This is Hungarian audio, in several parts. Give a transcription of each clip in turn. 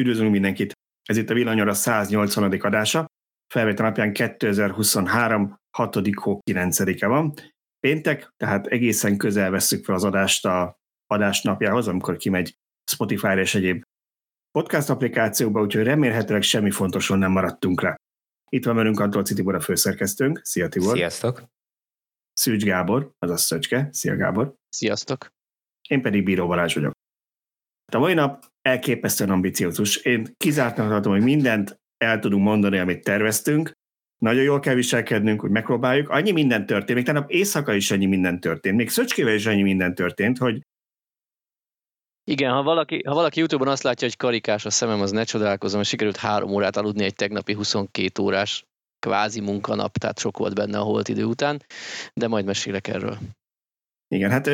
Üdvözlünk mindenkit! Ez itt a Villanyora 180. adása. Felvétel napján 2023. 6. hó 9-e van. Péntek, tehát egészen közel vesszük fel az adást a adás napjához, amikor kimegy Spotify-ra és egyéb podcast applikációba, úgyhogy remélhetőleg semmi fontoson nem maradtunk le. Itt van velünk Antolci Tibor a főszerkesztőnk. Szia Tibor! Sziasztok! Szűcs Gábor, azaz Szöcske. Szia Gábor! Sziasztok! Én pedig Bíró Balázs vagyok. A mai nap elképesztően ambiciózus. Én kizártnak tartom, hogy mindent el tudunk mondani, amit terveztünk. Nagyon jól kell viselkednünk, hogy megpróbáljuk. Annyi minden történt, még tegnap éjszaka is annyi minden történt, még Szöcskével is annyi minden történt, hogy igen, ha valaki, ha valaki YouTube-on azt látja, hogy karikás a szemem, az ne csodálkozom, hogy sikerült három órát aludni egy tegnapi 22 órás kvázi munkanap, tehát sok volt benne a holt idő után, de majd mesélek erről. Igen, hát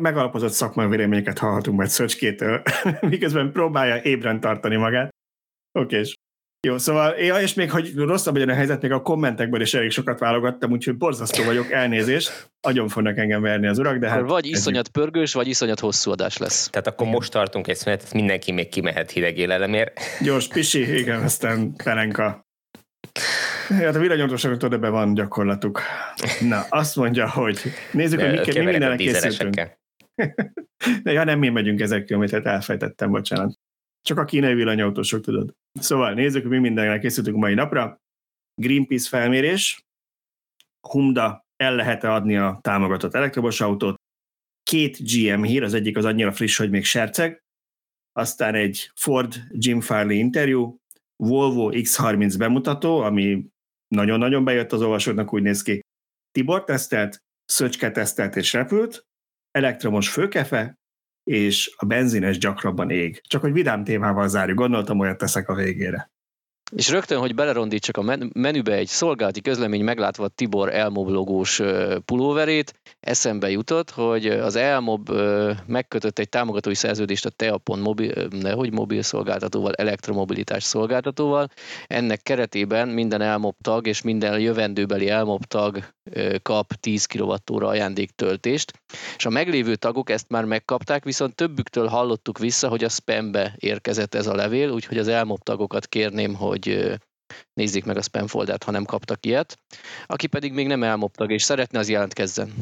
megalapozott szakmai véleményeket hallhatunk majd Szöcskétől, miközben próbálja ébren tartani magát. Oké, és jó, szóval, ja, és még, hogy rosszabb legyen a helyzet, még a kommentekből is elég sokat válogattam, úgyhogy borzasztó vagyok, elnézést. Agyon fognak engem verni az urak, de hát... Vagy iszonyat egy... pörgős, vagy iszonyat hosszú adás lesz. Tehát akkor igen. most tartunk egy szünetet, mindenki még kimehet hideg élelemért. Gyors, pisi, igen, aztán pelenka. Hát a villanyautósoknak oda be van gyakorlatuk. Na, azt mondja, hogy nézzük, hogy mi, mi mindenre készültünk. De ja, nem mi megyünk ezek kilométert, elfejtettem, bocsánat. Csak a kínai villanyautósok, tudod. Szóval nézzük, hogy mi mindenre készültünk mai napra. Greenpeace felmérés, Humda el lehet adni a támogatott elektromos autót, két GM hír, az egyik az annyira friss, hogy még serceg, aztán egy Ford Jim Farley interjú, Volvo X30 bemutató, ami nagyon-nagyon bejött az olvasóknak, úgy néz ki. Tibor tesztelt, Szöcske tesztelt és repült, elektromos főkefe, és a benzines gyakrabban ég. Csak hogy vidám témával zárjuk, gondoltam, olyat teszek a végére. És rögtön, hogy belerondítsak a menübe egy szolgálati közlemény meglátva Tibor Elmob logós pulóverét, eszembe jutott, hogy az Elmob megkötött egy támogatói szerződést a Teapon mobil, nehogy mobil szolgáltatóval, elektromobilitás szolgáltatóval. Ennek keretében minden Elmob tag és minden jövendőbeli Elmob tag kap 10 kWh ajándéktöltést, és a meglévő tagok ezt már megkapták, viszont többüktől hallottuk vissza, hogy a spambe érkezett ez a levél, úgyhogy az Elmob tagokat kérném, hogy nézzék meg a spam foldert, ha nem kaptak ilyet. Aki pedig még nem elmoptag és szeretne, az jelentkezzen.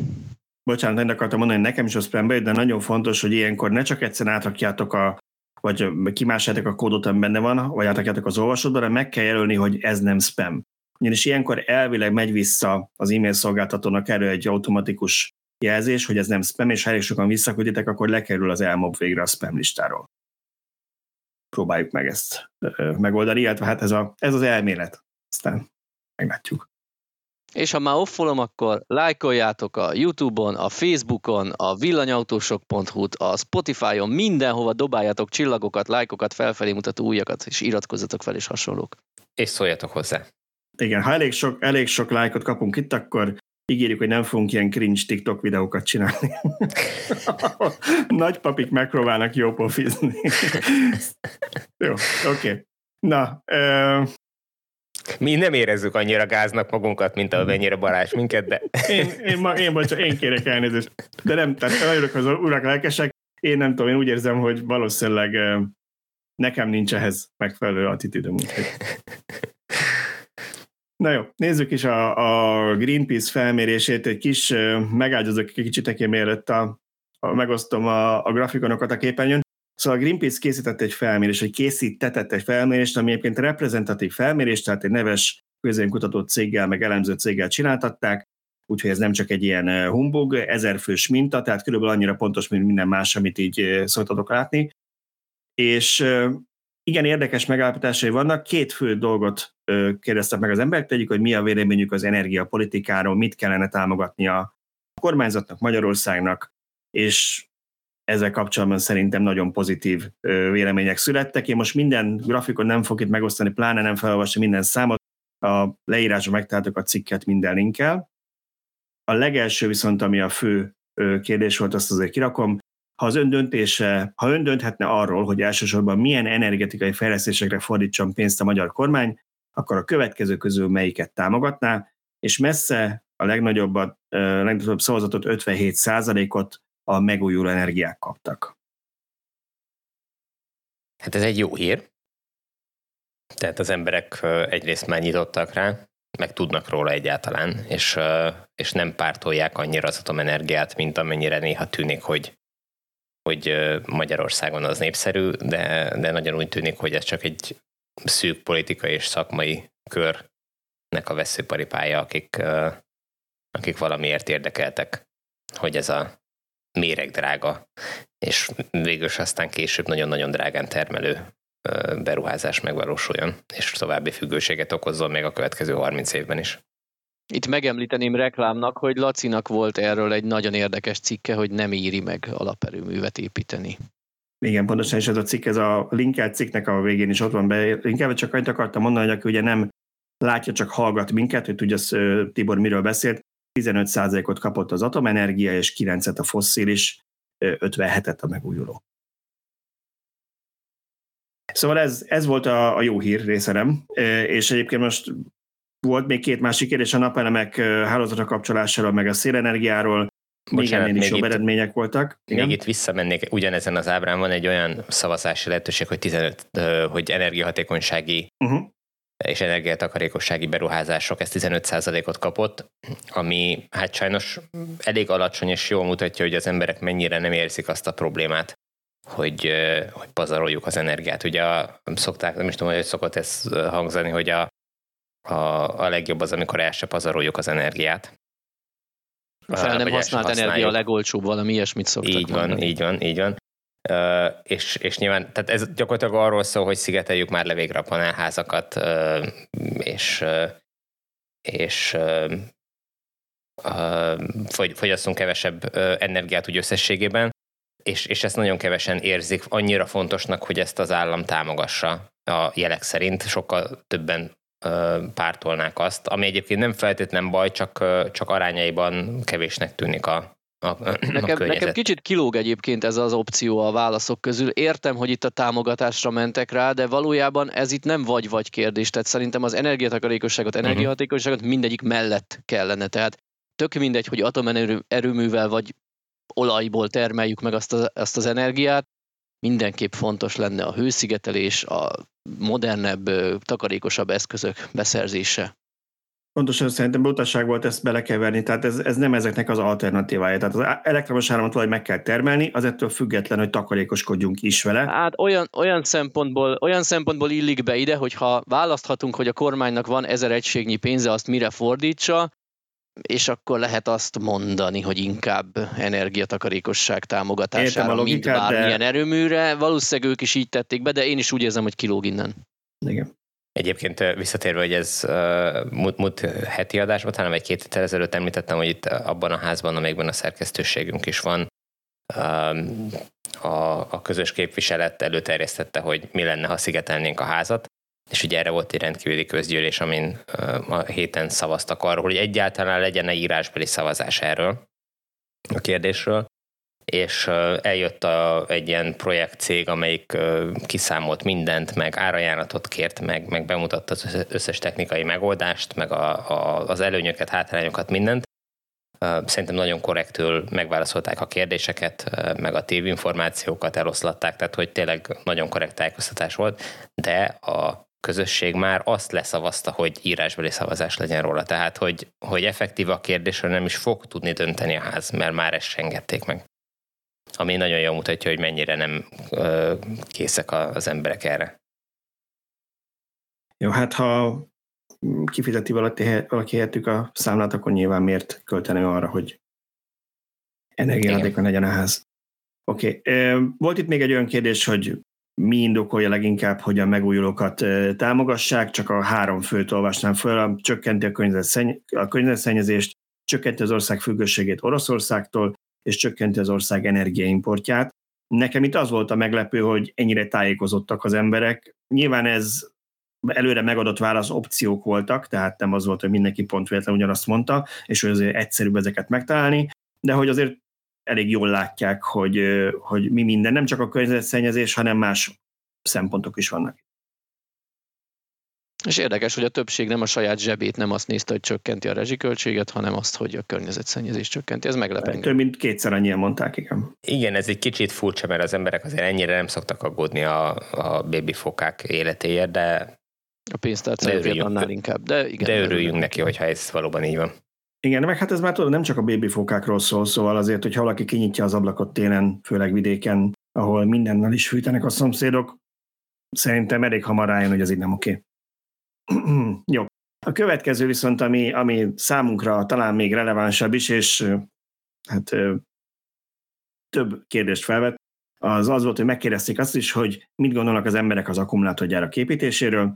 Bocsánat, nem akartam mondani, nekem is a spam de nagyon fontos, hogy ilyenkor ne csak egyszer átrakjátok a vagy kimássátok a kódot, ami benne van, vagy átrakjátok az olvasódba, de meg kell jelölni, hogy ez nem spam. Ugyanis ilyenkor elvileg megy vissza az e-mail szolgáltatónak erről egy automatikus jelzés, hogy ez nem spam, és ha elég sokan visszakülditek, akkor lekerül az elmob végre a spam listáról próbáljuk meg ezt megoldani, illetve hát ez, a, ez az elmélet. Aztán meglátjuk. És ha már offolom, akkor lájkoljátok a Youtube-on, a Facebookon, a villanyautósok.hu-t, a Spotify-on, mindenhova dobáljátok csillagokat, lájkokat, felfelé mutató újakat, és iratkozzatok fel, és hasonlók. És szóljatok hozzá. Igen, ha elég sok, elég sok lájkot kapunk itt, akkor ígérjük, hogy nem fogunk ilyen cringe TikTok videókat csinálni. Nagypapik megpróbálnak jó pofizni. jó, oké. Okay. Na, uh... Mi nem érezzük annyira gáznak magunkat, mint amennyire Balázs minket, de... én, én, ma, én, bocsánat, én kérek elnézést. De nem, tehát nagyon az urak lelkesek. Én nem tudom, én úgy érzem, hogy valószínűleg nekem nincs ehhez megfelelő attitűdöm. Na jó, nézzük is a, a Greenpeace felmérését, egy kis megáldozok egy kicsit, mielőtt a, a, megosztom a, a grafikonokat a képernyőn. Szóval a Greenpeace készített egy felmérést, egy készítetett egy felmérést, ami egyébként reprezentatív felmérés, tehát egy neves közönkutató céggel, meg elemző céggel csináltatták, úgyhogy ez nem csak egy ilyen humbug, ezerfős minta, tehát körülbelül annyira pontos, mint minden más, amit így szoktatok látni. És igen érdekes megállapításai vannak. Két fő dolgot kérdeztek meg az emberek, tegyük, hogy mi a véleményük az energiapolitikáról, mit kellene támogatni a kormányzatnak, Magyarországnak, és ezzel kapcsolatban szerintem nagyon pozitív vélemények születtek. Én most minden grafikon nem fogok itt megosztani, pláne nem felolvasni minden számot, a leírásban megtaláltok a cikket minden linkkel. A legelső viszont, ami a fő kérdés volt, azt azért kirakom, ha az ön döntése, ha ön dönthetne arról, hogy elsősorban milyen energetikai fejlesztésekre fordítson pénzt a magyar kormány, akkor a következő közül melyiket támogatná, és messze a legnagyobbat, a legnagyobb szavazatot 57 ot a megújuló energiák kaptak. Hát ez egy jó hír. Tehát az emberek egyrészt már nyitottak rá, meg tudnak róla egyáltalán, és, és nem pártolják annyira az atomenergiát, mint amennyire néha tűnik, hogy, hogy Magyarországon az népszerű, de, de nagyon úgy tűnik, hogy ez csak egy szűk politikai és szakmai körnek a veszőparipája, akik, akik valamiért érdekeltek, hogy ez a méreg drága, és végül aztán később nagyon-nagyon drágán termelő beruházás megvalósuljon, és további függőséget okozzon még a következő 30 évben is. Itt megemlíteném reklámnak, hogy Lacinak volt erről egy nagyon érdekes cikke, hogy nem éri meg alaperőművet építeni. Igen, pontosan is ez a cikk, ez a linkelt cikknek a végén is ott van be. Inkább csak annyit akartam mondani, hogy aki ugye nem látja, csak hallgat minket, hogy tudja Tibor miről beszélt, 15%-ot kapott az atomenergia, és 9-et a fosszilis, 57-et a megújuló. Szóval ez, ez volt a, a jó hír részerem, és egyébként most volt még két másik kérdés a napelemek hálózatra kapcsolásáról, meg a szélenergiáról, Bocsánat, még ennél is jobb itt, eredmények voltak. Igen? Még itt visszamennék, ugyanezen az ábrán van egy olyan szavazási lehetőség, hogy, 15, hogy energiahatékonysági uh-huh. és energiatakarékossági beruházások, ez 15%-ot kapott, ami hát sajnos elég alacsony és jól mutatja, hogy az emberek mennyire nem érzik azt a problémát, hogy, hogy pazaroljuk az energiát. Ugye a, szokták, nem is tudom, hogy szokott ez hangzani, hogy a, a, a legjobb az, amikor el se pazaroljuk az energiát. A fel nem használt energia a legolcsóbb, valami ilyesmit szoktak Így van, mondani. így van, így van. Uh, és, és nyilván, tehát ez gyakorlatilag arról szól, hogy szigeteljük már le végre a panelházakat, uh, és, uh, és uh, fogyasszunk kevesebb energiát úgy összességében, és, és ezt nagyon kevesen érzik annyira fontosnak, hogy ezt az állam támogassa a jelek szerint. Sokkal többen pártolnák azt, ami egyébként nem feltétlen baj, csak, csak arányaiban kevésnek tűnik a, a, nekem, a nekem kicsit kilóg egyébként ez az opció a válaszok közül. Értem, hogy itt a támogatásra mentek rá, de valójában ez itt nem vagy-vagy kérdés. Tehát szerintem az energiatakarékosságot, mhm. energiahatékonyságot mindegyik mellett kellene. Tehát tök mindegy, hogy atomerőművel vagy olajból termeljük meg azt, az, azt az energiát, mindenképp fontos lenne a hőszigetelés, a modernebb, takarékosabb eszközök beszerzése. Pontosan szerintem butasság volt ezt belekeverni, tehát ez, ez nem ezeknek az alternatívája. Tehát az elektromos áramot valahogy meg kell termelni, az ettől független, hogy takarékoskodjunk is vele. Hát olyan, olyan, szempontból, olyan szempontból illik be ide, hogy ha választhatunk, hogy a kormánynak van ezer egységnyi pénze, azt mire fordítsa, és akkor lehet azt mondani, hogy inkább energiatakarékosság támogatására, logikát, mint bármilyen de... erőműre. Valószínűleg ők is így tették be, de én is úgy érzem, hogy kilóg innen. Igen. Egyébként visszatérve, hogy ez uh, múlt, múlt heti adásban, talán egy két héttel ezelőtt említettem, hogy itt abban a házban, amelyikben a szerkesztőségünk is van, um, a, a közös képviselet előterjesztette, hogy mi lenne, ha szigetelnénk a házat és ugye erre volt egy rendkívüli közgyűlés, amin a héten szavaztak arról, hogy egyáltalán legyen-e írásbeli szavazás erről a kérdésről, és eljött a, egy ilyen projektcég, amelyik kiszámolt mindent, meg árajánlatot kért, meg, meg bemutatta az összes technikai megoldást, meg a, a, az előnyöket, hátrányokat, mindent. Szerintem nagyon korrektül megválaszolták a kérdéseket, meg a tévinformációkat eloszlatták, tehát hogy tényleg nagyon korrekt tájékoztatás volt, de a közösség már azt leszavazta, hogy írásbeli szavazás legyen róla. Tehát, hogy, hogy effektív a kérdésről nem is fog tudni dönteni a ház, mert már ezt engedték meg. Ami nagyon jól mutatja, hogy mennyire nem ö, készek az emberek erre. Jó, hát ha kifizeti valaki, valaki helyettük a számlát, akkor nyilván miért költeni arra, hogy energiahatékony legyen a ház. Oké. Okay. Volt itt még egy olyan kérdés, hogy mi indokolja leginkább, hogy a megújulókat támogassák, csak a három főt olvasnám föl, csökkenti a, környezetszenny- a környezetszennyezést, csökkenti az ország függőségét Oroszországtól, és csökkenti az ország energiaimportját. Nekem itt az volt a meglepő, hogy ennyire tájékozottak az emberek. Nyilván ez előre megadott válasz opciók voltak, tehát nem az volt, hogy mindenki pont véletlenül ugyanazt mondta, és hogy azért egyszerűbb ezeket megtalálni, de hogy azért elég jól látják, hogy, hogy mi minden, nem csak a környezetszennyezés, hanem más szempontok is vannak. És érdekes, hogy a többség nem a saját zsebét, nem azt nézte, hogy csökkenti a rezsiköltséget, hanem azt, hogy a környezetszennyezés csökkenti. Ez meglepő. Több mint kétszer annyian mondták, igen. Igen, ez egy kicsit furcsa, mert az emberek azért ennyire nem szoktak aggódni a, a fokák életéért, de A pénztárcájukért annál inkább. De, igen, de örüljünk neki, hogyha ez valóban így van. Igen, meg hát ez már tudod, nem csak a bébifókákról szól, szóval azért, hogyha valaki kinyitja az ablakot télen, főleg vidéken, ahol mindennel is fűtenek a szomszédok, szerintem elég hamar rájön, hogy ez így nem oké. Jó. A következő viszont, ami, ami számunkra talán még relevánsabb is, és hát több kérdést felvet, az az volt, hogy megkérdezték azt is, hogy mit gondolnak az emberek az akkumulátorgyárak építéséről,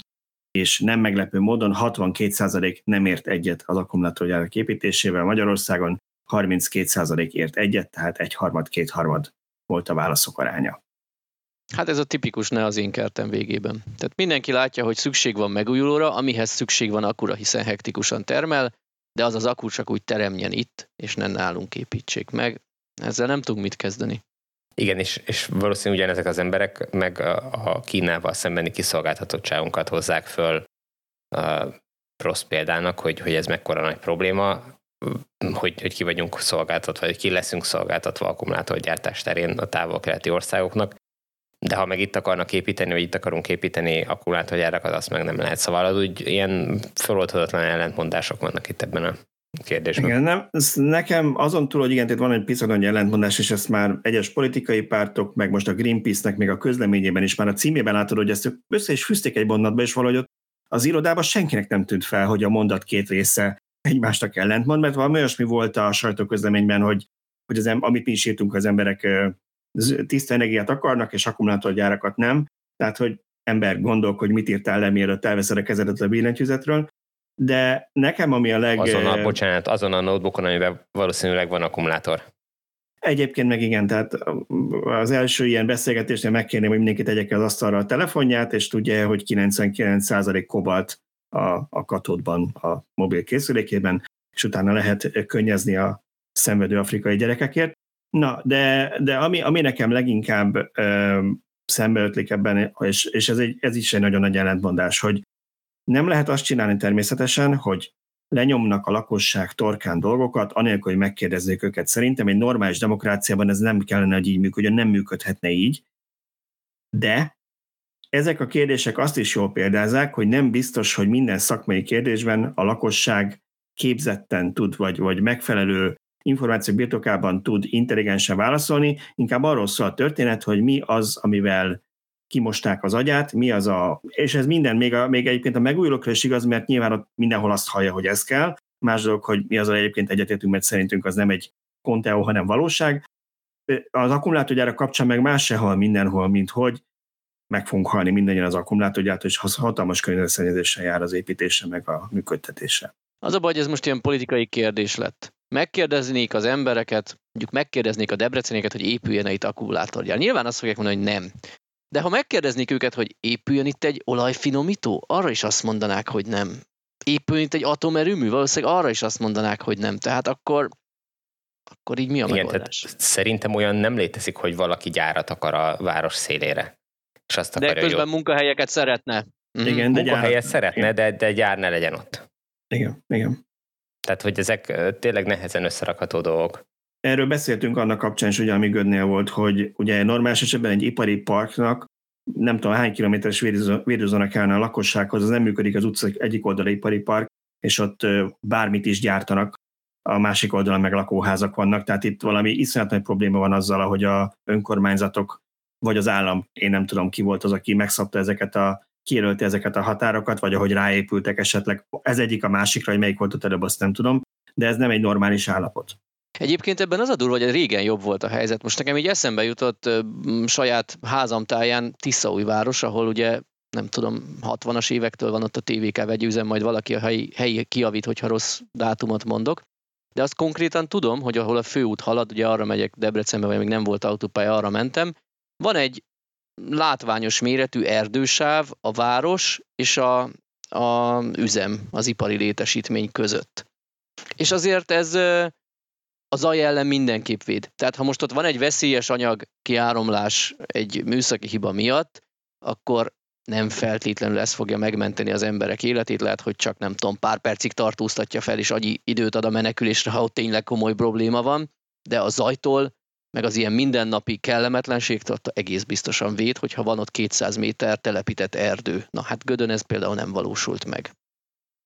és nem meglepő módon 62% nem ért egyet az akkumulátorgyárak építésével Magyarországon, 32% ért egyet, tehát egy harmad, kétharmad volt a válaszok aránya. Hát ez a tipikus ne az én kertem végében. Tehát mindenki látja, hogy szükség van megújulóra, amihez szükség van akura, hiszen hektikusan termel, de az az akku csak úgy teremjen itt, és ne nálunk építsék meg. Ezzel nem tudunk mit kezdeni. Igen, és, és valószínűleg ugyanezek az emberek meg a Kínával szembeni kiszolgáltatottságunkat hozzák föl a rossz példának, hogy, hogy ez mekkora nagy probléma, hogy, hogy ki vagyunk szolgáltatva, vagy ki leszünk szolgáltatva akkumulátorgyártás terén a távol-keleti országoknak, de ha meg itt akarnak építeni, vagy itt akarunk építeni akkumulátorgyárakat, azt meg nem lehet. Szóval az úgy ilyen feloldhatatlan ellentmondások vannak itt ebben a kérdésben. Igen, nem, nekem azon túl, hogy igen, itt van egy piszak nagy ellentmondás, és ezt már egyes politikai pártok, meg most a Greenpeace-nek még a közleményében is már a címében látod, hogy ezt össze is fűzték egy mondatba, és valahogy ott az irodában senkinek nem tűnt fel, hogy a mondat két része egymásnak ellentmond, mert valami olyasmi volt a sajtóközleményben, hogy, hogy az, amit mi is írtunk, az emberek tiszta energiát akarnak, és akkumulátorgyárakat nem. Tehát, hogy ember gondolk, hogy mit írtál le, mielőtt elveszed a kezedet a billentyűzetről. De nekem, ami a leg... Azon a, bocsánat, azon a notebookon, amiben valószínűleg van akkumulátor. Egyébként meg igen, tehát az első ilyen beszélgetésnél megkérném, hogy mindenki tegye ki az asztalra a telefonját, és tudja, hogy 99% kobalt a, a katódban, a mobil készülékében, és utána lehet könnyezni a szenvedő afrikai gyerekekért. Na, de, de ami, ami nekem leginkább ö, szembeötlik ebben, és, és ez, egy, ez is egy nagyon nagy ellentmondás, hogy nem lehet azt csinálni természetesen, hogy lenyomnak a lakosság torkán dolgokat, anélkül, hogy megkérdezzék őket. Szerintem egy normális demokráciában ez nem kellene, hogy így működjön, nem működhetne így. De ezek a kérdések azt is jól példázzák, hogy nem biztos, hogy minden szakmai kérdésben a lakosság képzetten tud, vagy, vagy megfelelő információk birtokában tud intelligensen válaszolni, inkább arról szól a történet, hogy mi az, amivel kimosták az agyát, mi az a, és ez minden, még, a, még egyébként a megújulókra is igaz, mert nyilván ott mindenhol azt hallja, hogy ez kell, más dolog, hogy mi az, a egyébként egyetértünk, mert szerintünk az nem egy konteó, hanem valóság. Az akkumulátorgyára kapcsán meg más se hal mindenhol, mint hogy meg fogunk halni mindannyian az akkumulátorgyárat, és hatalmas környezetszennyezéssel jár az építése, meg a működtetése. Az a baj, hogy ez most ilyen politikai kérdés lett megkérdeznék az embereket, mondjuk megkérdeznék a debrecenieket, hogy épüljen-e itt akkumulátorgyár. Nyilván azt fogják mondani, hogy nem. De ha megkérdeznék őket, hogy épüljön itt egy olajfinomító, arra is azt mondanák, hogy nem. Épüljön itt egy atomerőmű, valószínűleg arra is azt mondanák, hogy nem. Tehát akkor akkor így mi a Igen, megoldás? Tehát szerintem olyan nem létezik, hogy valaki gyárat akar a város szélére. És azt akarja, de közben hogy munkahelyeket szeretne. Mhm. Igen, de munkahelyet gyár... szeretne, de, de gyár ne legyen ott. Igen, igen. Tehát, hogy ezek tényleg nehezen összerakható dolgok. Erről beszéltünk annak kapcsán is, ugye, ami Gödnél volt, hogy ugye normális esetben egy ipari parknak nem tudom hány kilométeres védőzóna kellene a lakossághoz, az nem működik az utca egyik oldala ipari park, és ott bármit is gyártanak, a másik oldalon meg lakóházak vannak, tehát itt valami iszonyat nagy probléma van azzal, hogy a önkormányzatok, vagy az állam, én nem tudom ki volt az, aki megszabta ezeket a kijelölte ezeket a határokat, vagy ahogy ráépültek esetleg. Ez egyik a másikra, hogy melyik volt ott előbb, azt nem tudom, de ez nem egy normális állapot. Egyébként ebben az a durva, hogy régen jobb volt a helyzet. Most nekem így eszembe jutott saját házam táján Tiszaújváros, ahol ugye nem tudom, 60-as évektől van ott a TVK vegyőzem, majd valaki a helyi, helyi kiavít, hogyha rossz dátumot mondok. De azt konkrétan tudom, hogy ahol a főút halad, ugye arra megyek Debrecenbe, vagy még nem volt autópálya, arra mentem, van egy látványos méretű erdősáv a város és a, a üzem, az ipari létesítmény között. És azért ez a zaj ellen mindenképp véd. Tehát ha most ott van egy veszélyes anyag kiáramlás egy műszaki hiba miatt, akkor nem feltétlenül ez fogja megmenteni az emberek életét, lehet, hogy csak nem tudom, pár percig tartóztatja fel, és agyi időt ad a menekülésre, ha ott tényleg komoly probléma van, de a zajtól meg az ilyen mindennapi kellemetlenségtől egész biztosan véd, hogyha van ott 200 méter telepített erdő. Na hát Gödön ez például nem valósult meg.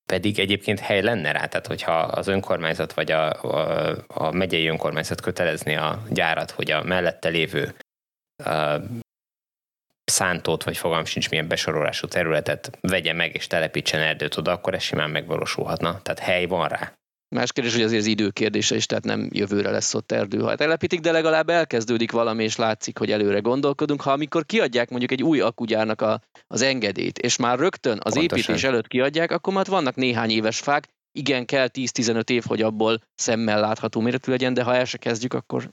Pedig egyébként hely lenne rá, tehát hogyha az önkormányzat vagy a, a, a megyei önkormányzat kötelezni a gyárat, hogy a mellette lévő a szántót, vagy fogalm sincs milyen besorolású területet vegye meg és telepítsen erdőt oda, akkor ez simán megvalósulhatna. Tehát hely van rá. Más kérdés, hogy azért az idő kérdése is, tehát nem jövőre lesz ott erdő. Ha telepítik, de legalább elkezdődik valami, és látszik, hogy előre gondolkodunk. Ha amikor kiadják mondjuk egy új akugyárnak a, az engedélyt, és már rögtön az Pontosan. építés előtt kiadják, akkor már vannak néhány éves fák, igen, kell 10-15 év, hogy abból szemmel látható méretű legyen, de ha el se kezdjük, akkor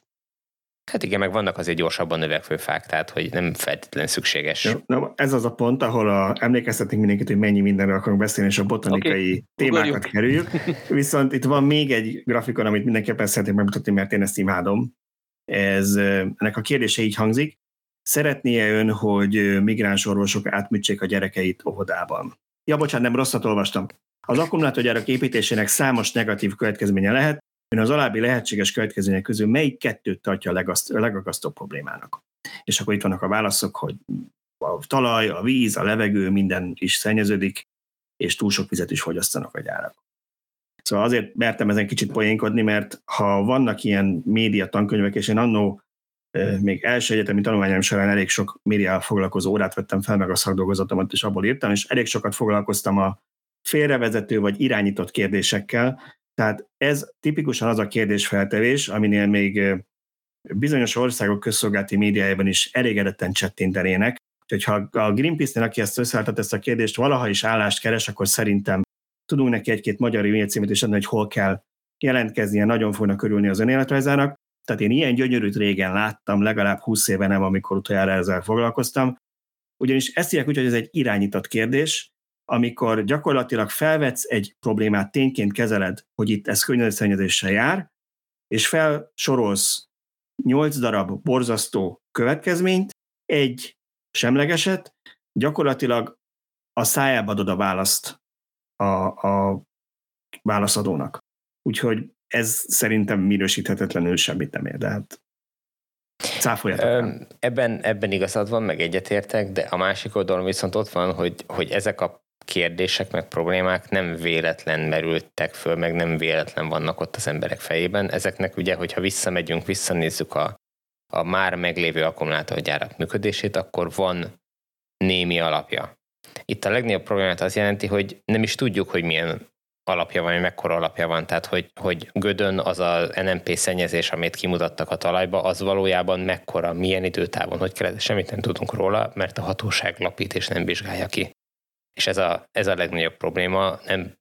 Hát igen, meg vannak azért gyorsabban növekvő fák, tehát hogy nem feltétlenül szükséges. Na, ez az a pont, ahol a, emlékeztetnénk mindenkit, hogy mennyi mindenről akarunk beszélni, és a botanikai okay. témákat Ugorjuk. kerüljük. Viszont itt van még egy grafikon, amit mindenképpen szeretnék megmutatni, mert én ezt imádom. Ez, ennek a kérdése így hangzik. Szeretné-e ön, hogy migráns orvosok átműtsék a gyerekeit óvodában? Ja, bocsánat, nem rosszat olvastam. Az akkumulátorgyárak építésének számos negatív következménye lehet, Ön az alábbi lehetséges következmények közül melyik kettőt tartja a, legaszt, problémának? És akkor itt vannak a válaszok, hogy a talaj, a víz, a levegő, minden is szennyeződik, és túl sok vizet is fogyasztanak a gyárak. Szóval azért mertem ezen kicsit poénkodni, mert ha vannak ilyen média tankönyvek, és én annó még első egyetemi tanulmányom során elég sok média foglalkozó órát vettem fel, meg a szakdolgozatomat is abból írtam, és elég sokat foglalkoztam a félrevezető vagy irányított kérdésekkel, tehát ez tipikusan az a kérdésfeltevés, aminél még bizonyos országok közszolgálati médiájában is elégedetten csettintenének. Úgyhogy ha a Greenpeace-nél, aki ezt összeálltat ezt a kérdést, valaha is állást keres, akkor szerintem tudunk neki egy-két magyar e címet is adni, hogy hol kell jelentkeznie, nagyon fognak körülni az önéletrajzának. Tehát én ilyen gyönyörűt régen láttam, legalább 20 éve nem, amikor utoljára ezzel foglalkoztam. Ugyanis ezt írják úgy, hogy ez egy irányított kérdés, amikor gyakorlatilag felvetsz egy problémát, tényként kezeled, hogy itt ez környezetszennyezéssel jár, és felsorolsz nyolc darab borzasztó következményt, egy semlegeset, gyakorlatilag a szájába adod a választ a, a válaszadónak. Úgyhogy ez szerintem minősíthetetlenül semmit nem ér, de hát Ebben, ebben igazad van, meg egyetértek, de a másik oldalon viszont ott van, hogy, hogy ezek a kérdések, meg problémák nem véletlen merültek föl, meg nem véletlen vannak ott az emberek fejében. Ezeknek ugye, hogyha visszamegyünk, visszanézzük a, a már meglévő akkumulátorgyárak működését, akkor van némi alapja. Itt a legnagyobb problémát az jelenti, hogy nem is tudjuk, hogy milyen alapja van, vagy mekkora alapja van. Tehát, hogy, hogy Gödön az a NMP szennyezés, amit kimutattak a talajba, az valójában mekkora, milyen időtávon, hogy kell, semmit nem tudunk róla, mert a hatóság lapít és nem vizsgálja ki. És ez a, ez a legnagyobb probléma, nem,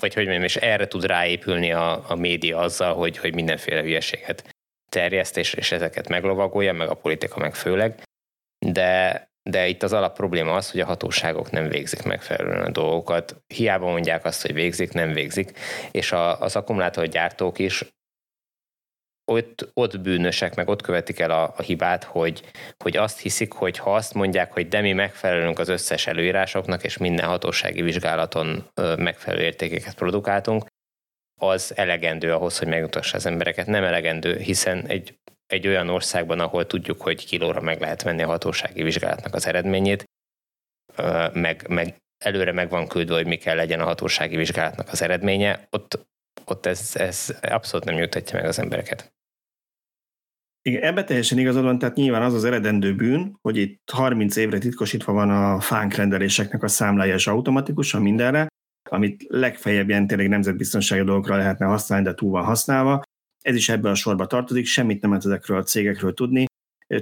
vagy hogy mondjam, és erre tud ráépülni a, a média azzal, hogy, hogy mindenféle hülyeséget terjeszt, és, és ezeket meglovagolja, meg a politika meg főleg, de, de itt az alap probléma az, hogy a hatóságok nem végzik megfelelően a dolgokat. Hiába mondják azt, hogy végzik, nem végzik, és a, az akkumulátorgyártók is ott, ott bűnösek, meg ott követik el a, a hibát, hogy, hogy azt hiszik, hogy ha azt mondják, hogy de mi megfelelünk az összes előírásoknak, és minden hatósági vizsgálaton megfelelő értékeket produkáltunk, az elegendő ahhoz, hogy megmutassa az embereket. Nem elegendő, hiszen egy, egy olyan országban, ahol tudjuk, hogy kilóra meg lehet venni a hatósági vizsgálatnak az eredményét, meg, meg előre meg van küldve, hogy mi kell legyen a hatósági vizsgálatnak az eredménye, ott, ott ez, ez abszolút nem jutatja meg az embereket. Igen, ebbe teljesen igazad van, tehát nyilván az az eredendő bűn, hogy itt 30 évre titkosítva van a fánk rendeléseknek a számlája és automatikusan mindenre, amit legfeljebb ilyen tényleg nemzetbiztonsági dolgokra lehetne használni, de túl van használva. Ez is ebbe a sorba tartozik, semmit nem lehet ezekről a cégekről tudni.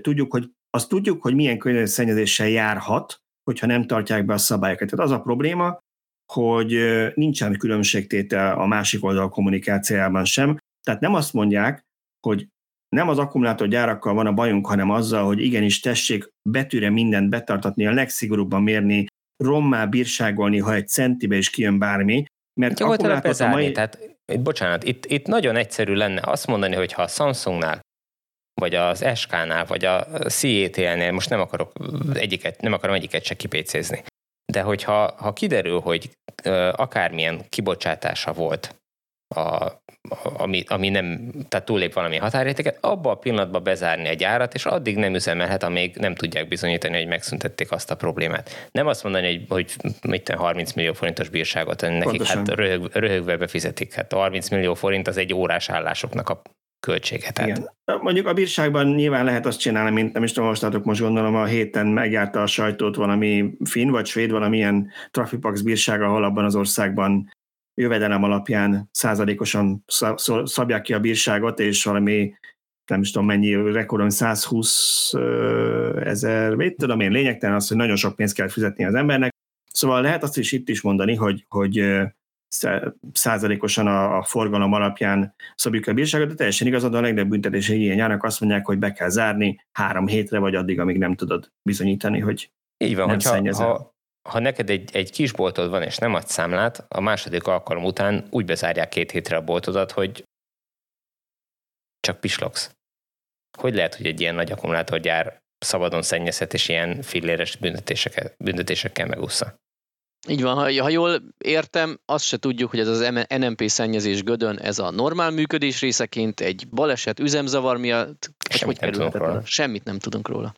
Tudjuk, hogy azt tudjuk, hogy milyen környezetszennyezéssel járhat, hogyha nem tartják be a szabályokat. Tehát az a probléma, hogy nincsen különbségtétel a másik oldal kommunikációjában sem. Tehát nem azt mondják, hogy nem az akkumulátorgyárakkal van a bajunk, hanem azzal, hogy igenis tessék betűre mindent betartatni, a legszigorúbban mérni, rommá bírságolni, ha egy centibe is kijön bármi, mert akkumulátor a mai... Tehát, bocsánat, itt, itt nagyon egyszerű lenne azt mondani, hogy ha a Samsungnál, vagy az SK-nál, vagy a CETL-nél, most nem akarok egyiket, nem akarom egyiket se kipécézni, de hogyha ha kiderül, hogy akármilyen kibocsátása volt a, ami, ami nem, tehát túlép valami határértéket, abban a pillanatban bezárni egy árat, és addig nem üzemelhet, amíg nem tudják bizonyítani, hogy megszüntették azt a problémát. Nem azt mondani, hogy, hogy mit 30 millió forintos bírságot, nekik Pontosan. hát röhög, röhögve befizetik. Hát 30 millió forint az egy órás állásoknak a költsége. Tehát. Igen. Mondjuk a bírságban nyilván lehet azt csinálni, mint nem is tudom, most most gondolom a héten megjárta a sajtót valami finn vagy svéd, valamilyen trafipax bírság, ahol abban az országban jövedelem alapján százalékosan szabják ki a bírságot, és valami nem is tudom mennyi rekordon 120 ezer, mit tudom én, lényegtelen az, hogy nagyon sok pénzt kell fizetni az embernek. Szóval lehet azt is itt is mondani, hogy, hogy százalékosan a, a forgalom alapján szabjuk a bírságot, de teljesen igazad a legnagyobb büntetési igényának azt mondják, hogy be kell zárni három hétre, vagy addig, amíg nem tudod bizonyítani, hogy Így van, nem hogyha, ha, ha neked egy, egy kis boltod van, és nem adsz számlát, a második alkalom után úgy bezárják két hétre a boltodat, hogy csak pislogsz. Hogy lehet, hogy egy ilyen nagy akkumulátorgyár szabadon szennyezhet, és ilyen filléres büntetésekkel, büntetésekkel megúszza? Így van, ha, ha jól értem, azt se tudjuk, hogy ez az NMP szennyezés gödön, ez a normál működés részeként, egy baleset, üzemzavar miatt, Semmit hogy nem tudunk róla. Semmit nem tudunk róla.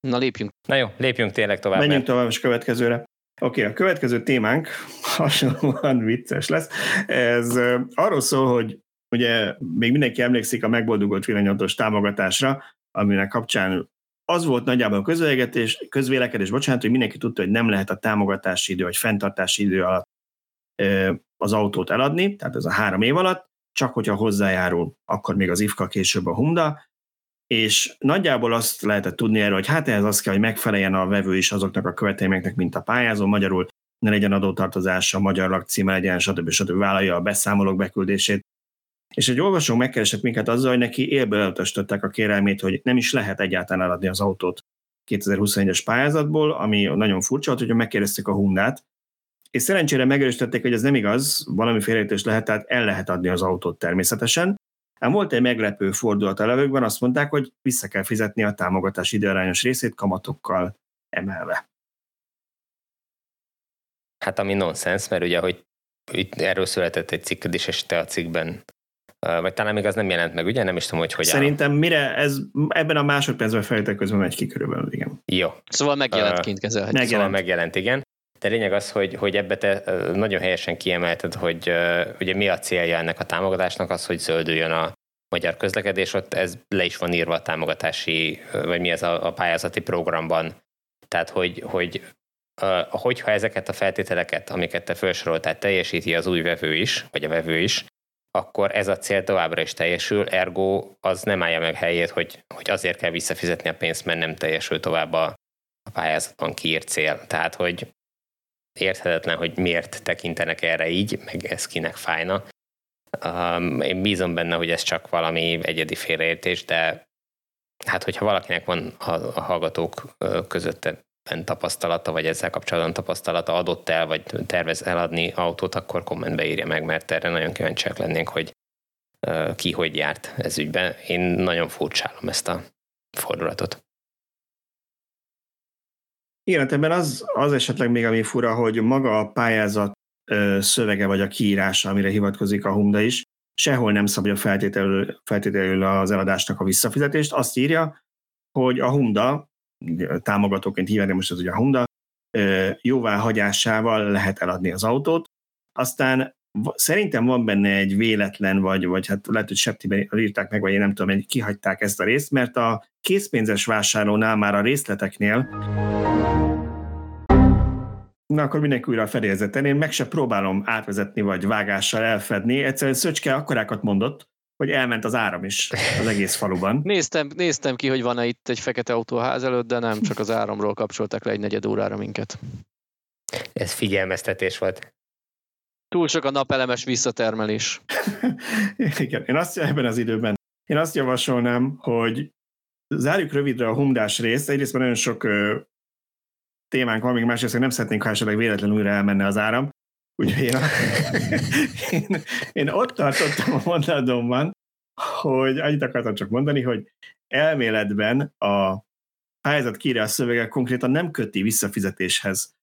Na lépjünk. Na jó, lépjünk tényleg tovább. Menjünk mert... tovább és következőre. Oké, okay, a következő témánk hasonlóan vicces lesz. Ez arról szól, hogy ugye még mindenki emlékszik a megboldogult villanyautos támogatásra, aminek kapcsán az volt nagyjából a közvélekedés, közvélekedés, bocsánat, hogy mindenki tudta, hogy nem lehet a támogatási idő vagy fenntartási idő alatt az autót eladni, tehát ez a három év alatt, csak hogyha hozzájárul, akkor még az IFKA, később a Honda, és nagyjából azt lehetett tudni erről, hogy hát ehhez az kell, hogy megfeleljen a vevő is azoknak a követelményeknek, mint a pályázó, magyarul ne legyen adótartozása, magyar lakcíme legyen, stb. stb. vállalja a beszámolók beküldését. És egy olvasó megkeresett minket azzal, hogy neki élből elutasították a kérelmét, hogy nem is lehet egyáltalán eladni az autót 2021-es pályázatból, ami nagyon furcsa volt, hogy megkérdezték a Hundát, és szerencsére megerősítették, hogy ez nem igaz, valami félreértés lehet, tehát el lehet adni az autót természetesen, Ám volt egy meglepő fordulat a levőkben, azt mondták, hogy vissza kell fizetni a támogatás időarányos részét kamatokkal emelve. Hát ami nonsens, mert ugye, hogy itt erről született egy cikked is, és te a cikkben vagy talán még az nem jelent meg, ugye? Nem is tudom, hogy hogy Szerintem áll. mire ez ebben a másodpercben felejtek közben megy ki körülbelül, igen. Jó. Szóval megjelent kint kezelhető. Megjelent. Szóval megjelent, igen. De lényeg az, hogy, hogy ebbe te nagyon helyesen kiemelted, hogy ugye mi a célja ennek a támogatásnak, az, hogy zöldüljön a magyar közlekedés, ott ez le is van írva a támogatási, vagy mi ez a, a pályázati programban. Tehát, hogy, hogy hogyha ezeket a feltételeket, amiket te felsoroltál, teljesíti az új vevő is, vagy a vevő is, akkor ez a cél továbbra is teljesül, ergo az nem állja meg helyét, hogy, hogy azért kell visszafizetni a pénzt, mert nem teljesül tovább a, a pályázatban kiírt cél. Tehát, hogy érthetetlen, hogy miért tekintenek erre így, meg ez kinek fájna. Um, én bízom benne, hogy ez csak valami egyedi félreértés, de hát hogyha valakinek van a, a hallgatók között tapasztalata, vagy ezzel kapcsolatban tapasztalata adott el, vagy tervez eladni autót, akkor kommentbe írja meg, mert erre nagyon kíváncsiak lennénk, hogy ki hogy járt ez ügyben. Én nagyon furcsálom ezt a fordulatot. Igen, hát az, az esetleg még ami fura, hogy maga a pályázat szövege vagy a kiírása, amire hivatkozik a Honda is, sehol nem szabja feltételül, feltételül az eladásnak a visszafizetést. Azt írja, hogy a Honda, támogatóként hívják, most az ugye a Honda, jóváhagyásával lehet eladni az autót. Aztán szerintem van benne egy véletlen, vagy, vagy hát lehet, hogy septiben írták meg, vagy én nem tudom, hogy kihagyták ezt a részt, mert a készpénzes vásárlónál már a részleteknél Na akkor mindenki újra a fedélzeten. Én meg se próbálom átvezetni, vagy vágással elfedni. Egyszerűen Szöcske akkorákat mondott, hogy elment az áram is az egész faluban. néztem, néztem ki, hogy van-e itt egy fekete autó a ház előtt, de nem, csak az áramról kapcsoltak le egy negyed órára minket. Ez figyelmeztetés volt. Túl sok a napelemes visszatermelés. Igen, én azt ebben az időben, én azt javasolnám, hogy zárjuk rövidre a humdás részt. Egyrészt már nagyon sok témánk van, még másrészt nem szeretnénk, ha esetleg véletlenül újra elmenne az áram. Úgyhogy én, én, én ott tartottam a mondatomban, hogy annyit akartam csak mondani, hogy elméletben a pályázat kiírás szövege konkrétan nem köti visszafizetéshez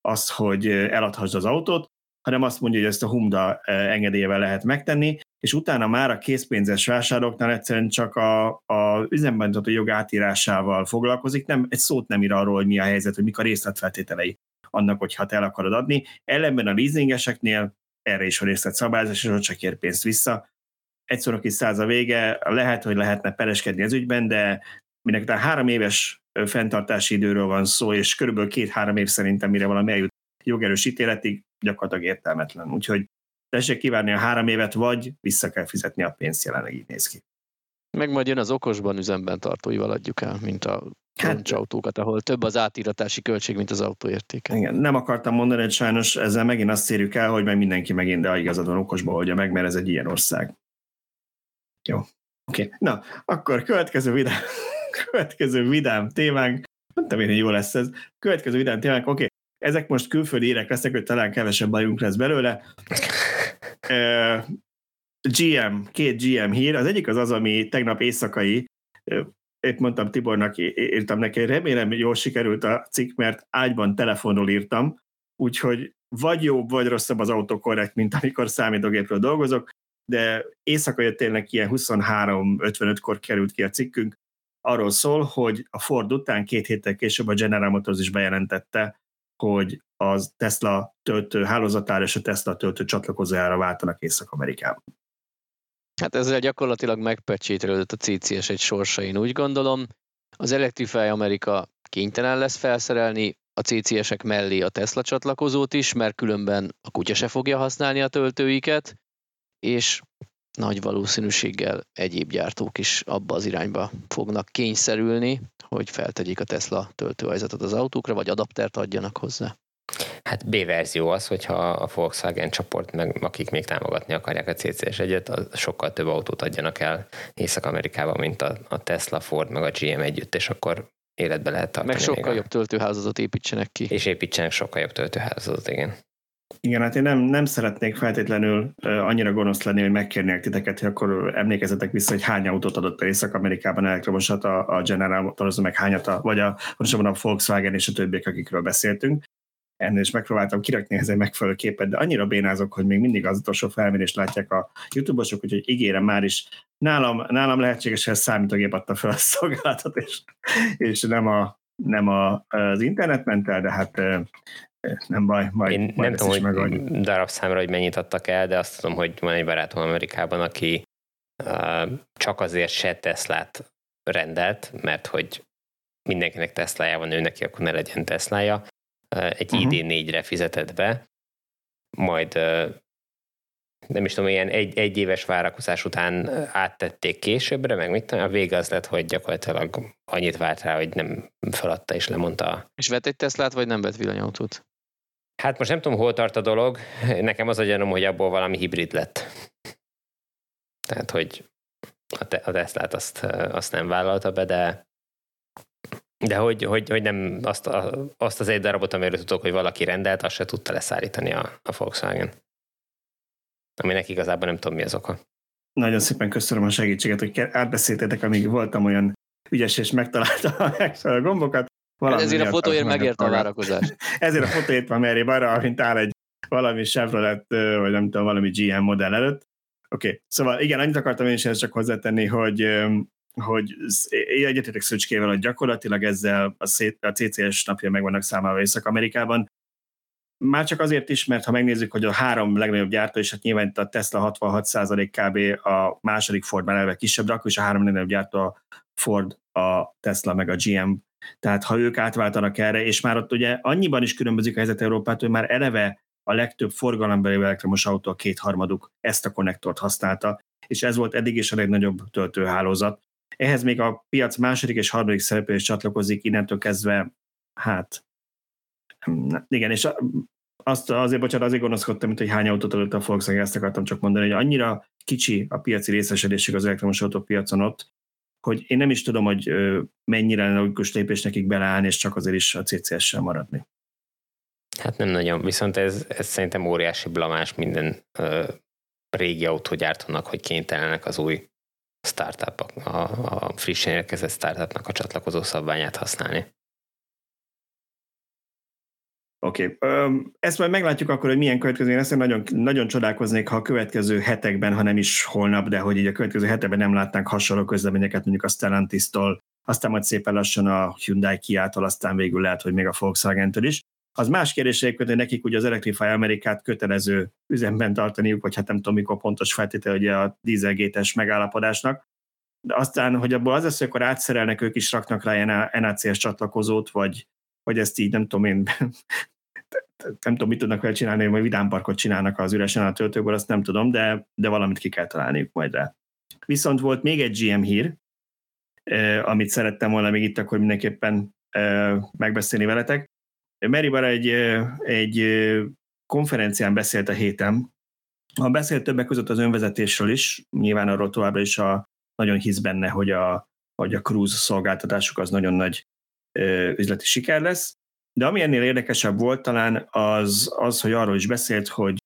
azt, hogy eladhassd az autót, hanem azt mondja, hogy ezt a Humda engedélyével lehet megtenni, és utána már a készpénzes vásároknál egyszerűen csak a, a üzemben a jog átírásával foglalkozik, nem, egy szót nem ír arról, hogy mi a helyzet, hogy mik a részletfeltételei annak, hogyha te el akarod adni. Ellenben a leasingeseknél erre is van részletszabályozás, és ott csak kér pénzt vissza. Egyszer a kis száz a vége, lehet, hogy lehetne pereskedni az ügyben, de mindenki három éves fenntartási időről van szó, és körülbelül két-három év szerintem, mire valami eljut jogerős ítéletig, gyakorlatilag értelmetlen. Úgyhogy tessék kívánni a három évet, vagy vissza kell fizetni a pénzt, jelenleg így néz ki. Meg majd jön az okosban üzemben tartóival adjuk el, mint a hát, autókat, ahol több az átíratási költség, mint az autó értéke. Igen, nem akartam mondani, hogy sajnos ezzel megint azt érjük el, hogy meg mindenki megint de igazadon okosba oldja meg, mert ez egy ilyen ország. Jó. Oké. Okay. Na, akkor következő vidám, következő vidám témánk, mondtam én, hogy jó lesz ez. Következő vidám témánk, oké, okay. Ezek most külföldi érek lesznek, hogy talán kevesebb bajunk lesz belőle. GM, két GM hír, az egyik az az, ami tegnap éjszakai, épp mondtam Tibornak, írtam neki, remélem jól sikerült a cikk, mert ágyban telefonról írtam, úgyhogy vagy jobb, vagy rosszabb az autokorrekt, mint amikor számítógépről dolgozok, de éjszaka jött tényleg ilyen 23-55-kor került ki a cikkünk, arról szól, hogy a Ford után két héttel később a General Motors is bejelentette, hogy az Tesla töltő hálózatára és a Tesla töltő csatlakozójára váltanak Észak-Amerikában. Hát ezzel gyakorlatilag megpecsételődött a CCS egy sorsa, én úgy gondolom. Az Electrify Amerika kénytelen lesz felszerelni a CCS-ek mellé a Tesla csatlakozót is, mert különben a kutya se fogja használni a töltőiket, és nagy valószínűséggel egyéb gyártók is abba az irányba fognak kényszerülni, hogy feltegyék a Tesla töltőhajzatot az autókra, vagy adaptert adjanak hozzá. Hát B verzió az, hogyha a Volkswagen csoport, meg akik még támogatni akarják a CCS egyet, sokkal több autót adjanak el Észak-Amerikában, mint a, a Tesla, Ford, meg a GM együtt, és akkor életbe lehet tartani. Meg sokkal jobb töltőházatot építsenek ki. És építsenek sokkal jobb töltőházatot, igen. Igen, hát én nem, nem szeretnék feltétlenül annyira gonosz lenni, hogy megkérnék titeket, hogy akkor emlékezzetek vissza, hogy hány autót adott el Észak-Amerikában elektromosat a, a General Motors, meg hányat a, vagy a, a Volkswagen és a többiek, akikről beszéltünk. Ennél is megpróbáltam kirakni egy megfelelő képet, de annyira bénázok, hogy még mindig az utolsó felmérést látják a YouTube-osok, úgyhogy ígérem már is, nálam, nálam lehetséges, hogy a számítógép adta fel a szolgálatot, és, és nem, a, nem a, az internet ment el, de hát nem baj, majd, Én majd nem tudom, hogy darab számra, hogy mennyit adtak el, de azt tudom, hogy van egy barátom Amerikában, aki uh, csak azért se Teslát rendelt, mert hogy mindenkinek Teslája van, ő neki akkor ne legyen Teslája, egy uh-huh. ID4-re fizetett be, majd nem is tudom, ilyen egy, egy éves várakozás után áttették későbbre, meg mit tudom, a vége az lett, hogy gyakorlatilag annyit várt rá, hogy nem feladta és lemondta. És vett egy Teslát, vagy nem vett villanyautót? Hát most nem tudom, hol tart a dolog. Nekem az a gyanom, hogy abból valami hibrid lett. Tehát, hogy a, te, a Teslát azt, azt nem vállalta be, de de hogy, hogy, hogy nem azt, a, azt az egy darabot, amiről tudok, hogy valaki rendelt, azt se tudta leszállítani a, a Volkswagen. Aminek igazából nem tudom, mi az oka. Nagyon szépen köszönöm a segítséget, hogy átbeszéltetek, amíg voltam olyan ügyes és megtaláltam a gombokat. Valami ezért a fotóért megérte a várakozás. ezért a fotóért van meré arra, mint áll egy valami Chevrolet, vagy nem tudom, valami GM modell előtt. Oké, okay. szóval igen, annyit akartam én is ezt csak hozzátenni, hogy hogy én egyetetek Szöcskével, hogy gyakorlatilag ezzel a, szét, a CCS napja meg vannak számolva Észak-Amerikában. Már csak azért is, mert ha megnézzük, hogy a három legnagyobb gyártó, és hát nyilván a Tesla 66% kb. a második Ford már elve kisebb, de akkor is a három legnagyobb gyártó a Ford, a Tesla meg a GM. Tehát ha ők átváltanak erre, és már ott ugye annyiban is különbözik a helyzet Európát, hogy már eleve a legtöbb forgalombeli elektromos autó a kétharmaduk ezt a konnektort használta, és ez volt eddig is a legnagyobb töltőhálózat. Ehhez még a piac második és harmadik szereplő is csatlakozik, innentől kezdve, hát igen, és azt azért, bocsánat, azért gonoszkodtam, mint hogy hány autót adott a Volkswagen, ezt akartam csak mondani, hogy annyira kicsi a piaci részesedésük az elektromos autópiacon ott, hogy én nem is tudom, hogy mennyire logikus lépés nekik beleállni, és csak azért is a CCS-sel maradni. Hát nem nagyon, viszont ez, ez szerintem óriási blamás minden ö, régi autógyártónak, hogy kénytelenek az új startup, a, a frissen érkezett startupnak a csatlakozó szabványát használni. Oké, okay. ezt majd meglátjuk akkor, hogy milyen következő lesz. Nagyon, nagyon csodálkoznék, ha a következő hetekben, ha nem is holnap, de hogy így a következő hetekben nem látnánk hasonló közleményeket, mondjuk a Stellantis-tól, aztán majd szépen lassan a Hyundai Kia-tól, aztán végül lehet, hogy még a volkswagen is. Az más kérdés hogy nekik ugye az Electrify Amerikát kötelező üzemben tartaniuk, vagy hát nem tudom, mikor pontos feltétel ugye a dízelgétes megállapodásnak. De aztán, hogy abból az lesz, hogy akkor átszerelnek, ők is raknak rá NACS csatlakozót, vagy, vagy ezt így nem tudom én nem tudom, mit tudnak vele csinálni, vagy vidámparkot csinálnak az üresen a töltőkből, azt nem tudom, de, de valamit ki kell találniuk majd rá. Viszont volt még egy GM hír, eh, amit szerettem volna még itt akkor mindenképpen eh, megbeszélni veletek. Meribar egy, egy konferencián beszélt a héten, ha beszélt többek között az önvezetésről is, nyilván arról továbbra is a, nagyon hisz benne, hogy a, hogy a cruise szolgáltatásuk az nagyon nagy ö, üzleti siker lesz. De ami ennél érdekesebb volt talán az, az, hogy arról is beszélt, hogy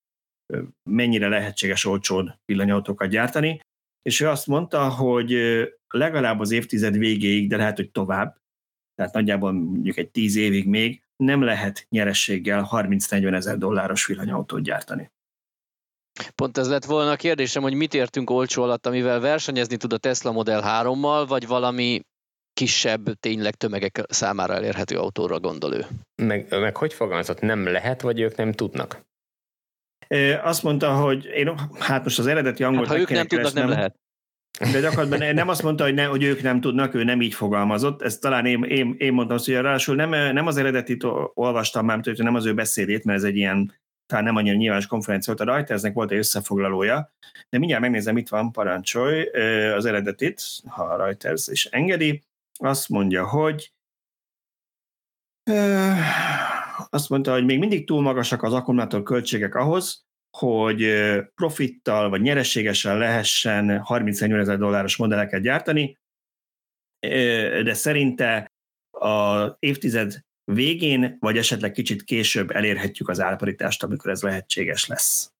mennyire lehetséges olcsón villanyautókat gyártani, és ő azt mondta, hogy legalább az évtized végéig, de lehet, hogy tovább, tehát nagyjából mondjuk egy tíz évig még nem lehet nyerességgel 30-40 ezer dolláros villanyautót gyártani. Pont ez lett volna a kérdésem, hogy mit értünk olcsó alatt, amivel versenyezni tud a Tesla Model 3-mal, vagy valami kisebb, tényleg tömegek számára elérhető autóra gondol ő. Meg, meg hogy fogalmazott, nem lehet, vagy ők nem tudnak? Azt mondta, hogy én, hát most az eredeti angol... Hát, ha ők nem tudnak, nem lehet. De gyakorlatban nem azt mondta, hogy, ne, hogy ők nem tudnak, ő nem így fogalmazott. Ez talán én, én, én mondtam, hogy ráadásul nem, nem az eredetit olvastam már, hogy nem az ő beszédét, mert ez egy ilyen talán nem annyira nyilvános konferencia volt a Reutersnek, volt egy összefoglalója, de mindjárt megnézem, itt van, parancsolj az eredetit, ha a Reuters is engedi. Azt mondja, hogy azt mondta, hogy még mindig túl magasak az akkumulátor költségek ahhoz, hogy profittal vagy nyereségesen lehessen 30 ezer dolláros modelleket gyártani, de szerinte a évtized végén, vagy esetleg kicsit később elérhetjük az árparitást, amikor ez lehetséges lesz.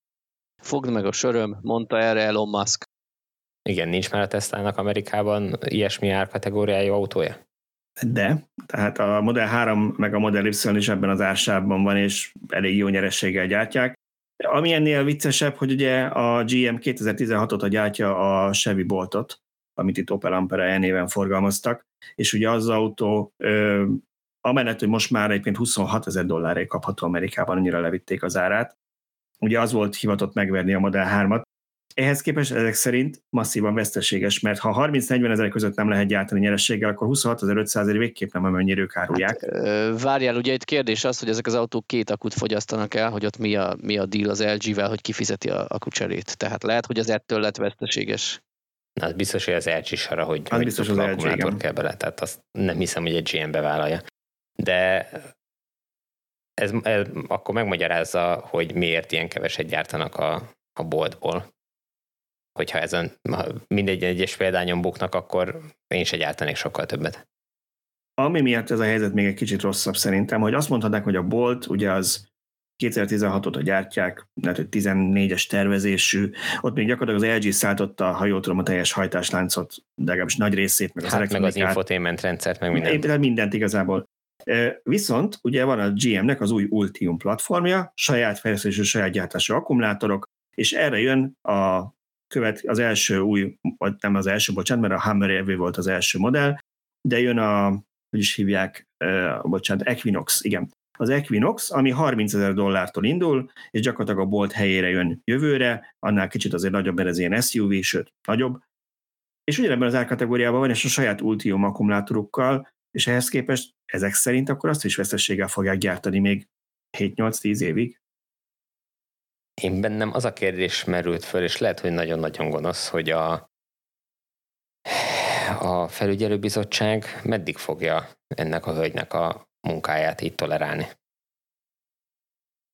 Fogd meg a söröm, mondta erre Elon Musk. Igen, nincs már a Tesla-nak Amerikában ilyesmi árkategóriájú autója? De, tehát a Model 3 meg a Model Y is ebben az ársában van, és elég jó nyerességgel gyártják. Ami ennél viccesebb, hogy ugye a GM 2016-ot gyártja a Chevy Boltot, amit itt Opel Ampera elnéven forgalmaztak, és ugye az, autó ö, amellett, hogy most már egyébként 26 ezer dollárért kapható Amerikában, annyira levitték az árát, ugye az volt hivatott megverni a Model 3-at, ehhez képest ezek szerint masszívan veszteséges, mert ha 30-40 ezer között nem lehet gyártani nyerességgel, akkor 26.500 ért végképp nem amennyire ők árulják. Hát, várjál, ugye itt kérdés az, hogy ezek az autók két akut fogyasztanak el, hogy ott mi a, mi a deal az LG-vel, hogy kifizeti a akucserét. Tehát lehet, hogy az ettől lett veszteséges. Na, az biztos, hogy az LG is arra, hogy, az hogy biztos az LG, kell bele, tehát azt nem hiszem, hogy egy GM bevállalja. De ez, ez akkor megmagyarázza, hogy miért ilyen keveset gyártanak a, a boltból hogyha ezen mindegy egyes példányon buknak, akkor én se gyártanék sokkal többet. Ami miatt ez a helyzet még egy kicsit rosszabb szerintem, hogy azt mondhatnák, hogy a Bolt ugye az 2016 a gyártják, lehet, hogy 14-es tervezésű, ott még gyakorlatilag az LG szállította, ha jól tudom, a teljes hajtásláncot, de legalábbis nagy részét, meg az hát meg az infotainment rendszert, meg mindent. Mindent, mindent igazából. Viszont ugye van a GM-nek az új Ultium platformja, saját fejlesztésű, saját gyártású akkumulátorok, és erre jön a követ, az első új, vagy nem az első, bocsánat, mert a Hammer EV volt az első modell, de jön a, hogy is hívják, uh, bocsánat, Equinox, igen. Az Equinox, ami 30 ezer dollártól indul, és gyakorlatilag a bolt helyére jön jövőre, annál kicsit azért nagyobb, mert ez ilyen SUV, sőt, nagyobb. És ugyanebben az árkategóriában van, és a saját Ultium akkumulátorokkal, és ehhez képest ezek szerint akkor azt is veszességgel fogják gyártani még 7-8-10 évig. Én bennem az a kérdés merült föl, és lehet, hogy nagyon-nagyon gonosz, hogy a, a felügyelőbizottság meddig fogja ennek a hölgynek a munkáját így tolerálni?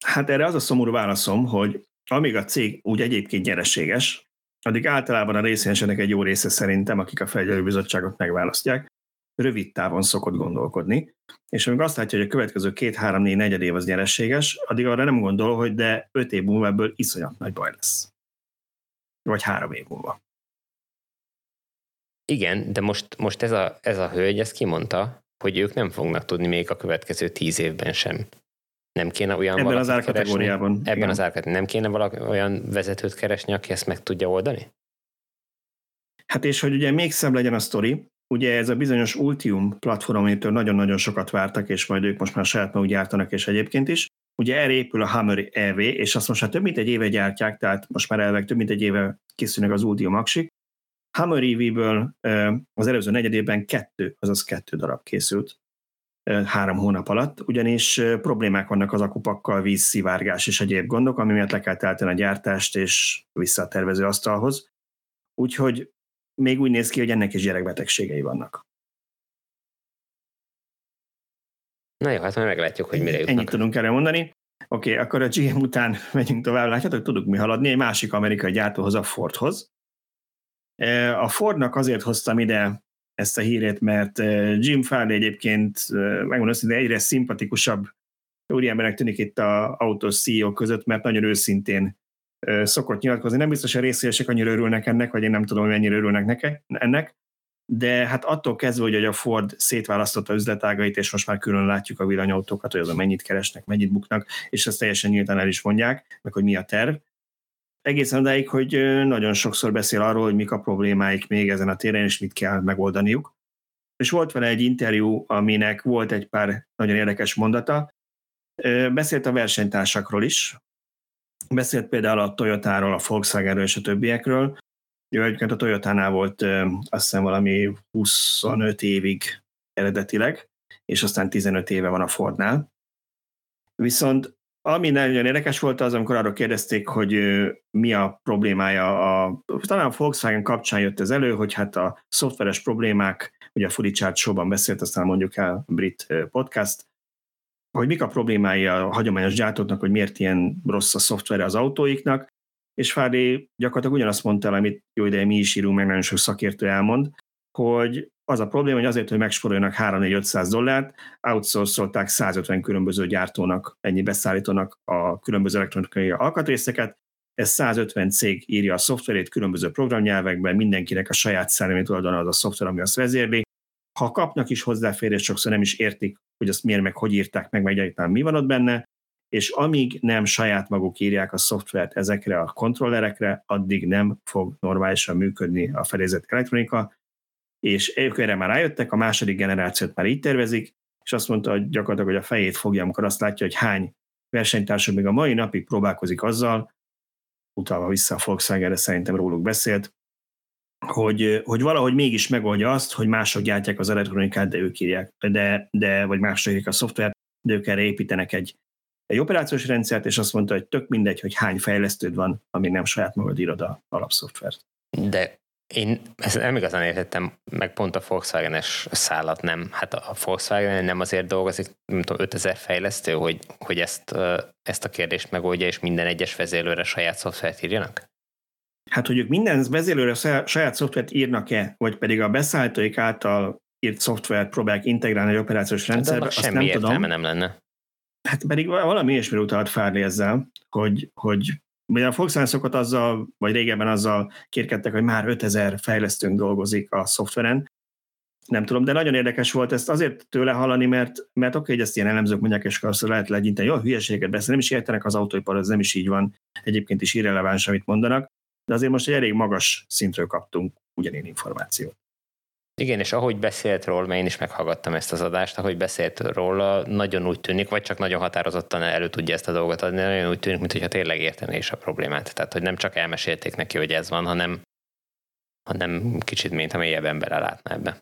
Hát erre az a szomorú válaszom, hogy amíg a cég úgy egyébként nyereséges, addig általában a részvényesenek egy jó része szerintem, akik a felügyelőbizottságot megválasztják, rövid távon szokott gondolkodni, és amikor azt látja, hogy a következő két-három-négy negyed év az nyerességes, addig arra nem gondol, hogy de öt év múlva ebből iszonyat nagy baj lesz. Vagy három év múlva. Igen, de most, most ez, a, ez a hölgy ezt kimondta, hogy ők nem fognak tudni még a következő tíz évben sem Nem kéne olyan Ebben az árkategóriában. Ebben igen. az árkategóriában. Nem kéne valaki olyan vezetőt keresni, aki ezt meg tudja oldani? Hát és hogy ugye még szebb legyen a sztori, ugye ez a bizonyos Ultium platform, amitől nagyon-nagyon sokat vártak, és majd ők most már saját maguk gyártanak, és egyébként is, ugye erre épül a Hammer EV, és azt most már több mint egy éve gyártják, tehát most már elvek több mint egy éve készülnek az Ultium aksik. Hammer EV-ből az előző negyedében kettő, azaz kettő darab készült három hónap alatt, ugyanis problémák vannak az akupakkal, vízszivárgás és egyéb gondok, ami miatt le kell telteni a gyártást és vissza a tervező asztalhoz. Úgyhogy még úgy néz ki, hogy ennek is gyerekbetegségei vannak. Na jó, hát majd meglátjuk, hogy mire jutnak. Ennyit tudunk erre mondani. Oké, okay, akkor a GM után megyünk tovább. Látjátok, tudunk mi haladni egy másik amerikai gyártóhoz, a Fordhoz. E, a Fordnak azért hoztam ide ezt a hírét, mert e, Jim Farley egyébként, e, megmondom azt, hogy egyre szimpatikusabb úriembernek tűnik itt a autós CEO között, mert nagyon őszintén szokott nyilatkozni. Nem biztos, hogy a részvényesek annyira örülnek ennek, vagy én nem tudom, hogy mennyire örülnek neke, ennek, de hát attól kezdve, hogy a Ford szétválasztotta üzletágait, és most már külön látjuk a villanyautókat, hogy azon mennyit keresnek, mennyit buknak, és ezt teljesen nyíltan el is mondják, meg hogy mi a terv. Egészen odáig, hogy nagyon sokszor beszél arról, hogy mik a problémáik még ezen a téren, és mit kell megoldaniuk. És volt vele egy interjú, aminek volt egy pár nagyon érdekes mondata. Beszélt a versenytársakról is, Beszélt például a Toyotáról, a Volkswagenről és a többiekről. Ő egyébként a Toyotánál volt azt hiszem valami 25 évig eredetileg, és aztán 15 éve van a Fordnál. Viszont ami nagyon érdekes volt az, amikor arról kérdezték, hogy mi a problémája, a, talán a Volkswagen kapcsán jött ez elő, hogy hát a szoftveres problémák, ugye a Fully Show-ban beszélt, aztán mondjuk el brit podcast, hogy mik a problémái a hagyományos gyártóknak, hogy miért ilyen rossz a szoftvere az autóiknak, és Fári gyakorlatilag ugyanazt mondta el, amit jó ideje mi is írunk, meg nagyon sok szakértő elmond, hogy az a probléma, hogy azért, hogy megsporoljanak 3-4-500 dollárt, outsourcolták 150 különböző gyártónak, ennyi beszállítónak a különböző elektronikai alkatrészeket, ez 150 cég írja a szoftverét különböző programnyelvekben, mindenkinek a saját szellemi tulajdona az a szoftver, ami azt vezérli, ha kapnak is hozzáférést, sokszor nem is értik, hogy azt miért meg hogy írták meg, egyáltalán mi van ott benne, és amíg nem saját maguk írják a szoftvert ezekre a kontrollerekre, addig nem fog normálisan működni a felézett elektronika, és ők erre már rájöttek, a második generációt már így tervezik, és azt mondta, hogy gyakorlatilag, hogy a fejét fogja, amikor azt látja, hogy hány versenytársa még a mai napig próbálkozik azzal, utalva vissza a Volkswagenre, szerintem róluk beszélt, hogy, hogy valahogy mégis megoldja azt, hogy mások gyártják az elektronikát, de ők írják, de, de vagy mások írják a szoftvert, de ők erre építenek egy, egy operációs rendszert, és azt mondta, hogy tök mindegy, hogy hány fejlesztőd van, ami nem saját magad írod a alapszoftvert. De én ezt nem igazán értettem, meg pont a Volkswagen-es szállat nem. Hát a Volkswagen nem azért dolgozik, nem tudom, 5000 fejlesztő, hogy, hogy ezt, ezt a kérdést megoldja, és minden egyes vezérlőre saját szoftvert írjanak? Hát, hogy ők minden vezérlőre saját szoftvert írnak-e, vagy pedig a beszállítóik által írt szoftvert próbálják integrálni egy operációs rendszerbe, azt semmi nem tudom. nem lenne. Hát pedig valami ilyesmire utalt Fárli ezzel, hogy, hogy Ugye a Volkswagen szokott azzal, vagy régebben azzal kérkedtek, hogy már 5000 fejlesztőnk dolgozik a szoftveren. Nem tudom, de nagyon érdekes volt ezt azért tőle hallani, mert, mert oké, hogy ezt ilyen elemzők mondják, és akkor lehet legyinteni, jó, hülyeséget beszél, nem is értenek az autóipar, ez nem is így van, egyébként is irreleváns, amit mondanak de azért most egy elég magas szintről kaptunk ugyanilyen információt. Igen, és ahogy beszélt róla, mert én is meghallgattam ezt az adást, ahogy beszélt róla, nagyon úgy tűnik, vagy csak nagyon határozottan elő tudja ezt a dolgot adni, nagyon úgy tűnik, mintha tényleg értené is a problémát. Tehát, hogy nem csak elmesélték neki, hogy ez van, hanem, hanem kicsit, mint mélyebben belelátná ebbe.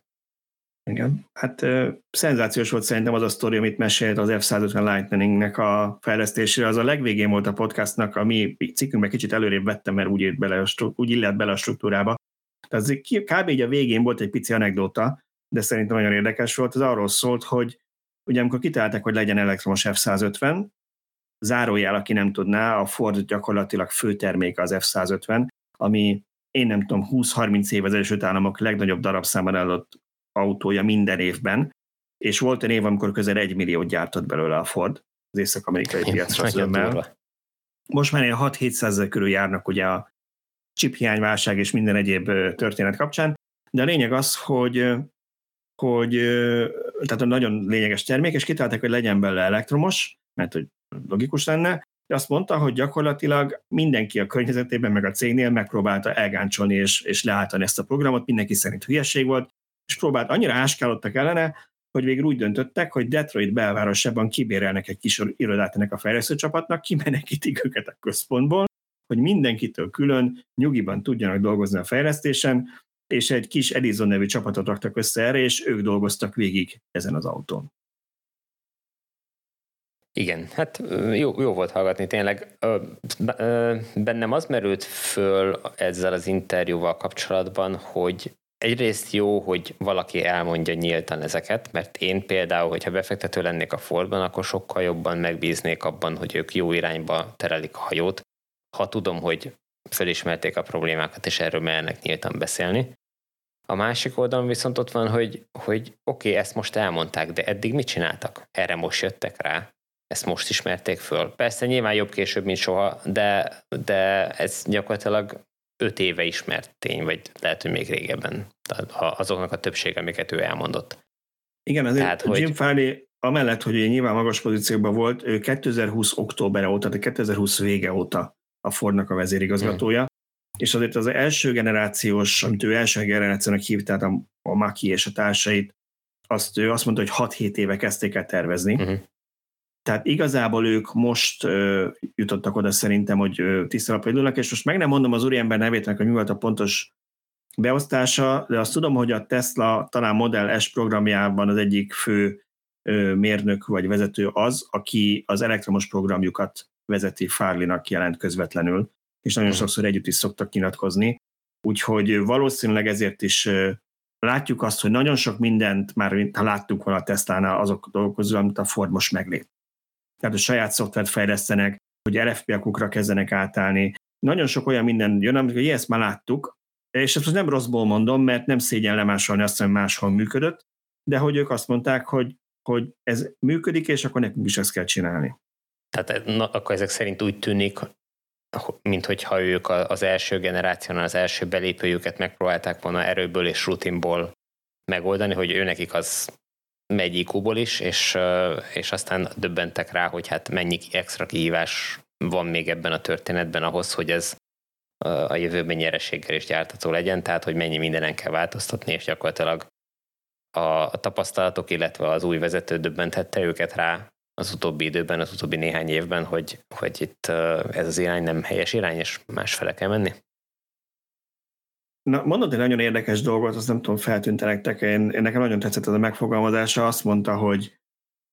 Igen. Hát uh, szenzációs volt szerintem az a sztori, amit mesélt az F-150 Lightning-nek a fejlesztésére. Az a legvégén volt a podcastnak, a mi cikkünkben kicsit előrébb vettem, mert úgy, írt bele, úgy illett bele a struktúrába. Tehát ez kb. így a végén volt egy pici anekdota, de szerintem nagyon érdekes volt. Ez arról szólt, hogy ugye amikor kitalálták, hogy legyen elektromos F-150, zárójel, aki nem tudná, a Ford gyakorlatilag főtermék az F-150, ami én nem tudom, 20-30 év az Egyesült Államok legnagyobb darabszámban eladott autója minden évben, és volt egy év, amikor közel egy millió gyártott belőle a Ford az észak-amerikai piacra Most már ilyen 6-700 ezer körül járnak ugye a chiphiányválság és minden egyéb történet kapcsán, de a lényeg az, hogy hogy tehát a nagyon lényeges termék, és kitalálták, hogy legyen belőle elektromos, mert hogy logikus lenne, de azt mondta, hogy gyakorlatilag mindenki a környezetében, meg a cégnél megpróbálta elgáncsolni és, és leállítani ezt a programot, mindenki szerint hülyeség volt, és próbált, annyira áskálottak ellene, hogy végül úgy döntöttek, hogy Detroit belvárosában kibérelnek egy kis irodát ennek a fejlesztő csapatnak, kimenekítik őket a központból, hogy mindenkitől külön nyugiban tudjanak dolgozni a fejlesztésen, és egy kis Edison nevű csapatot raktak össze erre, és ők dolgoztak végig ezen az autón. Igen, hát jó, jó volt hallgatni tényleg. Bennem az merült föl ezzel az interjúval kapcsolatban, hogy egyrészt jó, hogy valaki elmondja nyíltan ezeket, mert én például, hogyha befektető lennék a Fordban, akkor sokkal jobban megbíznék abban, hogy ők jó irányba terelik a hajót, ha tudom, hogy felismerték a problémákat, és erről mernek nyíltan beszélni. A másik oldalon viszont ott van, hogy, hogy oké, okay, ezt most elmondták, de eddig mit csináltak? Erre most jöttek rá? Ezt most ismerték föl? Persze nyilván jobb később, mint soha, de, de ez gyakorlatilag öt éve ismert tény, vagy lehet, hogy még régebben. Azoknak a többsége, amiket ő elmondott. Igen, azért Tehát, Jim hogy... Farley amellett, hogy ő nyilván magas pozícióban volt, ő 2020 október óta, tehát 2020 vége óta a Fordnak a vezérigazgatója, hmm. és azért az első generációs, amit ő első generációnak hívt, tehát a, a Maki és a társait, azt ő azt mondta, hogy 6-7 éve kezdték el tervezni. Hmm. Tehát igazából ők most ö, jutottak oda szerintem, hogy tisztelapra indulnak, és most meg nem mondom az úriember nevét, hogy mi volt a pontos beosztása, de azt tudom, hogy a Tesla talán Model S programjában az egyik fő ö, mérnök vagy vezető az, aki az elektromos programjukat vezeti Farlinak jelent közvetlenül, és nagyon mhm. sokszor együtt is szoktak nyilatkozni. Úgyhogy valószínűleg ezért is látjuk azt, hogy nagyon sok mindent már, ha láttuk volna a Tesla-nál azok közül, amit a Ford most meglép. Tehát a saját szoftvert fejlesztenek, hogy RFP-akukra kezdenek átállni. Nagyon sok olyan minden jön, amit hogy ezt már láttuk, és ezt most nem rosszból mondom, mert nem szégyen lemásolni azt, hogy máshol működött, de hogy ők azt mondták, hogy, hogy ez működik, és akkor nekünk is ezt kell csinálni. Tehát na, akkor ezek szerint úgy tűnik, mint hogyha ők az első generációnál az első belépőjüket megpróbálták volna erőből és rutinból megoldani, hogy őnekik az megy iq is, és, és aztán döbbentek rá, hogy hát mennyi extra kihívás van még ebben a történetben ahhoz, hogy ez a jövőben nyereséggel is gyártató legyen, tehát hogy mennyi mindenen kell változtatni, és gyakorlatilag a tapasztalatok, illetve az új vezető döbbentette őket rá az utóbbi időben, az utóbbi néhány évben, hogy, hogy itt ez az irány nem helyes irány, és másfele kell menni? Na, mondod egy nagyon érdekes dolgot, azt nem tudom, feltűnt nektek, én, én nekem nagyon tetszett ez a megfogalmazása, azt mondta, hogy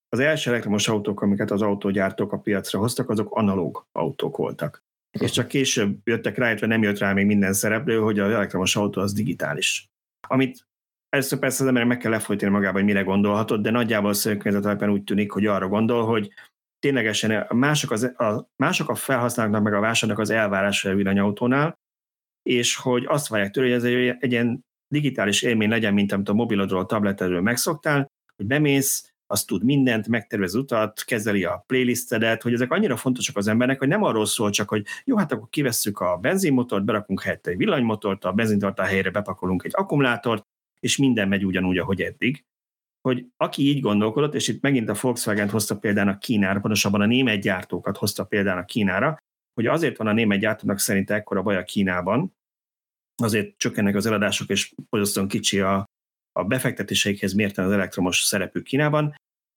az első elektromos autók, amiket az autógyártók a piacra hoztak, azok analóg autók voltak. És csak később jöttek rá, illetve nem jött rá még minden szereplő, hogy az elektromos autó az digitális. Amit Először persze az emberek meg kell lefolytani magába, hogy mire gondolhatod, de nagyjából szövegkönyvezet úgy tűnik, hogy arra gondol, hogy ténylegesen mások, az, a, mások a felhasználóknak meg a vásárnak az elvárása a villanyautónál, és hogy azt várják tőle, hogy ez egy, egy ilyen digitális élmény legyen, mint amit a mobilodról, a tabletedről megszoktál, hogy bemész, azt tud mindent, megtervez utat, kezeli a playlistedet, hogy ezek annyira fontosak az embernek, hogy nem arról szól csak, hogy jó, hát akkor kivesszük a benzinmotort, berakunk helyette egy villanymotort, a benzintartá helyére bepakolunk egy akkumulátort, és minden megy ugyanúgy, ahogy eddig. Hogy aki így gondolkodott, és itt megint a Volkswagen hozta példának Kínára, pontosabban a német gyártókat hozta példának Kínára, hogy azért van a német gyártónak szerint ekkora baj a Kínában, azért csökkennek az eladások, és borzasztóan kicsi a, a befektetéseikhez mérten az elektromos szerepük Kínában,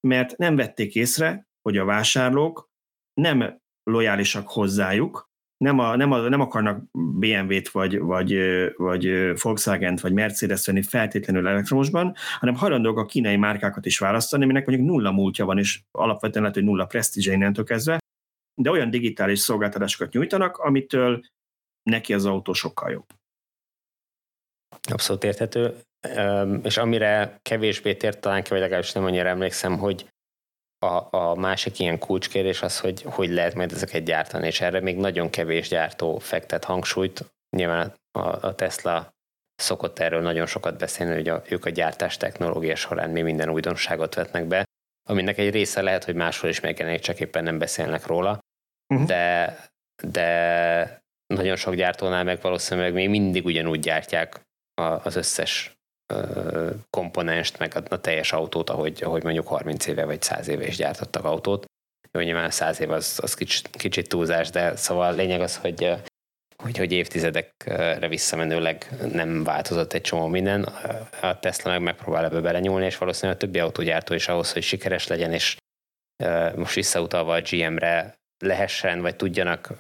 mert nem vették észre, hogy a vásárlók nem lojálisak hozzájuk, nem, a, nem, a, nem akarnak BMW-t, vagy, vagy, vagy Volkswagen-t, vagy Mercedes venni feltétlenül elektromosban, hanem hajlandók a kínai márkákat is választani, aminek mondjuk nulla múltja van, és alapvetően lehet, hogy nulla presztízse innentől kezdve, de olyan digitális szolgáltatásokat nyújtanak, amitől neki az autó sokkal jobb. Abszolút érthető. És amire kevésbé tért talán ki, vagy legalábbis nem annyira emlékszem, hogy a, a másik ilyen kulcskérdés az, hogy hogy lehet majd ezeket gyártani, és erre még nagyon kevés gyártó fektet hangsúlyt. Nyilván a, a Tesla szokott erről nagyon sokat beszélni, hogy a, ők a gyártás technológia során mi minden újdonságot vetnek be, aminek egy része lehet, hogy máshol is megjelenik, csak éppen nem beszélnek róla, uh-huh. de, de nagyon sok gyártónál meg valószínűleg még mindig ugyanúgy gyártják az összes komponenst, meg a, a teljes autót, ahogy, ahogy mondjuk 30 éve vagy 100 éve is gyártottak autót, Jó, nyilván száz év az, az kicsit, kicsit túlzás, de szóval a lényeg az, hogy hogy, hogy évtizedekre visszamenőleg nem változott egy csomó minden. A Tesla meg megpróbál ebbe belenyúlni, és valószínűleg a többi autógyártó is ahhoz, hogy sikeres legyen, és most visszautalva a GM-re lehessen, vagy tudjanak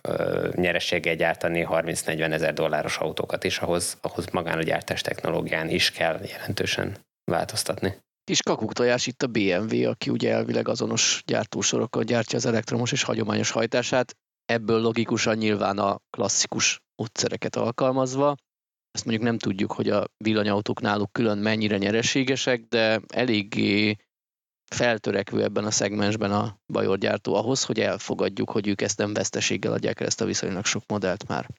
nyerességgel gyártani 30-40 ezer dolláros autókat is, ahhoz, ahhoz magán a gyártás technológián is kell jelentősen változtatni. Kis kakuktojás itt a BMW, aki ugye elvileg azonos gyártósorokkal gyártja az elektromos és hagyományos hajtását. Ebből logikusan nyilván a klasszikus módszereket alkalmazva. Ezt mondjuk nem tudjuk, hogy a villanyautók náluk külön mennyire nyereségesek, de eléggé feltörekvő ebben a szegmensben a bajorgyártó ahhoz, hogy elfogadjuk, hogy ők ezt nem veszteséggel adják el ezt a viszonylag sok modellt már.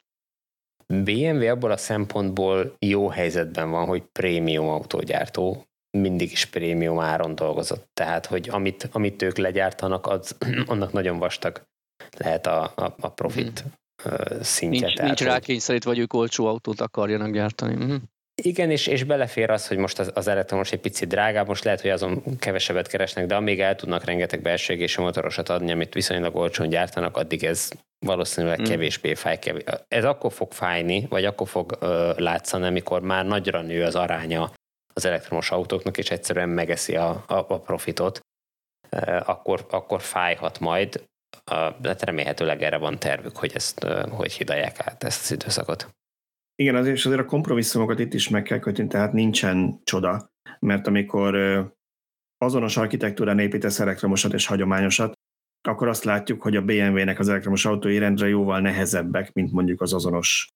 BMW abból a szempontból jó helyzetben van, hogy prémium autógyártó, mindig is prémium áron dolgozott. Tehát, hogy amit, amit ők legyártanak, az, annak nagyon vastag lehet a, a, a profit hmm. szintje. Nincs, tehát, nincs rákényszerítve, vagy ők olcsó autót akarjanak gyártani. Hmm. Igen, és, és belefér az, hogy most az, az elektromos egy picit drágább, most lehet, hogy azon kevesebbet keresnek, de amíg el tudnak rengeteg belső égésű motorosat adni, amit viszonylag olcsón gyártanak, addig ez valószínűleg hmm. kevésbé fáj. Kevés. Ez akkor fog fájni, vagy akkor fog ö, látszani, amikor már nagyra nő az aránya az elektromos autóknak, és egyszerűen megeszi a, a, a profitot, akkor, akkor fájhat majd. De hát remélhetőleg erre van tervük, hogy ezt hogy hidalják át ezt az időszakot. Igen, azért, és azért a kompromisszumokat itt is meg kell kötni, tehát nincsen csoda, mert amikor azonos architektúrán építesz elektromosat és hagyományosat, akkor azt látjuk, hogy a BMW-nek az elektromos autói rendre jóval nehezebbek, mint mondjuk az azonos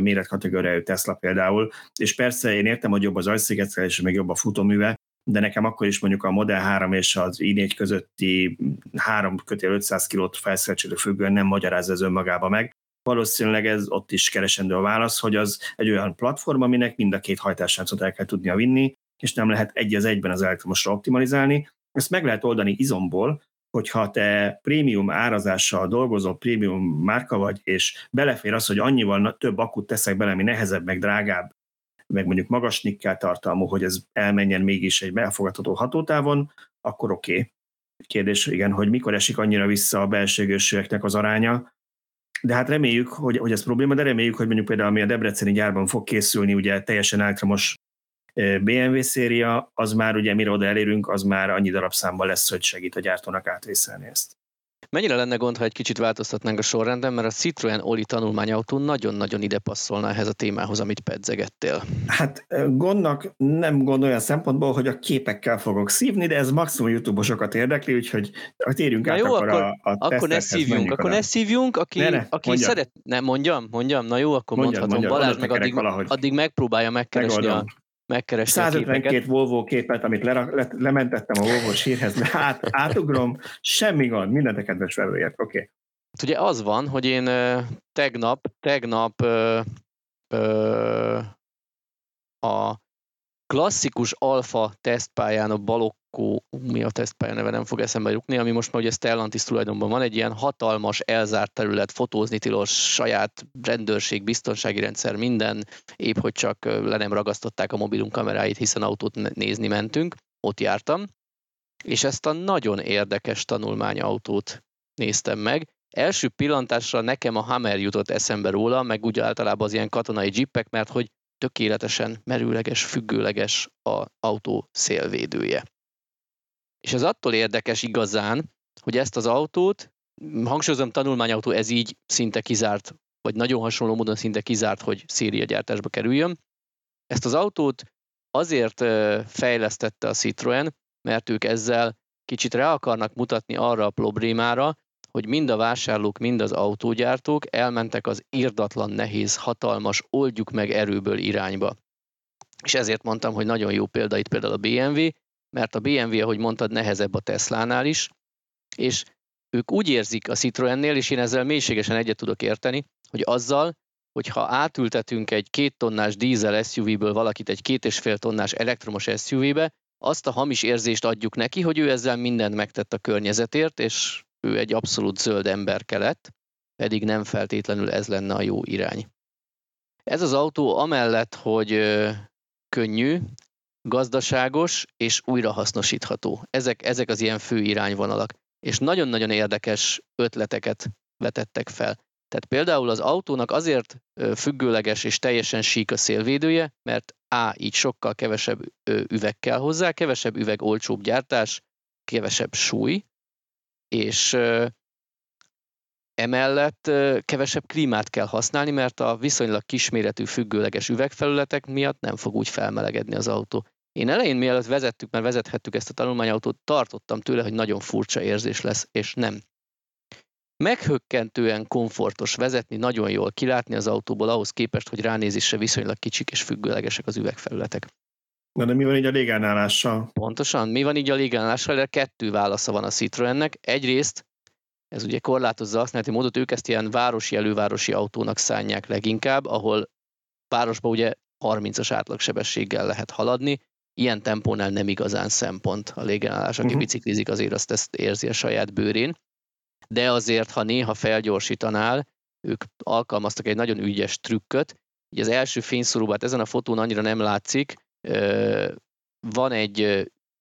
méretkategóriájú Tesla például. És persze én értem, hogy jobb az agyszigetelés, meg jobb a futóműve, de nekem akkor is mondjuk a Model 3 és az i4 közötti 3 kötél 500 kilót felszereltségű függően nem magyaráz ez önmagába meg. Valószínűleg ez ott is keresendő a válasz, hogy az egy olyan platform, aminek mind a két hajtásláncot el kell tudnia vinni, és nem lehet egy az egyben az elektromosra optimalizálni. Ezt meg lehet oldani izomból, hogyha te prémium árazással dolgozó prémium márka vagy, és belefér az, hogy annyival több akut teszek bele, ami nehezebb, meg drágább, meg mondjuk magas nikkel tartalmú, hogy ez elmenjen mégis egy elfogadható hatótávon, akkor oké. Okay. Kérdés, igen, hogy mikor esik annyira vissza a belső az aránya, de hát reméljük, hogy, hogy ez probléma, de reméljük, hogy mondjuk például ami a Debreceni gyárban fog készülni, ugye teljesen elektromos BMW széria, az már ugye mire oda elérünk, az már annyi darabszámban lesz, hogy segít a gyártónak átvészelni ezt. Mennyire lenne gond, ha egy kicsit változtatnánk a sorrenden, mert a Citroen Oli tanulmányautó nagyon-nagyon ide passzolna ehhez a témához, amit pedzegettél. Hát gondnak nem gond olyan szempontból, hogy a képekkel fogok szívni, de ez maximum YouTube-osokat érdekli, úgyhogy térjünk Na át jó, akkor, akkor a, a Akkor ne szívjunk, akkor ne szívjunk, aki, ne, ne, aki szeret... Nem, mondjam, mondjam, na jó, akkor mondjad, mondhatom. Mondjad, Balázs meg addig, addig megpróbálja megkeresni Megoldom. a megkeresni 152 Volvo képet, amit le, le, lementettem a Volvo sírhez, de át, átugrom, semmi gond, mindent a kedves felőért, oké. Okay. Hát ugye az van, hogy én tegnap, tegnap ö, ö, a klasszikus alfa tesztpályán a Balokkó, mi a tesztpálya neve, nem fog eszembe jutni, ami most már ugye Stellantis tulajdonban van, egy ilyen hatalmas, elzárt terület, fotózni tilos, saját rendőrség, biztonsági rendszer, minden, épp hogy csak le nem ragasztották a mobilunk kameráit, hiszen autót nézni mentünk, ott jártam, és ezt a nagyon érdekes tanulmányautót néztem meg. Első pillantásra nekem a Hammer jutott eszembe róla, meg úgy általában az ilyen katonai jeepek, mert hogy tökéletesen merőleges, függőleges a autó szélvédője. És ez attól érdekes igazán, hogy ezt az autót, hangsúlyozom, tanulmányautó, ez így szinte kizárt, vagy nagyon hasonló módon szinte kizárt, hogy szériagyártásba kerüljön. Ezt az autót azért fejlesztette a Citroen, mert ők ezzel kicsit rá akarnak mutatni arra a problémára, hogy mind a vásárlók, mind az autógyártók elmentek az irdatlan, nehéz, hatalmas, oldjuk meg erőből irányba. És ezért mondtam, hogy nagyon jó példa itt például a BMW, mert a BMW, ahogy mondtad, nehezebb a Teslánál is, és ők úgy érzik a Citroennél, és én ezzel mélységesen egyet tudok érteni, hogy azzal, hogyha átültetünk egy két tonnás dízel SUV-ből valakit egy két és fél tonnás elektromos SUV-be, azt a hamis érzést adjuk neki, hogy ő ezzel mindent megtett a környezetért, és ő egy abszolút zöld emberke lett, pedig nem feltétlenül ez lenne a jó irány. Ez az autó amellett, hogy könnyű, gazdaságos és újrahasznosítható. Ezek, ezek az ilyen fő irányvonalak. és nagyon-nagyon érdekes ötleteket vetettek fel. Tehát például az autónak azért függőleges és teljesen sík a szélvédője, mert A. így sokkal kevesebb üveg kell hozzá, kevesebb üveg olcsóbb gyártás, kevesebb súly, és Emellett kevesebb klímát kell használni, mert a viszonylag kisméretű függőleges üvegfelületek miatt nem fog úgy felmelegedni az autó. Én elején mielőtt vezettük, mert vezethettük ezt a tanulmányautót, tartottam tőle, hogy nagyon furcsa érzés lesz, és nem. Meghökkentően komfortos vezetni, nagyon jól kilátni az autóból ahhoz képest, hogy ránézésre viszonylag kicsik és függőlegesek az üvegfelületek. Na de mi van így a légállással? Pontosan, mi van így a légállással? Erre kettő válasza van a Citroennek. Egyrészt ez ugye korlátozza használati módot, ők ezt ilyen városi, elővárosi autónak szánják leginkább, ahol városba ugye 30-as átlagsebességgel lehet haladni, ilyen tempónál nem igazán szempont a légenállás. Aki uh-huh. biciklizik, azért azt ezt érzi a saját bőrén. De azért, ha néha felgyorsítanál, ők alkalmaztak egy nagyon ügyes trükköt. Ugye az első fényszóróbát ezen a fotón annyira nem látszik, van egy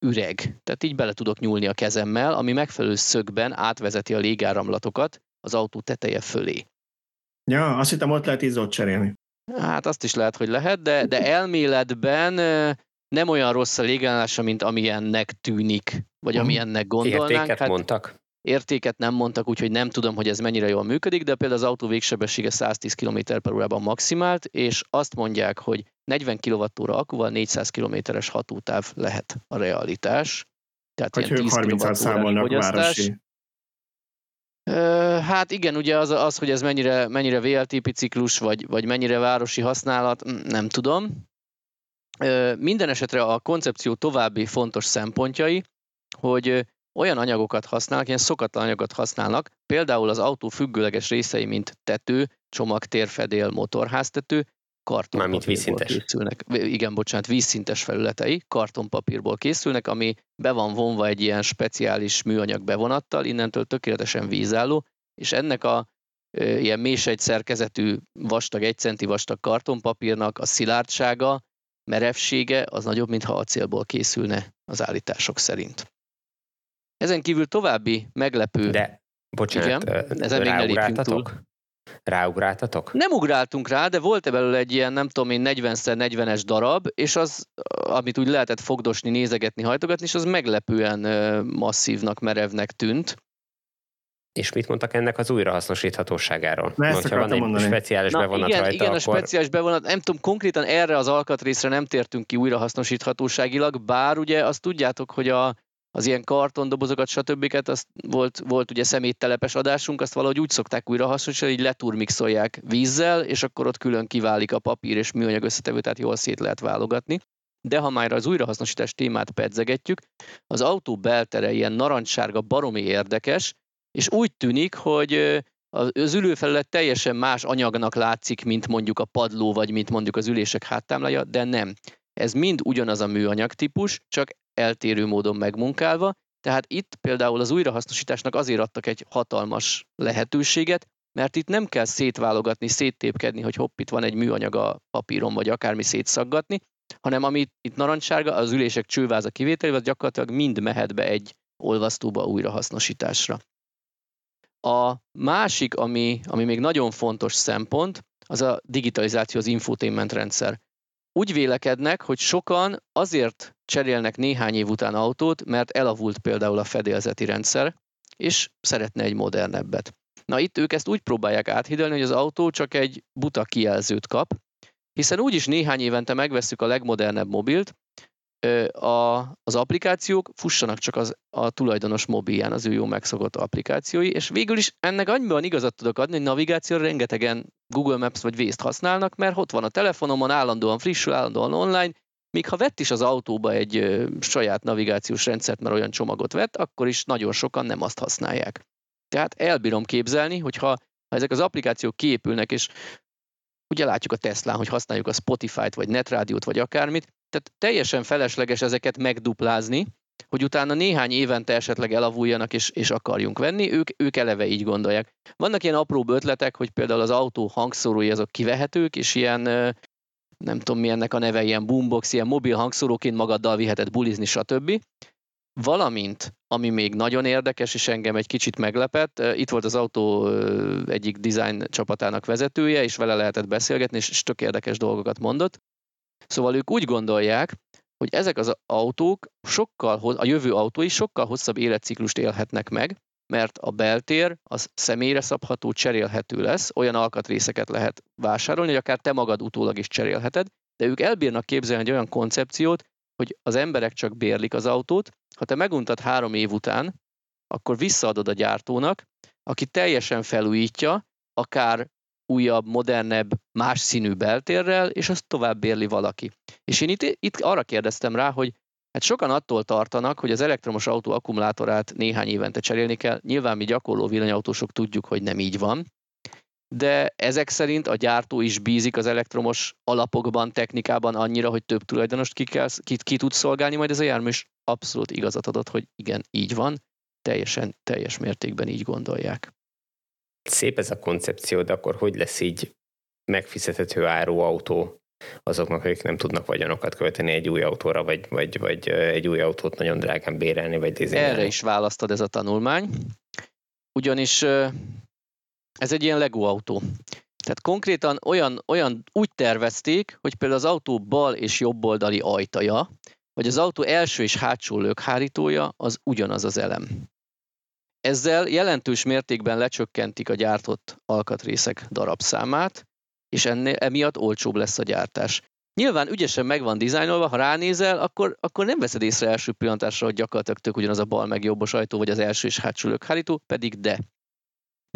üreg. Tehát így bele tudok nyúlni a kezemmel, ami megfelelő szögben átvezeti a légáramlatokat az autó teteje fölé. Ja, azt hittem ott lehet izzót cserélni. Hát azt is lehet, hogy lehet, de, de elméletben nem olyan rossz a légállása, mint amilyennek tűnik, vagy amilyennek gondolnánk. Értéket hát, mondtak? Értéket nem mondtak, úgyhogy nem tudom, hogy ez mennyire jól működik, de például az autó végsebessége 110 km per órában maximált, és azt mondják, hogy 40 kWh akkuval 400 km-es hatótáv lehet a realitás. Tehát hogy ilyen 10 30 számolnak városi. Hát igen, ugye az, az hogy ez mennyire, mennyire VLTP ciklus, vagy, vagy mennyire városi használat, nem tudom. Minden esetre a koncepció további fontos szempontjai, hogy olyan anyagokat használnak, ilyen szokatlan anyagokat használnak, például az autó függőleges részei, mint tető, csomagtérfedél, motorháztető, kartonpapírból készülnek. Igen, bocsánat, vízszintes felületei kartonpapírból készülnek, ami be van vonva egy ilyen speciális műanyag bevonattal, innentől tökéletesen vízálló, és ennek a e, ilyen mésegy szerkezetű vastag, egy centi vastag kartonpapírnak a szilárdsága, merevsége az nagyobb, mint ha acélból készülne az állítások szerint. Ezen kívül további meglepő... De, bocsánat, igen, ezen még ne lépjünk túl. Ráugráltatok? Nem ugráltunk rá, de volt belőle egy ilyen, nem tudom én, 40x40-es darab, és az, amit úgy lehetett fogdosni, nézegetni, hajtogatni, és az meglepően masszívnak, merevnek tűnt. És mit mondtak ennek az újrahasznosíthatóságáról? Na, ezt van egy mondani. speciális Na, bevonat igen, rajta, igen, akkor... a speciális bevonat, nem tudom, konkrétan erre az alkatrészre nem tértünk ki újrahasznosíthatóságilag, bár ugye azt tudjátok, hogy a, az ilyen kartondobozokat, stb. azt volt, volt ugye szeméttelepes adásunk, azt valahogy úgy szokták újra hasznosítani, hogy leturmixolják vízzel, és akkor ott külön kiválik a papír és műanyag összetevő, tehát jól szét lehet válogatni. De ha már az újrahasznosítás témát pedzegetjük, az autó beltere ilyen narancssárga baromi érdekes, és úgy tűnik, hogy az ülőfelület teljesen más anyagnak látszik, mint mondjuk a padló, vagy mint mondjuk az ülések háttámlája, de nem. Ez mind ugyanaz a műanyag típus, csak eltérő módon megmunkálva, tehát itt például az újrahasznosításnak azért adtak egy hatalmas lehetőséget, mert itt nem kell szétválogatni, széttépkedni, hogy hopp, itt van egy műanyag a papíron, vagy akármi szétszaggatni, hanem ami itt narancssárga, az ülések csőváza kivételével gyakorlatilag mind mehet be egy olvasztóba újrahasznosításra. A másik, ami, ami még nagyon fontos szempont, az a digitalizáció, az infotainment rendszer. Úgy vélekednek, hogy sokan azért cserélnek néhány év után autót, mert elavult például a fedélzeti rendszer, és szeretne egy modernebbet. Na itt ők ezt úgy próbálják áthidalni, hogy az autó csak egy buta kijelzőt kap, hiszen úgyis néhány évente megveszük a legmodernebb mobilt, a, az applikációk fussanak csak az, a tulajdonos mobilján, az ő jó megszokott applikációi, és végül is ennek annyiban igazat tudok adni, hogy navigációra rengetegen Google Maps vagy Waze-t használnak, mert ott van a telefonomon, állandóan frissül, állandóan online, míg ha vett is az autóba egy ö, saját navigációs rendszert, mert olyan csomagot vett, akkor is nagyon sokan nem azt használják. Tehát elbírom képzelni, hogy ha, ha ezek az applikációk kiépülnek, és ugye látjuk a Teslán, hogy használjuk a Spotify-t, vagy Netrádiót, vagy akármit, tehát teljesen felesleges ezeket megduplázni, hogy utána néhány évente esetleg elavuljanak és, és akarjunk venni, ők, ők eleve így gondolják. Vannak ilyen apró ötletek, hogy például az autó hangszórói azok kivehetők, és ilyen, nem tudom mi ennek a neve, ilyen boombox, ilyen mobil hangszóróként magaddal viheted bulizni, stb. Valamint, ami még nagyon érdekes, és engem egy kicsit meglepett, itt volt az autó egyik design csapatának vezetője, és vele lehetett beszélgetni, és tök érdekes dolgokat mondott. Szóval ők úgy gondolják, hogy ezek az autók sokkal, a jövő autói sokkal hosszabb életciklust élhetnek meg, mert a beltér az személyre szabható, cserélhető lesz, olyan alkatrészeket lehet vásárolni, hogy akár te magad utólag is cserélheted, de ők elbírnak képzelni egy olyan koncepciót, hogy az emberek csak bérlik az autót, ha te meguntad három év után, akkor visszaadod a gyártónak, aki teljesen felújítja, akár újabb, modernebb, más színű beltérrel, és azt tovább bérli valaki. És én itt, itt arra kérdeztem rá, hogy hát sokan attól tartanak, hogy az elektromos autó akkumulátorát néhány évente cserélni kell. Nyilván mi gyakorló villanyautósok tudjuk, hogy nem így van, de ezek szerint a gyártó is bízik az elektromos alapokban, technikában annyira, hogy több tulajdonost ki, kell, ki, ki tud szolgálni majd ez a jármű, és abszolút igazat adott, hogy igen, így van, teljesen, teljes mértékben így gondolják. Szép ez a koncepció, de akkor hogy lesz így megfizethető áru autó azoknak, akik nem tudnak vagyonokat költeni egy új autóra, vagy, vagy, vagy egy új autót nagyon drágán bérelni, vagy dizájnálni? Erre is választad ez a tanulmány, ugyanis ez egy ilyen Lego autó. Tehát konkrétan olyan, olyan úgy tervezték, hogy például az autó bal és jobb oldali ajtaja, vagy az autó első és hátsó lökhárítója az ugyanaz az elem. Ezzel jelentős mértékben lecsökkentik a gyártott alkatrészek darabszámát, és ennél emiatt olcsóbb lesz a gyártás. Nyilván ügyesen meg van dizájnolva, ha ránézel, akkor, akkor nem veszed észre első pillantásra, hogy gyakorlatilag tök ugyanaz a bal meg jobbos ajtó, vagy az első és hátsó lökhárító, pedig de.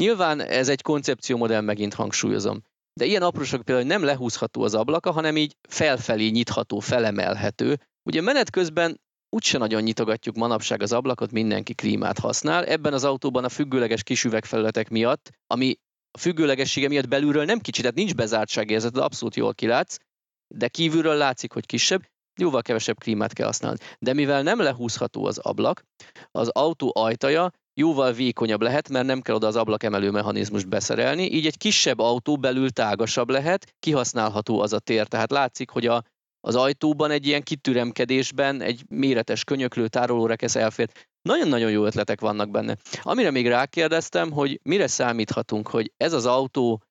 Nyilván ez egy koncepciómodell, megint hangsúlyozom. De ilyen apróság például nem lehúzható az ablaka, hanem így felfelé nyitható, felemelhető. Ugye menet közben úgyse nagyon nyitogatjuk manapság az ablakot, mindenki klímát használ. Ebben az autóban a függőleges kis üvegfelületek miatt, ami a függőlegessége miatt belülről nem kicsi, tehát nincs bezártságérzet, de abszolút jól kilátsz, de kívülről látszik, hogy kisebb, jóval kevesebb klímát kell használni. De mivel nem lehúzható az ablak, az autó ajtaja jóval vékonyabb lehet, mert nem kell oda az ablakemelő mechanizmust beszerelni, így egy kisebb autó belül tágasabb lehet, kihasználható az a tér. Tehát látszik, hogy a, az ajtóban egy ilyen kitüremkedésben egy méretes könyöklő tárolórekesz elfér. Nagyon-nagyon jó ötletek vannak benne. Amire még rákérdeztem, hogy mire számíthatunk, hogy ez az autó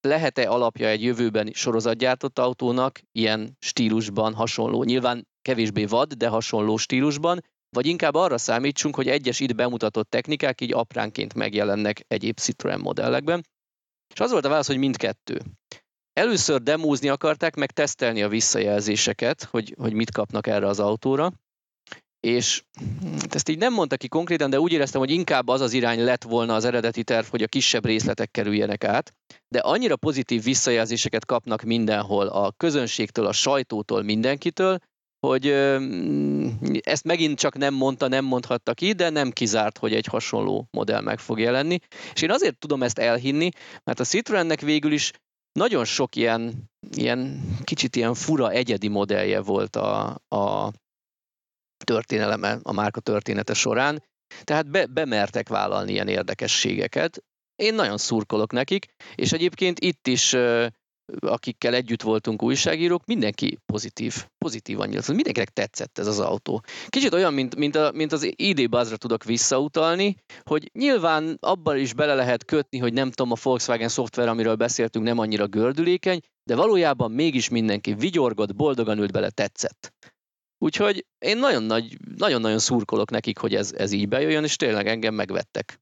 lehet-e alapja egy jövőben sorozatgyártott autónak, ilyen stílusban hasonló, nyilván kevésbé vad, de hasonló stílusban, vagy inkább arra számítsunk, hogy egyes itt bemutatott technikák így apránként megjelennek egyéb Citroen modellekben. És az volt a válasz, hogy mindkettő. Először demózni akarták, meg tesztelni a visszajelzéseket, hogy, hogy mit kapnak erre az autóra, és hát ezt így nem mondta ki konkrétan, de úgy éreztem, hogy inkább az az irány lett volna az eredeti terv, hogy a kisebb részletek kerüljenek át, de annyira pozitív visszajelzéseket kapnak mindenhol, a közönségtől, a sajtótól, mindenkitől, hogy ezt megint csak nem mondta, nem mondhatta ki, de nem kizárt, hogy egy hasonló modell meg fog jelenni. És én azért tudom ezt elhinni, mert a Citroennek végül is nagyon sok ilyen, ilyen kicsit ilyen fura egyedi modellje volt a, a történeleme, a márka története során, tehát be, bemertek vállalni ilyen érdekességeket. Én nagyon szurkolok nekik, és egyébként itt is akikkel együtt voltunk újságírók, mindenki pozitív, pozitívan nyilatkozott. Mindenkinek tetszett ez az autó. Kicsit olyan, mint, mint, a, mint az ID Buzzra tudok visszautalni, hogy nyilván abban is bele lehet kötni, hogy nem tudom, a Volkswagen szoftver, amiről beszéltünk, nem annyira gördülékeny, de valójában mégis mindenki vigyorgott, boldogan ült bele, tetszett. Úgyhogy én nagyon nagy, nagyon-nagyon szurkolok nekik, hogy ez, ez így bejöjjön, és tényleg engem megvettek.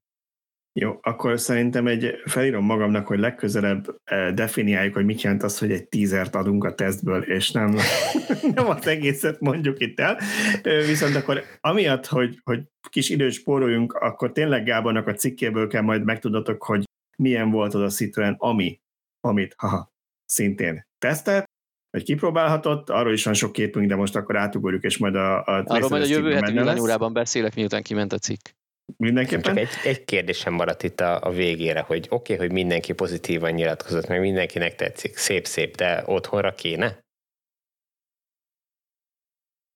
Jó, akkor szerintem egy felírom magamnak, hogy legközelebb eh, definiáljuk, hogy mit jelent az, hogy egy tízert adunk a tesztből, és nem, nem az egészet mondjuk itt el. Viszont akkor amiatt, hogy, hogy kis időt spóroljunk, akkor tényleg Gábornak a cikkéből kell majd megtudatok, hogy milyen volt az a Citroen, ami, amit haha, szintén tesztelt, vagy kipróbálhatott, arról is van sok képünk, de most akkor átugorjuk, és majd a, a Arról majd a jövő heti villanyórában beszélek, miután kiment a cikk. Mindenképpen. Csak egy, egy kérdésem maradt itt a, a végére, hogy oké, okay, hogy mindenki pozitívan nyilatkozott, meg mindenkinek tetszik, szép-szép, de otthonra kéne?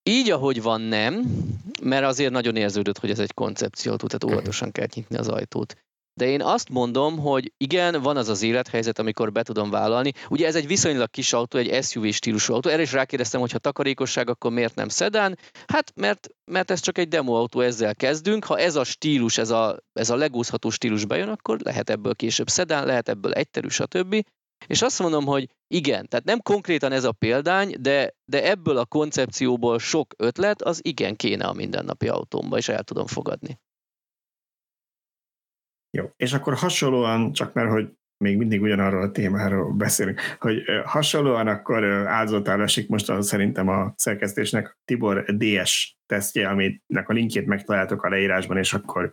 Így, ahogy van, nem, mert azért nagyon érződött, hogy ez egy koncepció, tehát óvatosan kell nyitni az ajtót. De én azt mondom, hogy igen, van az az élethelyzet, amikor be tudom vállalni. Ugye ez egy viszonylag kis autó, egy SUV stílusú autó. Erre is rákérdeztem, hogy ha takarékosság, akkor miért nem szedán? Hát mert, mert ez csak egy demo autó, ezzel kezdünk. Ha ez a stílus, ez a, ez a legúzható stílus bejön, akkor lehet ebből később szedán, lehet ebből egyterű, stb. És azt mondom, hogy igen, tehát nem konkrétan ez a példány, de, de ebből a koncepcióból sok ötlet, az igen kéne a mindennapi autómba, és el tudom fogadni. Jó, és akkor hasonlóan, csak mert hogy még mindig ugyanarról a témáról beszélünk, hogy hasonlóan akkor áldozatára esik most a, szerintem a szerkesztésnek Tibor DS tesztje, aminek a linkjét megtaláltok a leírásban, és akkor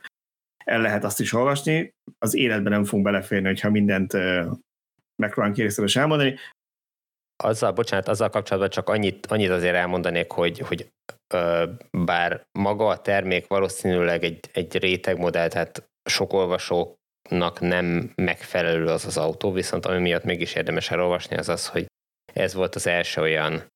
el lehet azt is olvasni. Az életben nem fogunk beleférni, hogyha mindent megpróbálunk kérészteles elmondani. Azzal, bocsánat, azzal kapcsolatban csak annyit, annyit azért elmondanék, hogy, hogy ö, bár maga a termék valószínűleg egy, egy rétegmodell, tehát sok olvasóknak nem megfelelő az az autó, viszont ami miatt mégis érdemes elolvasni, az az, hogy ez volt az első olyan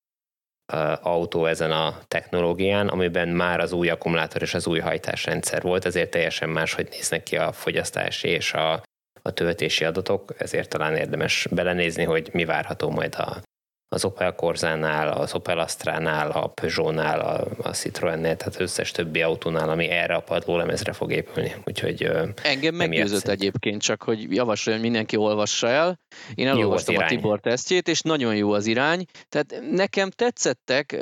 autó ezen a technológián, amiben már az új akkumulátor és az új hajtásrendszer volt, ezért teljesen más, hogy néznek ki a fogyasztási és a, a töltési adatok, ezért talán érdemes belenézni, hogy mi várható majd a, az Opel Corzánál, az Opel Astránál, a Peugeotnál, a, a Citroennél, tehát összes többi autónál, ami erre a padlólemezre fog épülni. Úgyhogy Engem meggyőzött egyébként, csak hogy javasoljon, hogy mindenki olvassa el. Én elolvastam a Tibor tesztjét, és nagyon jó az irány. Tehát nekem tetszettek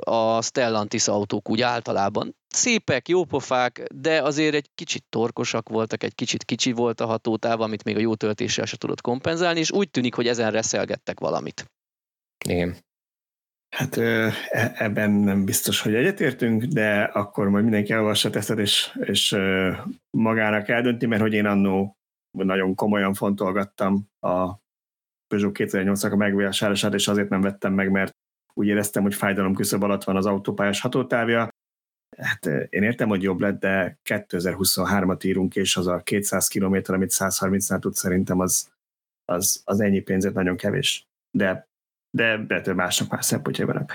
a Stellantis autók úgy általában szépek, jópofák, de azért egy kicsit torkosak voltak, egy kicsit kicsi volt a hatótáv, amit még a jó töltéssel se tudott kompenzálni, és úgy tűnik, hogy ezen reszelgettek valamit. Igen. Hát e, ebben nem biztos, hogy egyetértünk, de akkor majd mindenki elolvassa tesztet, és, és magának eldönti, mert hogy én annó nagyon komolyan fontolgattam a Peugeot 2008-nak a megvásárlását, és azért nem vettem meg, mert úgy éreztem, hogy fájdalom küszöb alatt van az autópályás hatótávja. Hát én értem, hogy jobb lett, de 2023-at írunk, és az a 200 km, amit 130-nál tud, szerintem az, az, az ennyi pénzet nagyon kevés. De de de másnak más szempontjai vannak.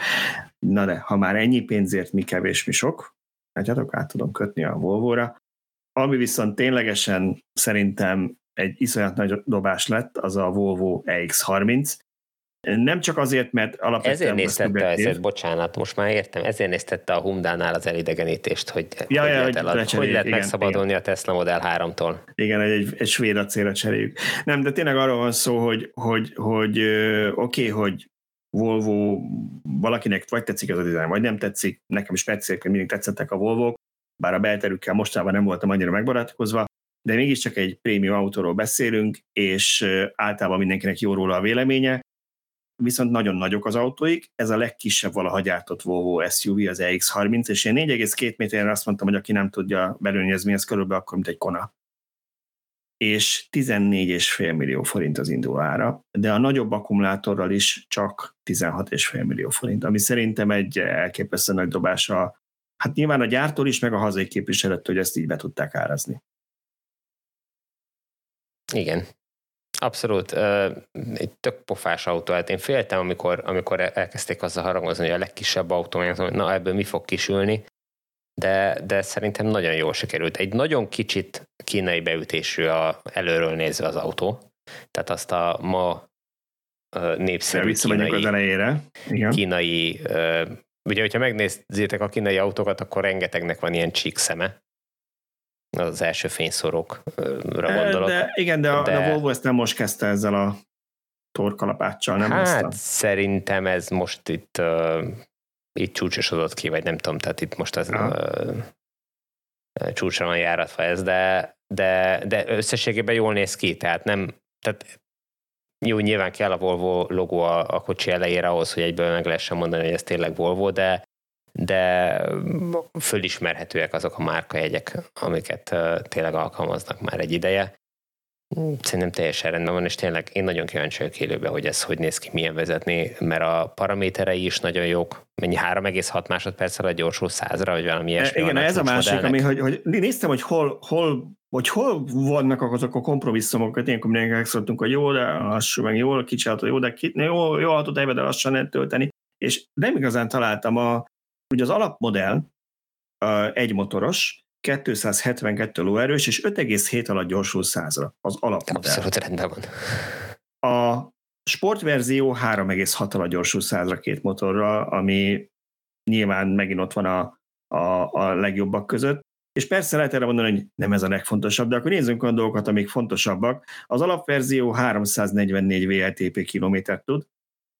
Na de, ha már ennyi pénzért mi kevés, mi sok, látjátok, át tudom kötni a Volvo-ra. Ami viszont ténylegesen szerintem egy iszonyat nagy dobás lett, az a Volvo EX30, nem csak azért, mert alapvetően... Ezért néztette, ezért, bocsánat, most már értem, ezért néztette a Humdánál az elidegenítést, hogy ja, hogy, ja, lehet, hogy, hogy lehet igen, megszabadulni igen. a Tesla Model 3-tól. Igen, egy, egy svéd acélra cseréljük. Nem, de tényleg arról van szó, hogy, hogy, hogy oké, okay, hogy Volvo, valakinek vagy tetszik ez a dizájn, vagy nem tetszik, nekem is hogy mindig tetszettek a Volvo, bár a belterükkel mostában nem voltam annyira megbarátkozva, de mégiscsak egy prémium autóról beszélünk, és általában mindenkinek jó róla a véleménye, viszont nagyon nagyok az autóik, ez a legkisebb valaha gyártott Volvo SUV, az EX30, és én 4,2 méteren azt mondtam, hogy aki nem tudja belőni, ez körülbelül akkor, mint egy Kona és 14,5 millió forint az ára, de a nagyobb akkumulátorral is csak 16,5 millió forint, ami szerintem egy elképesztő nagy dobása. Hát nyilván a gyártól is, meg a hazai képviselet, hogy ezt így be tudták árazni. Igen, Abszolút. Egy tök pofás autó. Hát én féltem, amikor, amikor elkezdték azzal haragozni, hogy a legkisebb autó, hogy na ebből mi fog kisülni, de, de szerintem nagyon jól sikerült. Egy nagyon kicsit kínai beütésű a, előről nézve az autó, tehát azt a ma népszerű kínai, az elejére. Igen. kínai ugye, hogyha megnézzétek a kínai autókat, akkor rengetegnek van ilyen csík szeme, az első fényszórókra gondolok. De, igen, de a, de a Volvo ezt nem most kezdte ezzel a torkalapáccsal, nem? Hát a... szerintem ez most itt uh, itt csúcsosodott ki, vagy nem tudom, tehát itt most az uh, csúcsra van járatva ez, de, de, de összességében jól néz ki, tehát nem, tehát jó, nyilván kell a Volvo logó a, a kocsi elejére ahhoz, hogy egyből meg lehessen mondani, hogy ez tényleg Volvo, de, de fölismerhetőek azok a márkajegyek, amiket tényleg alkalmaznak már egy ideje. Szerintem teljesen rendben van, és tényleg én nagyon kíváncsi vagyok élőbe, hogy ez hogy néz ki, milyen vezetni, mert a paraméterei is nagyon jók. Mennyi 3,6 másodperccel a gyorsul százra, vagy valami ilyesmi. Igen, ez a másik, modellnek. ami, hogy, hogy néztem, hogy hol, hol, hogy hol vannak azok a kompromisszumok, ilyenkor mindenki megszóltunk, hogy jó, de lassú, meg jó, kicsi autó, jó, de ki, jó, jó autó, de lassan lehet tölteni. És nem igazán találtam a, ugye az alapmodell, egy motoros, 272 lóerős, és 5,7 alatt gyorsul 100-ra, az alapmodell. Abszolút rendben van. A sportverzió 3,6 alatt gyorsul 100-ra két motorra, ami nyilván megint ott van a, a, a legjobbak között. És persze lehet erre mondani, hogy nem ez a legfontosabb, de akkor nézzünk olyan dolgokat, amik fontosabbak. Az alapverzió 344 VLTP kilométert tud,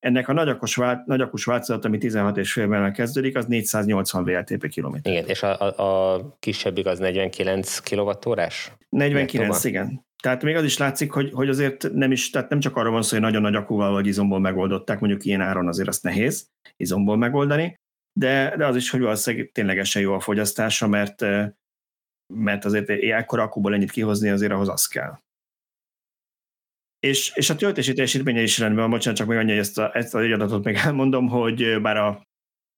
ennek a nagyakos, vált, nagyakos változat, ami 16,5-ben kezdődik, az 480 VLTP kilométer. Igen, és a, a, a kisebbik az 49 kWh? 49, igen. Tehát még az is látszik, hogy, hogy azért nem is, tehát nem csak arról van szó, hogy nagyon nagy akúval vagy izomból megoldották, mondjuk ilyen áron azért azt nehéz izomból megoldani, de, de az is, hogy valószínűleg ténylegesen jó a fogyasztása, mert, mert azért ekkora akúból ennyit kihozni azért ahhoz az kell. És, és a töltési teljesítménye is rendben van, bocsánat, csak még annyi, hogy ezt a, ezt a adatot még elmondom, hogy bár a,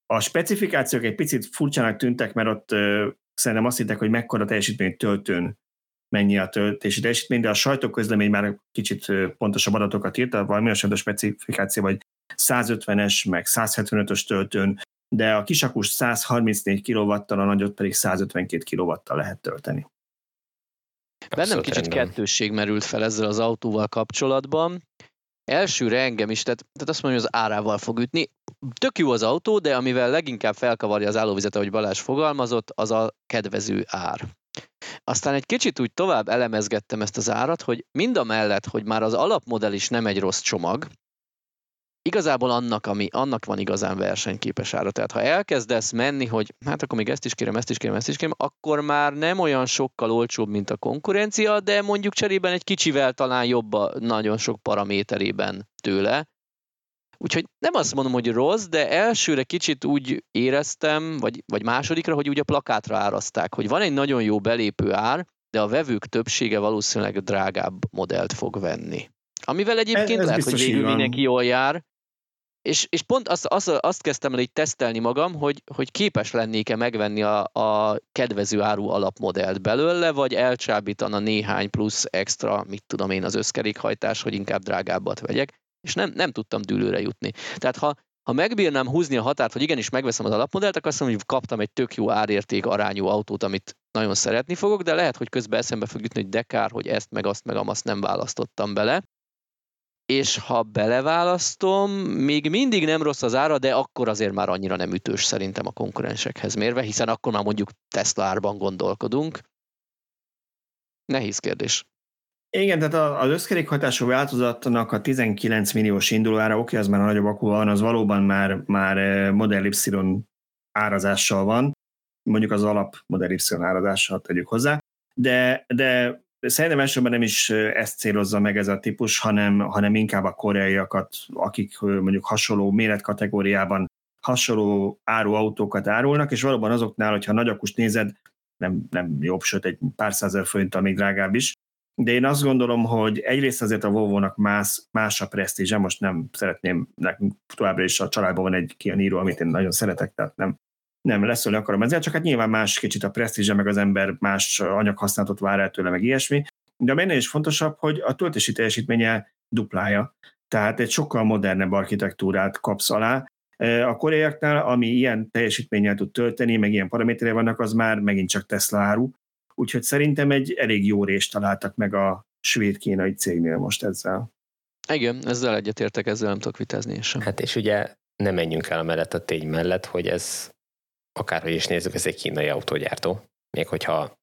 a specifikációk egy picit furcsának tűntek, mert ott ö, szerintem azt hittek, hogy mekkora teljesítmény töltőn mennyi a töltési teljesítmény, de a sajtóközlemény már kicsit pontosabb adatokat írt, valami a specifikáció, vagy 150-es, meg 175-ös töltőn, de a kisakus 134 kw a nagyot pedig 152 kw lehet tölteni. Bennem kicsit rendben. kettősség merült fel ezzel az autóval kapcsolatban. Elsőre engem is, tehát, tehát azt mondom, hogy az árával fog ütni. Tök jó az autó, de amivel leginkább felkavarja az állóvizet, ahogy Balázs fogalmazott, az a kedvező ár. Aztán egy kicsit úgy tovább elemezgettem ezt az árat, hogy mind a mellett, hogy már az alapmodell is nem egy rossz csomag, igazából annak, ami, annak van igazán versenyképes ára. Tehát ha elkezdesz menni, hogy hát akkor még ezt is kérem, ezt is kérem, ezt is kérem, akkor már nem olyan sokkal olcsóbb, mint a konkurencia, de mondjuk cserében egy kicsivel talán jobb a nagyon sok paraméterében tőle. Úgyhogy nem azt mondom, hogy rossz, de elsőre kicsit úgy éreztem, vagy, vagy másodikra, hogy úgy a plakátra árazták, hogy van egy nagyon jó belépő ár, de a vevők többsége valószínűleg drágább modellt fog venni. Amivel egyébként ez, ez lehet, hogy végül mindenki jól jár, és, és pont azt, azt, azt kezdtem el így tesztelni magam, hogy, hogy képes lennék-e megvenni a, a kedvező áru alapmodellt belőle, vagy elcsábítana néhány plusz extra, mit tudom én, az összkerékhajtás, hogy inkább drágábbat vegyek, és nem, nem tudtam dűlőre jutni. Tehát ha, ha megbírnám húzni a határt, hogy igenis megveszem az alapmodellt, akkor azt mondom, hogy kaptam egy tök jó árérték arányú autót, amit nagyon szeretni fogok, de lehet, hogy közben eszembe fog jutni, hogy dekár, hogy ezt, meg azt, meg azt nem választottam bele és ha beleválasztom, még mindig nem rossz az ára, de akkor azért már annyira nem ütős szerintem a konkurensekhez mérve, hiszen akkor már mondjuk Tesla árban gondolkodunk. Nehéz kérdés. Igen, tehát az összkerékhajtású változatnak a 19 milliós indulóára, oké, az már a nagyobb akku van, az valóban már, már eh, Model Y árazással van, mondjuk az alap Model Y árazással tegyük hozzá, de, de szerintem elsősorban nem is ezt célozza meg ez a típus, hanem, hanem inkább a koreaiakat, akik mondjuk hasonló méretkategóriában hasonló áruautókat árulnak, és valóban azoknál, hogyha nagy akust nézed, nem, nem jobb, sőt egy pár százer forinttal még drágább is. De én azt gondolom, hogy egyrészt azért a Volvo-nak más, más a presztízse, most nem szeretném, nekünk továbbra is a családban van egy Kia Niro, amit én nagyon szeretek, tehát nem nem leszölni akarom ezzel, csak hát nyilván más kicsit a presztízse, meg az ember más anyaghasználatot vár el tőle, meg ilyesmi. De a ennél is fontosabb, hogy a töltési teljesítménye duplája. Tehát egy sokkal modernebb architektúrát kapsz alá. E, a koreaiaknál, ami ilyen teljesítménnyel tud tölteni, meg ilyen paraméterei vannak, az már megint csak Tesla áru. Úgyhogy szerintem egy elég jó részt találtak meg a svéd-kínai cégnél most ezzel. Igen, ezzel egyetértek, ezzel nem tudok vitázni sem. Hát és ugye nem menjünk el a mellett a tény mellett, hogy ez akárhogy is nézzük, ez egy kínai autógyártó, még hogyha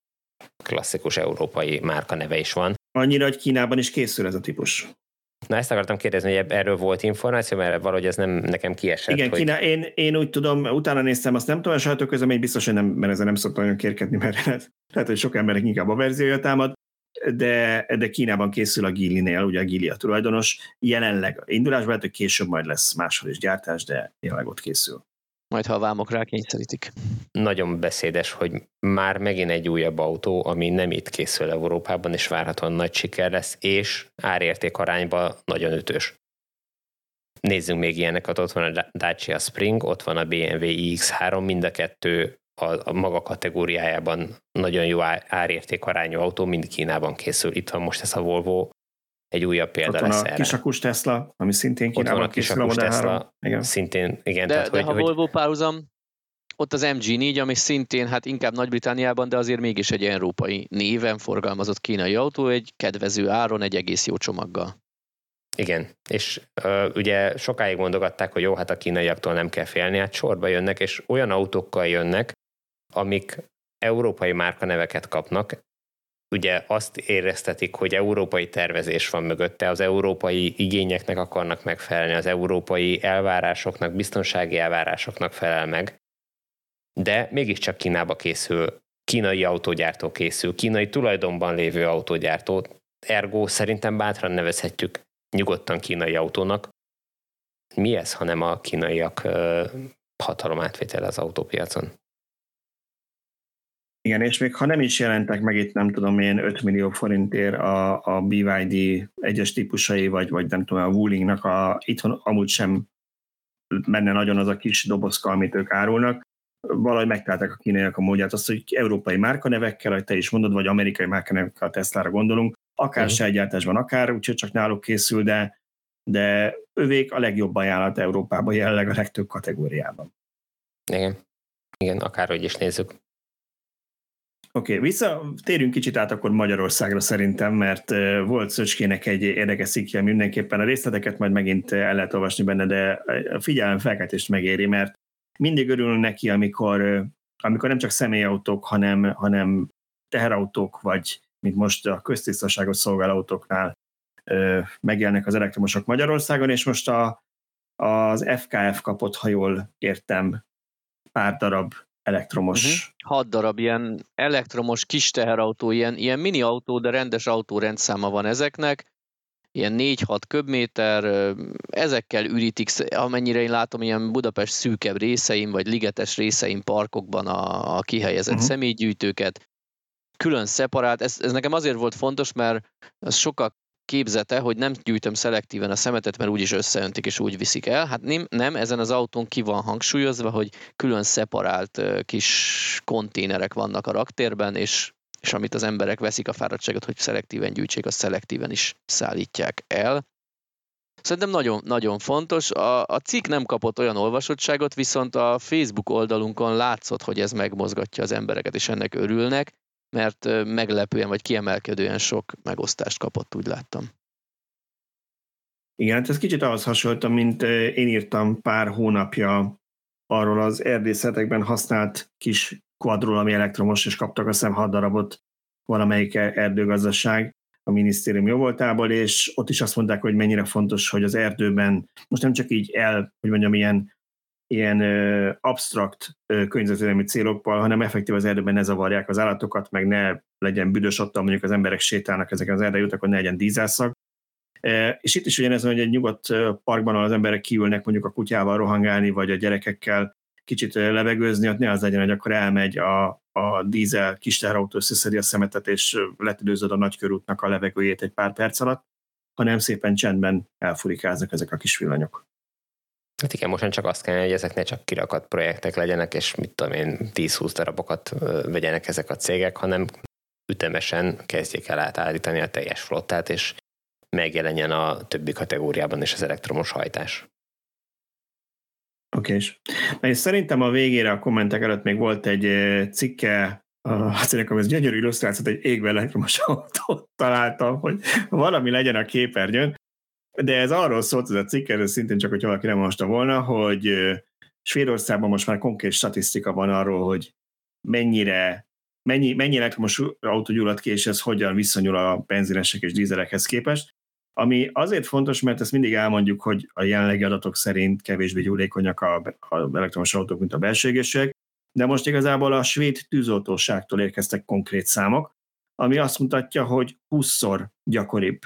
klasszikus európai márka neve is van. Annyira, hogy Kínában is készül ez a típus. Na ezt akartam kérdezni, hogy erről volt információ, mert valahogy ez nem nekem kiesett. Igen, hogy... Kína, én, én úgy tudom, utána néztem, azt nem tudom, a sajtóközlemény biztos, hogy nem, mert ezzel nem szoktam nagyon kérkedni, mert lehet, hogy sok emberek inkább a verziója támad, de, de Kínában készül a Gili-nél, ugye a Gili a tulajdonos, jelenleg indulásban lehet, hogy később majd lesz máshol is gyártás, de jelenleg ott készül. Majd ha a vámok rá kényszerítik. Nagyon beszédes, hogy már megint egy újabb autó, ami nem itt készül Európában, és várhatóan nagy siker lesz, és árérték arányban nagyon ütős. Nézzünk még ilyeneket, ott van a Dacia Spring, ott van a BMW iX3, mind a kettő a, a maga kategóriájában nagyon jó árérték arányú autó, mind Kínában készül. Itt van most ez a Volvo egy újabb példa Ott van lesz a erre. kisakus Tesla, ami szintén Kínában van a kisakus Tesla, igen. szintén, igen. De, tehát, de hogy, ha hogy... Volvo párhuzam, ott az MG4, ami szintén hát inkább Nagy-Britániában, de azért mégis egy európai néven forgalmazott kínai autó, egy kedvező áron, egy egész jó csomaggal. Igen, és uh, ugye sokáig mondogatták, hogy jó, hát a kínaiaktól nem kell félni, hát sorba jönnek, és olyan autókkal jönnek, amik európai márkaneveket kapnak, ugye azt éreztetik, hogy európai tervezés van mögötte, az európai igényeknek akarnak megfelelni, az európai elvárásoknak, biztonsági elvárásoknak felel meg, de mégiscsak Kínába készül, kínai autógyártó készül, kínai tulajdonban lévő autógyártó, ergo szerintem bátran nevezhetjük nyugodtan kínai autónak. Mi ez, hanem a kínaiak hatalom átvétel az autópiacon? Igen, és még ha nem is jelentek meg itt, nem tudom én, 5 millió forintért a, a BYD egyes típusai, vagy, vagy nem tudom, a Wulingnak a, itthon amúgy sem menne nagyon az a kis dobozka, amit ők árulnak, valahogy megtalálták a kínaiak a módját, azt, hogy európai márkanevekkel, ahogy te is mondod, vagy amerikai márkanevekkel a Tesla-ra gondolunk, akár uh-huh. sejgyártásban, akár úgyhogy csak náluk készül, de, de övék a legjobb ajánlat Európában jelenleg a legtöbb kategóriában. Igen, igen, akárhogy is nézzük. Oké, okay, visszatérünk kicsit át akkor Magyarországra szerintem, mert volt Szöcskének egy érdekes szikje, mindenképpen a részleteket majd megint el lehet olvasni benne, de a figyelem felkeltést megéri, mert mindig örülünk neki, amikor, amikor nem csak személyautók, hanem, hanem teherautók, vagy mint most a köztisztaságot szolgáló autóknál megjelennek az elektromosok Magyarországon, és most a, az FKF kapott, ha jól értem, pár darab elektromos. Uh-huh. Hat darab ilyen elektromos kis teherautó, ilyen, ilyen mini autó, de rendes autórendszáma van ezeknek, ilyen 4-6 köbméter, ezekkel ürítik, amennyire én látom, ilyen Budapest szűkebb részein, vagy ligetes részein, parkokban a, a kihelyezett uh-huh. személygyűjtőket, külön szeparált, ez, ez nekem azért volt fontos, mert az sokak képzete, hogy nem gyűjtöm szelektíven a szemetet, mert úgyis összeöntik és úgy viszik el. Hát nem, nem, ezen az autón ki van hangsúlyozva, hogy külön szeparált kis konténerek vannak a raktérben, és, és amit az emberek veszik a fáradtságot, hogy szelektíven gyűjtsék, azt szelektíven is szállítják el. Szerintem nagyon, nagyon fontos. A, a cikk nem kapott olyan olvasottságot, viszont a Facebook oldalunkon látszott, hogy ez megmozgatja az embereket, és ennek örülnek mert meglepően vagy kiemelkedően sok megosztást kapott, úgy láttam. Igen, hát ez kicsit ahhoz hasonlítom, mint én írtam pár hónapja arról az erdészetekben használt kis kvadról, ami elektromos, és kaptak a szem 6 darabot valamelyik erdőgazdaság a minisztérium jóvoltából, és ott is azt mondták, hogy mennyire fontos, hogy az erdőben most nem csak így el, hogy mondjam, ilyen ilyen ö, absztrakt ö, környezetvédelmi célokkal, hanem effektív az erdőben ne zavarják az állatokat, meg ne legyen büdös ott, mondjuk az emberek sétálnak ezeken az erdőjutakon, ne legyen dízelszag. E, és itt is ugyanez, hogy egy nyugodt parkban, ahol az emberek kiülnek mondjuk a kutyával rohangálni, vagy a gyerekekkel kicsit levegőzni, ott ne az legyen, hogy akkor elmegy a, a dízel kis teherautó, összeszedi a szemetet, és letüdőzöd a nagykörútnak a levegőjét egy pár perc alatt, hanem szépen csendben elfurikáznak ezek a kis villanyok. Hát igen, most csak azt kell, hogy ezek ne csak kirakat projektek legyenek, és mit tudom én, 10-20 darabokat vegyenek ezek a cégek, hanem ütemesen kezdjék el átállítani a teljes flottát, és megjelenjen a többi kategóriában is az elektromos hajtás. Oké, és szerintem a végére a kommentek előtt még volt egy cikke, mondjuk, ez gyönyörű illusztrációt, egy égve elektromos autót találtam, hogy valami legyen a képernyőn. De ez arról szólt ez a cikk, ez szintén csak, hogy valaki nem mosta volna, hogy Svédországban most már konkrét statisztika van arról, hogy mennyire mennyi, mennyi elektromos autó ki, és ez hogyan viszonyul a benzinesek és dízelekhez képest. Ami azért fontos, mert ezt mindig elmondjuk, hogy a jelenlegi adatok szerint kevésbé gyúlékonyak a elektromos autók, mint a belségések, de most igazából a svéd tűzoltóságtól érkeztek konkrét számok, ami azt mutatja, hogy 20-szor gyakoribb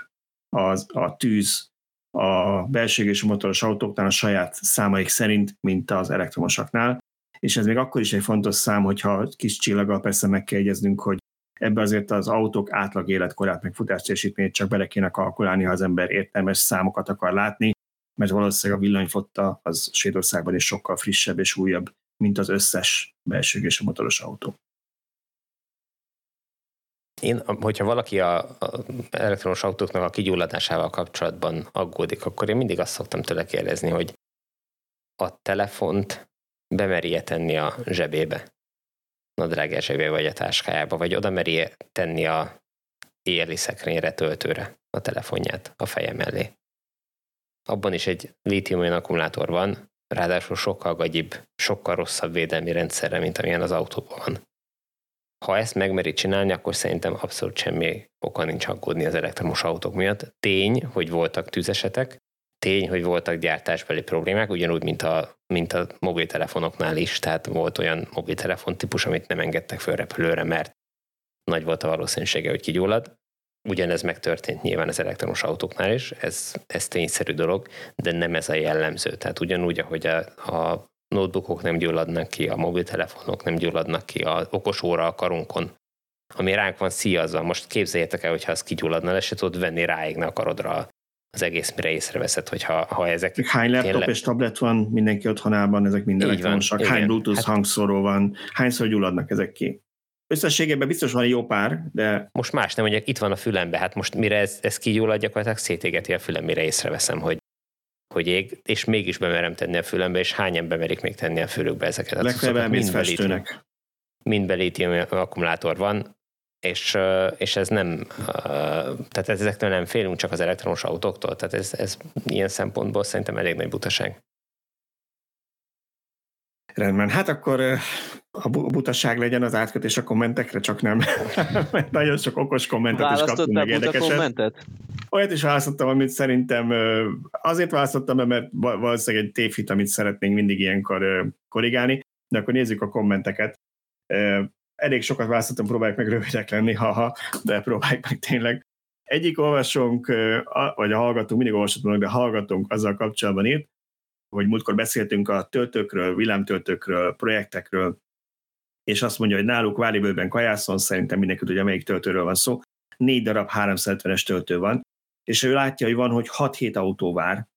az, a tűz a belségés motoros autóknál a saját számaik szerint, mint az elektromosaknál, és ez még akkor is egy fontos szám, hogyha kis csillaggal persze meg kell egyeznünk, hogy ebbe azért az autók átlag életkorát, meg futásteljesítményét csak bele kéne kalkulálni, ha az ember értelmes számokat akar látni, mert valószínűleg a villanyfotta az Svédországban is sokkal frissebb és újabb, mint az összes belsőgés motoros autó. Én, hogyha valaki a, a elektromos autóknak a kigyulladásával kapcsolatban aggódik, akkor én mindig azt szoktam tőle kérdezni, hogy a telefont bemeri tenni a zsebébe, nadrág zsebébe vagy a táskájába, vagy oda meri tenni a éjjeli szekrényre, töltőre a telefonját a feje mellé. Abban is egy lítium akkumulátor van, ráadásul sokkal gagyibb, sokkal rosszabb védelmi rendszerre, mint amilyen az autóban van. Ha ezt megmeri csinálni, akkor szerintem abszolút semmi oka nincs aggódni az elektromos autók miatt. Tény, hogy voltak tüzesetek, tény, hogy voltak gyártásbeli problémák, ugyanúgy, mint a, mint a mobiltelefonoknál is, tehát volt olyan mobiltelefon típus, amit nem engedtek föl repülőre, mert nagy volt a valószínűsége, hogy kigyullad. Ugyanez megtörtént nyilván az elektromos autóknál is, ez, ez tényszerű dolog, de nem ez a jellemző. Tehát ugyanúgy, ahogy a, a notebookok nem gyulladnak ki, a mobiltelefonok nem gyulladnak ki, a okos óra a karunkon, ami ránk van szíjazva. Most képzeljétek el, hogyha az kigyulladna, le se tudod venni, ráégne a karodra az egész, mire észreveszed, hogyha ha ezek... Hány laptop tényleg... és tablet van mindenki otthonában, ezek mind elektromosak, hány Bluetooth hát... hangszóró van, hányszor gyulladnak ezek ki? Összességében biztos van egy jó pár, de... Most más nem mondják, itt van a fülembe, hát most mire ez, ez kigyullad, gyakorlatilag szétégeti a fülem, mire észreveszem, hogy, hogy ég, és mégis bemerem tenni a fülembe, és hányan bemerik még tenni a fülükbe ezeket. Legfeljebb mind festőnek. Mind belítium akkumulátor van, és, és ez nem, tehát ezektől nem félünk, csak az elektromos autóktól, tehát ez, ez ilyen szempontból szerintem elég nagy butaság. Rendben, hát akkor a butaság legyen az átkötés a kommentekre, csak nem. Mert nagyon sok okos kommentet is kaptunk meg érdekeset. kommentet? Olyat is választottam, amit szerintem azért választottam, mert valószínűleg egy tévhit, amit szeretnénk mindig ilyenkor korrigálni, de akkor nézzük a kommenteket. Elég sokat választottam, próbáljuk meg rövidek lenni, haha, de próbáljuk meg tényleg. Egyik olvasónk, vagy a hallgatónk, mindig olvashatunk, de hallgatónk azzal kapcsolatban írt, hogy múltkor beszéltünk a töltőkről, villámtöltőkről, projektekről, és azt mondja, hogy náluk Váribőben kajászon, szerintem mindenki tudja, melyik töltőről van szó, négy darab 370-es töltő van, és ő látja, hogy van, hogy 6-7 autó vár,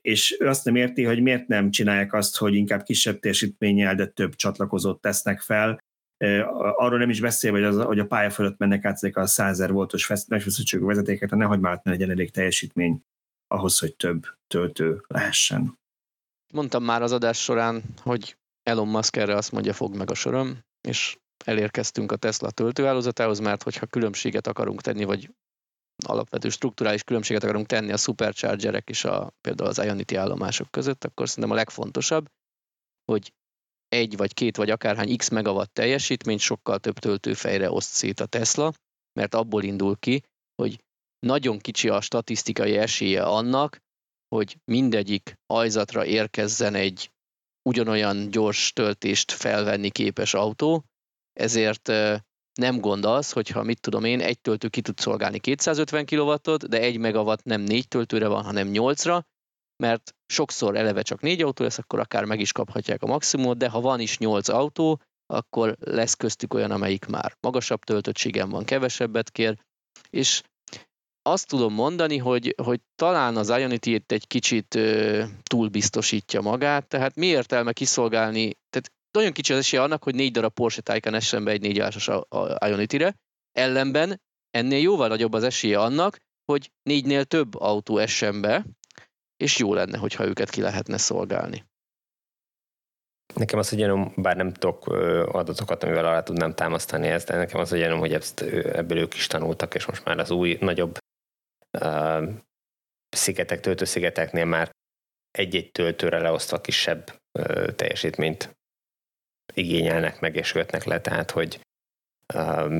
és ő azt nem érti, hogy miért nem csinálják azt, hogy inkább kisebb teljesítménnyel, de több csatlakozót tesznek fel, arról nem is beszél, hogy, az, hogy a pálya fölött mennek át ezek a 100 voltos megfeszültségű vezetéket, ne hagyd már legyen elég teljesítmény ahhoz, hogy több töltő lehessen. Mondtam már az adás során, hogy Elon Musk erre azt mondja, fog meg a sorom, és elérkeztünk a Tesla töltőhálózatához, mert hogyha különbséget akarunk tenni, vagy alapvető strukturális különbséget akarunk tenni a superchargerek és a, például az Ionity állomások között, akkor szerintem a legfontosabb, hogy egy vagy két vagy akárhány x megawatt teljesítményt sokkal több töltőfejre oszt szét a Tesla, mert abból indul ki, hogy nagyon kicsi a statisztikai esélye annak, hogy mindegyik ajzatra érkezzen egy ugyanolyan gyors töltést felvenni képes autó, ezért nem gond az, hogyha mit tudom én, egy töltő ki tud szolgálni 250 kW-ot, de egy megawatt nem négy töltőre van, hanem nyolcra, mert sokszor eleve csak négy autó lesz, akkor akár meg is kaphatják a maximumot, de ha van is nyolc autó, akkor lesz köztük olyan, amelyik már magasabb töltöttségen van, kevesebbet kér, és azt tudom mondani, hogy, hogy talán az Ionity itt egy kicsit ö, túlbiztosítja magát, tehát mi értelme kiszolgálni, tehát nagyon kicsi az esélye annak, hogy négy darab Porsche Taycan essen be egy négyásos Ionity-re, ellenben ennél jóval nagyobb az esélye annak, hogy négynél több autó essen be, és jó lenne, hogyha őket ki lehetne szolgálni. Nekem az, hogy gyanúm, bár nem tudok adatokat, amivel alá tudnám támasztani ezt, de nekem az, hogy gyanúm, hogy ebből ők is tanultak, és most már az új, nagyobb szigetek, töltőszigeteknél már egy-egy töltőre leosztva kisebb teljesítményt igényelnek meg és kötnek le, tehát hogy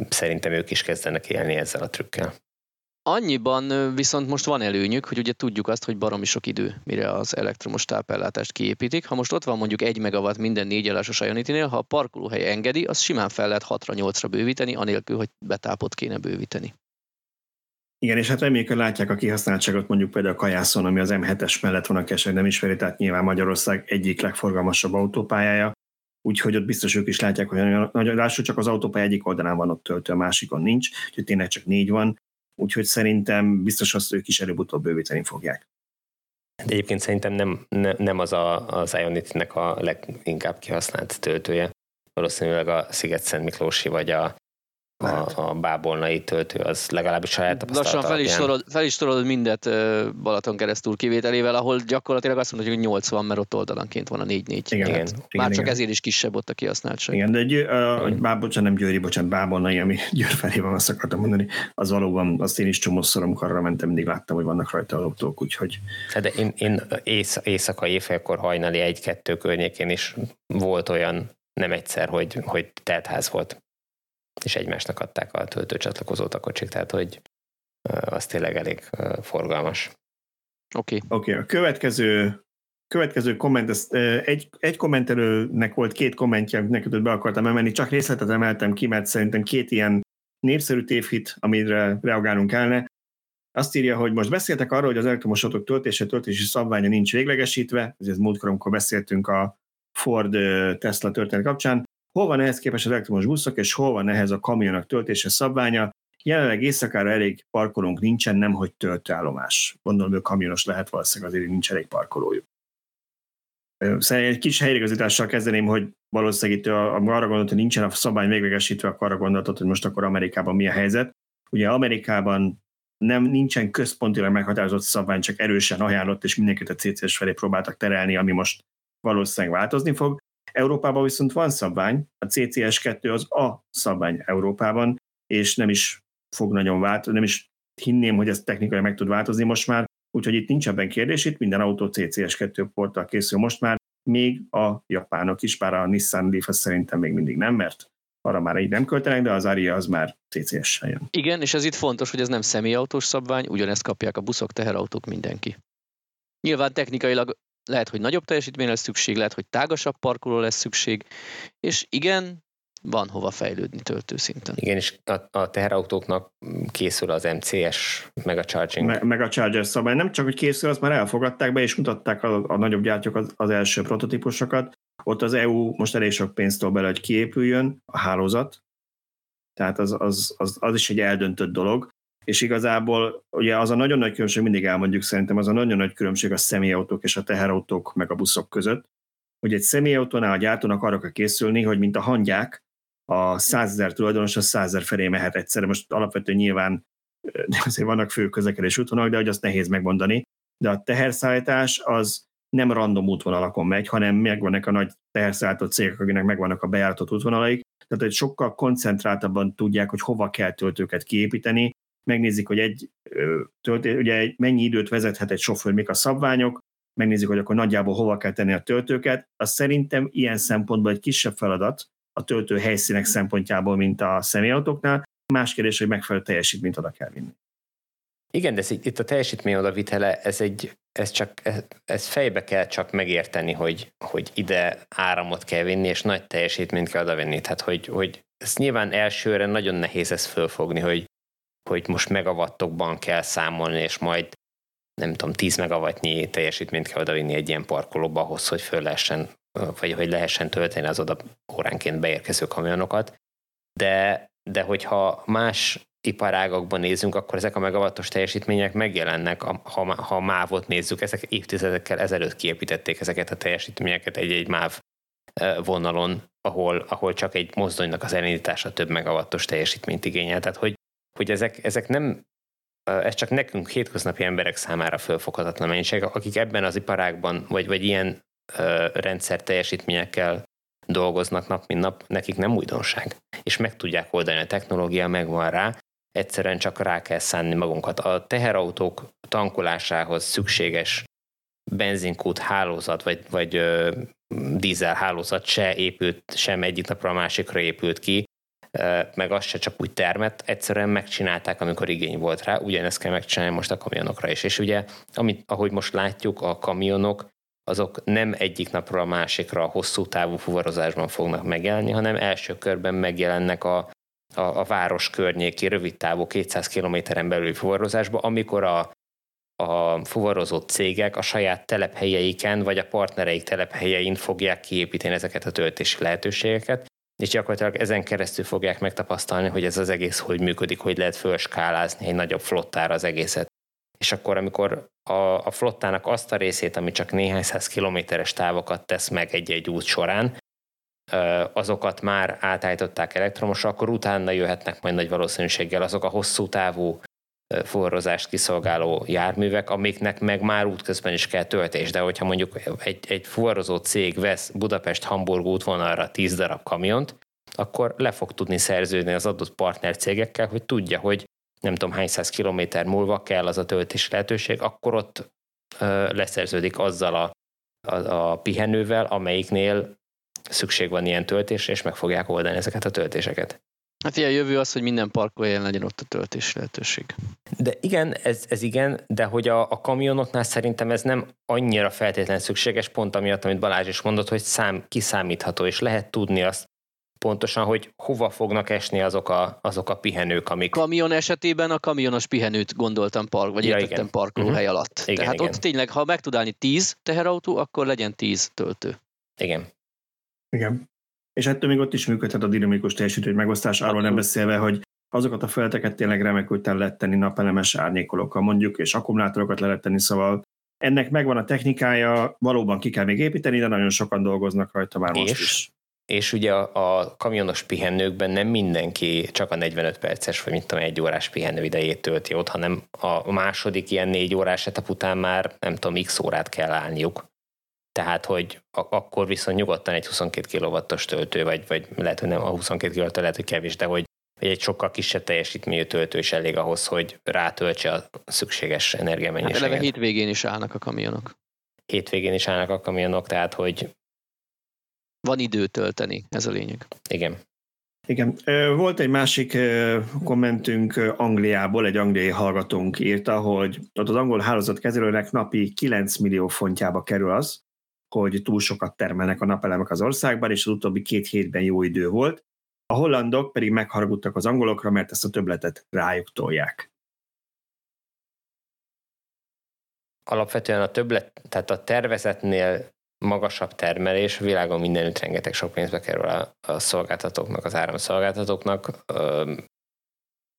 szerintem ők is kezdenek élni ezzel a trükkel. Annyiban viszont most van előnyük, hogy ugye tudjuk azt, hogy baromi sok idő, mire az elektromos tápellátást kiépítik. Ha most ott van mondjuk egy megawatt minden négy elásos ionity ha a parkolóhely engedi, az simán fel lehet 6-8-ra bővíteni, anélkül, hogy betápot kéne bővíteni. Igen, és hát reméljük, hogy látják a kihasználtságot mondjuk például a Kajászon, ami az M7-es mellett van, a esetleg nem ismeri, tehát nyilván Magyarország egyik legforgalmasabb autópályája, úgyhogy ott biztos ők is látják, hogy nagyon csak az autópálya egyik oldalán van ott töltő, a másikon nincs, úgyhogy tényleg csak négy van, úgyhogy szerintem biztos azt ők is előbb-utóbb bővíteni fogják. De egyébként szerintem nem, ne, nem az a, az Ionity-nek a leginkább kihasznált töltője. Valószínűleg a Sziget-Szent Miklósi vagy a, a, a bábolnai töltő, az legalábbis saját tapasztalat Lassan fel is, torod, fel is torod mindet Balaton keresztül kivételével, ahol gyakorlatilag azt mondhatjuk, hogy 80, mert ott oldalanként van a 4-4. Igen, igen, hát, igen, Már csak igen. ezért is kisebb ott a kihasználtság. Igen, de egy, uh, bár, bocsánat, nem Győri, bocsánat, Bábolnai, ami Győr felé van, azt akartam mondani, az valóban, azt én is csomószor, amikor arra mentem, mindig láttam, hogy vannak rajta autók, úgyhogy... Hát de én, én éjsz, éjszaka éjfélkor hajnali egy-kettő környékén is volt olyan, nem egyszer, hogy, hogy teltház volt és egymásnak adták a töltőcsatlakozót a kocsik, tehát hogy az tényleg elég forgalmas. Oké. Okay. Oké, okay, a következő következő komment, ez, egy, egy kommentelőnek volt két kommentje, neked be akartam emelni, csak részletet emeltem ki, mert szerintem két ilyen népszerű tévhit, amire reagálunk kellene. Azt írja, hogy most beszéltek arról, hogy az elektromos autók töltése, töltési szabványa nincs véglegesítve, ez múltkor, amikor beszéltünk a Ford Tesla történet kapcsán, hol van ehhez képest az elektromos buszok, és hol van ehhez a kamionok töltése szabványa. Jelenleg éjszakára elég parkolónk nincsen, nem hogy töltőállomás. Gondolom, hogy kamionos lehet valószínűleg azért nincs elég parkolójuk. Szerintem egy kis helyreigazítással kezdeném, hogy valószínűleg itt arra gondolt, hogy nincsen a szabály véglegesítve, akkor arra gondoltad, hogy most akkor Amerikában mi a helyzet. Ugye Amerikában nem nincsen központilag meghatározott szabvány, csak erősen ajánlott, és mindenkit a CCS felé próbáltak terelni, ami most valószínűleg változni fog. Európában viszont van szabvány, a CCS2 az a szabvány Európában, és nem is fog nagyon változni, nem is hinném, hogy ez technikai meg tud változni most már, úgyhogy itt nincs ebben kérdés, itt minden autó CCS2 porttal készül most már, még a japánok is, bár a Nissan Leaf szerintem még mindig nem, mert arra már így nem költenek, de az Aria az már CCS-sel jön. Igen, és ez itt fontos, hogy ez nem személyautós szabvány, ugyanezt kapják a buszok, teherautók, mindenki. Nyilván technikailag lehet, hogy nagyobb teljesítmény lesz szükség, lehet, hogy tágasabb parkoló lesz szükség, és igen, van hova fejlődni töltőszinten. Igen, és a, a teherautóknak készül az MCS meg a charging. Me, meg a charger szabály. Nem csak, hogy készül, azt már elfogadták be, és mutatták a, a nagyobb gyártók az, az első prototípusokat. Ott az EU most elég sok pénzt tol bele, hogy kiépüljön a hálózat, tehát az, az, az, az is egy eldöntött dolog és igazából ugye az a nagyon nagy különbség, mindig elmondjuk szerintem, az a nagyon nagy különbség a személyautók és a teherautók meg a buszok között, hogy egy személyautónál a gyártónak arra kell készülni, hogy mint a hangyák, a százezer tulajdonos a százezer felé mehet egyszerre. Most alapvetően nyilván azért vannak fő közlekedés útvonalak, de hogy azt nehéz megmondani. De a teherszállítás az nem random útvonalakon megy, hanem megvannak a nagy teherszállító cégek, akinek megvannak a bejáratott útvonalaik, tehát hogy sokkal koncentráltabban tudják, hogy hova kell töltőket kiépíteni, megnézik, hogy egy tölté, ugye mennyi időt vezethet egy sofőr, mik a szabványok, megnézik, hogy akkor nagyjából hova kell tenni a töltőket. Az szerintem ilyen szempontból egy kisebb feladat a töltő helyszínek szempontjából, mint a személyautóknál. Más kérdés, hogy megfelelő teljesítményt oda kell vinni. Igen, de ez, itt a teljesítmény odavitele, ez, egy, ez, csak, ez, ez fejbe kell csak megérteni, hogy, hogy ide áramot kell vinni, és nagy teljesítményt kell odavinni. Tehát, hogy, hogy ez nyilván elsőre nagyon nehéz ezt fölfogni, hogy hogy most megawattokban kell számolni, és majd nem tudom, 10 megawattnyi teljesítményt kell odavinni egy ilyen parkolóba ahhoz, hogy föl lehessen, vagy hogy lehessen tölteni az oda óránként beérkező kamionokat. De, de hogyha más iparágakban nézünk, akkor ezek a megawattos teljesítmények megjelennek, ha, ha mávot nézzük, ezek évtizedekkel ezelőtt kiépítették ezeket a teljesítményeket egy-egy máv vonalon, ahol, ahol csak egy mozdonynak az elindítása több megawattos teljesítményt igényel. Tehát, hogy hogy ezek, ezek nem, ez csak nekünk hétköznapi emberek számára fölfoghatatlan mennyiség, akik ebben az iparágban, vagy, vagy ilyen ö, rendszer teljesítményekkel dolgoznak nap, mint nap, nekik nem újdonság. És meg tudják oldani, a technológia megvan rá, egyszerűen csak rá kell szánni magunkat. A teherautók tankolásához szükséges benzinkút hálózat, vagy, vagy ö, dízel hálózat se épült, sem egyik napra a másikra épült ki, meg azt se csak úgy termett, egyszerűen megcsinálták, amikor igény volt rá, ugyanezt kell megcsinálni most a kamionokra is. És ugye, amit, ahogy most látjuk, a kamionok azok nem egyik napra a másikra a hosszú távú fuvarozásban fognak megjelenni, hanem első körben megjelennek a, a, a város környéki rövid távú 200 kilométeren belüli fuvarozásba, amikor a, a fuvarozó cégek a saját telephelyeiken vagy a partnereik telephelyein fogják kiépíteni ezeket a töltési lehetőségeket, és gyakorlatilag ezen keresztül fogják megtapasztalni, hogy ez az egész hogy működik, hogy lehet fölskálázni egy nagyobb flottára az egészet. És akkor, amikor a, a flottának azt a részét, ami csak néhány száz kilométeres távokat tesz meg egy-egy út során, azokat már átállították elektromosra, akkor utána jöhetnek majd nagy valószínűséggel azok a hosszú távú forrozást kiszolgáló járművek, amiknek meg már útközben is kell töltés, de hogyha mondjuk egy, egy fuvarozó cég vesz Budapest-Hamburg útvonalra 10 darab kamiont, akkor le fog tudni szerződni az adott partner cégekkel, hogy tudja, hogy nem tudom hány száz kilométer múlva kell az a töltési lehetőség, akkor ott ö, leszerződik azzal a, a, a pihenővel, amelyiknél szükség van ilyen töltésre, és meg fogják oldani ezeket a töltéseket. Hát ilyen jövő az, hogy minden parkolóhelyen legyen ott a töltés lehetőség. De igen, ez, ez igen, de hogy a, a kamionoknál szerintem ez nem annyira feltétlenül szükséges, pont amiatt, amit Balázs is mondott, hogy szám, kiszámítható, és lehet tudni azt pontosan, hogy hova fognak esni azok a, azok a pihenők, amik... Kamion esetében a kamionos pihenőt gondoltam park, vagy ja, értettem parkolóhely uh-huh. alatt. Igen, Tehát igen. ott tényleg, ha meg tud állni 10 teherautó, akkor legyen 10 töltő. Igen. Igen. És ettől még ott is működhet a dinamikus teljesítő megosztás, arról nem beszélve, hogy azokat a felteket tényleg remekül el lehet tenni napelemes árnyékolókkal mondjuk, és akkumulátorokat le lehet tenni, szóval ennek megvan a technikája, valóban ki kell még építeni, de nagyon sokan dolgoznak rajta már most és, is. És ugye a, a kamionos pihenőkben nem mindenki csak a 45 perces, vagy mint tudom, egy órás pihenő idejét tölti ott, hanem a második ilyen négy órás etap után már nem tudom, x órát kell állniuk. Tehát, hogy akkor viszont nyugodtan egy 22 kW-os töltő, vagy, vagy lehet, hogy nem a 22 kW, lehet, hogy kevés, de hogy egy sokkal kisebb teljesítményű töltő is elég ahhoz, hogy rátöltse a szükséges energiamennyiséget. Hát eleve hétvégén is állnak a kamionok. Hétvégén is állnak a kamionok, tehát hogy... Van idő tölteni, ez a lényeg. Igen. Igen. Volt egy másik kommentünk Angliából, egy angliai hallgatónk írta, hogy ott az angol hálózatkezelőnek napi 9 millió fontjába kerül az, hogy túl sokat termelnek a napelemek az országban, és az utóbbi két hétben jó idő volt. A hollandok pedig megharagudtak az angolokra, mert ezt a töbletet rájuk tolják. Alapvetően a többlet, tehát a tervezetnél magasabb termelés, a világon mindenütt rengeteg sok pénzbe kerül a, a szolgáltatóknak, az áramszolgáltatóknak.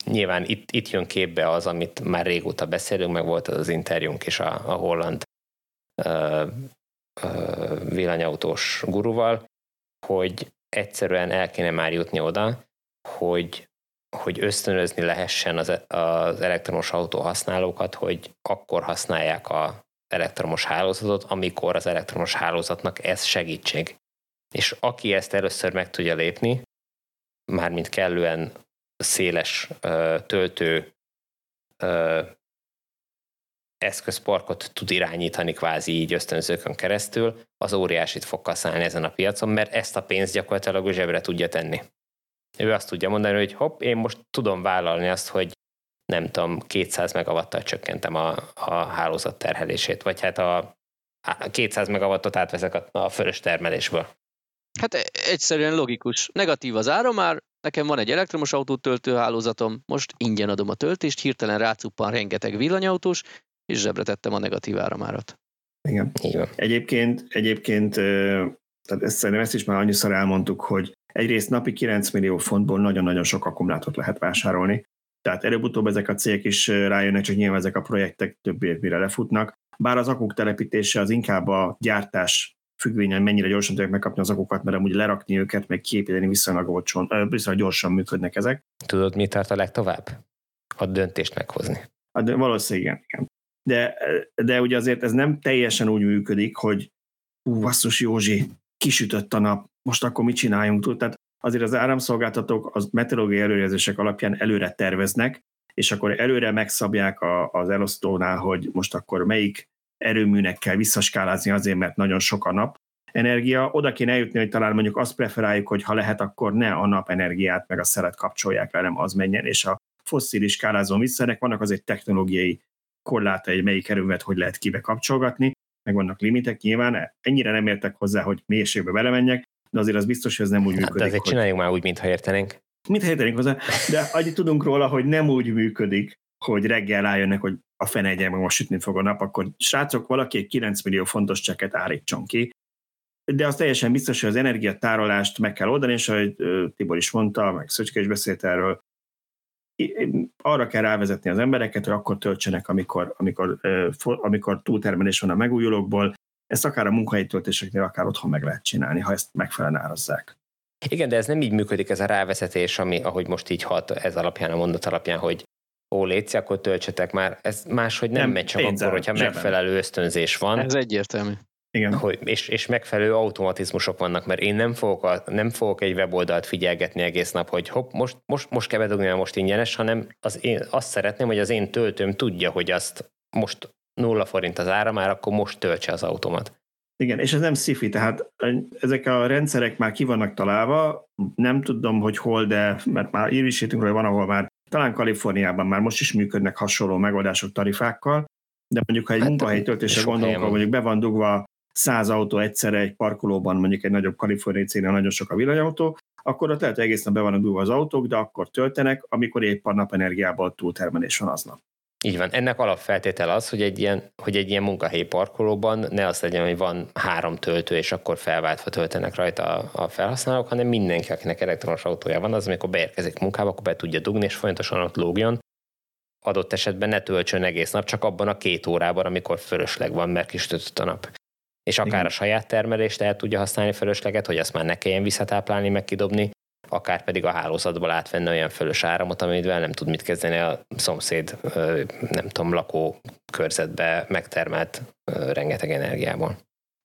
Nyilván itt, itt jön képbe az, amit már régóta beszélünk, meg volt az az interjúnk is a, a holland villanyautós guruval, hogy egyszerűen el kéne már jutni oda, hogy, hogy ösztönözni lehessen az, az elektromos autó használókat, hogy akkor használják a elektromos hálózatot, amikor az elektromos hálózatnak ez segítség. És aki ezt először meg tudja lépni, mármint kellően széles töltő eszközparkot tud irányítani kvázi így ösztönzőkön keresztül, az óriásit fog kaszálni ezen a piacon, mert ezt a pénzt gyakorlatilag a zsebre tudja tenni. Ő azt tudja mondani, hogy hopp, én most tudom vállalni azt, hogy nem tudom, 200 megawattal csökkentem a, a hálózat terhelését, vagy hát a 200 megawattot átveszek a, a fölös termelésből. Hát e, egyszerűen logikus. Negatív az áramár, nekem van egy elektromos autótöltőhálózatom, most ingyen adom a töltést, hirtelen rácuppan rengeteg villanyautós, és zsebre tettem a negatív áramárat. Igen. Igen. Egyébként, egyébként tehát ezt, szerintem ezt is már annyiszor elmondtuk, hogy egyrészt napi 9 millió fontból nagyon-nagyon sok akkumulátort lehet vásárolni, tehát előbb-utóbb ezek a cégek is rájönnek, csak nyilván ezek a projektek több év mire lefutnak. Bár az akuk telepítése az inkább a gyártás függvényen mennyire gyorsan tudják megkapni az akukat, mert amúgy lerakni őket, meg képíteni viszonylag, olcsón, viszonylag gyorsan működnek ezek. Tudod, mi tart a legtovább? A döntést meghozni. A, de valószínűleg igen. igen de, de ugye azért ez nem teljesen úgy működik, hogy hú, basszus Józsi, kisütött a nap, most akkor mit csináljunk? Tehát azért az áramszolgáltatók az meteorológiai előrejelzések alapján előre terveznek, és akkor előre megszabják a, az elosztónál, hogy most akkor melyik erőműnek kell visszaskálázni azért, mert nagyon sok a nap energia. Oda kéne eljutni, hogy talán mondjuk azt preferáljuk, hogy ha lehet, akkor ne a napenergiát meg a szelet kapcsolják le, nem az menjen, és a fosszilis skálázón vissza. Ennek vannak azért technológiai korláta egy melyik erővet hogy lehet kibe kapcsolgatni, meg vannak limitek nyilván, ennyire nem értek hozzá, hogy mélységbe belemenjek, de azért az biztos, hogy ez nem úgy működik. De azért hogy... csináljuk már úgy, mintha értenénk. Mintha értenénk hozzá, de annyit tudunk róla, hogy nem úgy működik, hogy reggel rájönnek, hogy a fene meg most sütni fog a nap, akkor srácok, valaki egy 9 millió fontos cseket állítson ki, de az teljesen biztos, hogy az energiatárolást meg kell oldani, és ahogy Tibor is mondta, meg Szöcske is beszélt erről, arra kell rávezetni az embereket, hogy akkor töltsenek, amikor, amikor, amikor túltermelés van a megújulókból, ezt akár a munkahelyi töltéseknél, akár otthon meg lehet csinálni, ha ezt megfelelően árazzák. Igen, de ez nem így működik ez a rávezetés, ami, ahogy most így hat ez alapján, a mondat alapján, hogy ó, létszik, akkor töltsetek már. Ez máshogy nem, nem megy csak akkor, hogyha zsebben. megfelelő ösztönzés van. Ez egyértelmű. Igen. Hogy, és, és megfelelő automatizmusok vannak, mert én nem fogok, a, nem fogok egy weboldalt figyelgetni egész nap, hogy hopp, most, most, most kell bedugni, most ingyenes, hanem az én, azt szeretném, hogy az én töltőm tudja, hogy azt most nulla forint az ára, már akkor most töltse az automat. Igen, és ez nem sci tehát ezek a rendszerek már ki vannak találva, nem tudom, hogy hol, de mert már írvisítünk hogy van, ahol már talán Kaliforniában már most is működnek hasonló megoldások tarifákkal, de mondjuk ha egy hát, munkahelyi töltésre gondolunk, mondjuk be van dugva száz autó egyszerre egy parkolóban, mondjuk egy nagyobb kaliforniai cégnél nagyon sok a villanyautó, akkor ott lehet, hogy egész nap be vannak dugva az autók, de akkor töltenek, amikor épp a napenergiából túltermelés van aznap. Így van. Ennek alapfeltétel az, hogy egy ilyen, hogy egy ilyen munkahelyi parkolóban ne az legyen, hogy van három töltő, és akkor felváltva töltenek rajta a, a felhasználók, hanem mindenki, akinek elektromos autója van, az amikor beérkezik munkába, akkor be tudja dugni, és folyamatosan ott lógjon. Adott esetben ne töltsön egész nap, csak abban a két órában, amikor fölösleg van, mert kisütött a nap. És akár Igen. a saját termelést el tudja használni fölösleget, hogy azt már ne kelljen visszatáplálni, meg kidobni, akár pedig a hálózatból átvenni olyan fölös áramot, amivel nem tud mit kezdeni a szomszéd, nem tudom, lakó körzetbe megtermelt rengeteg energiából.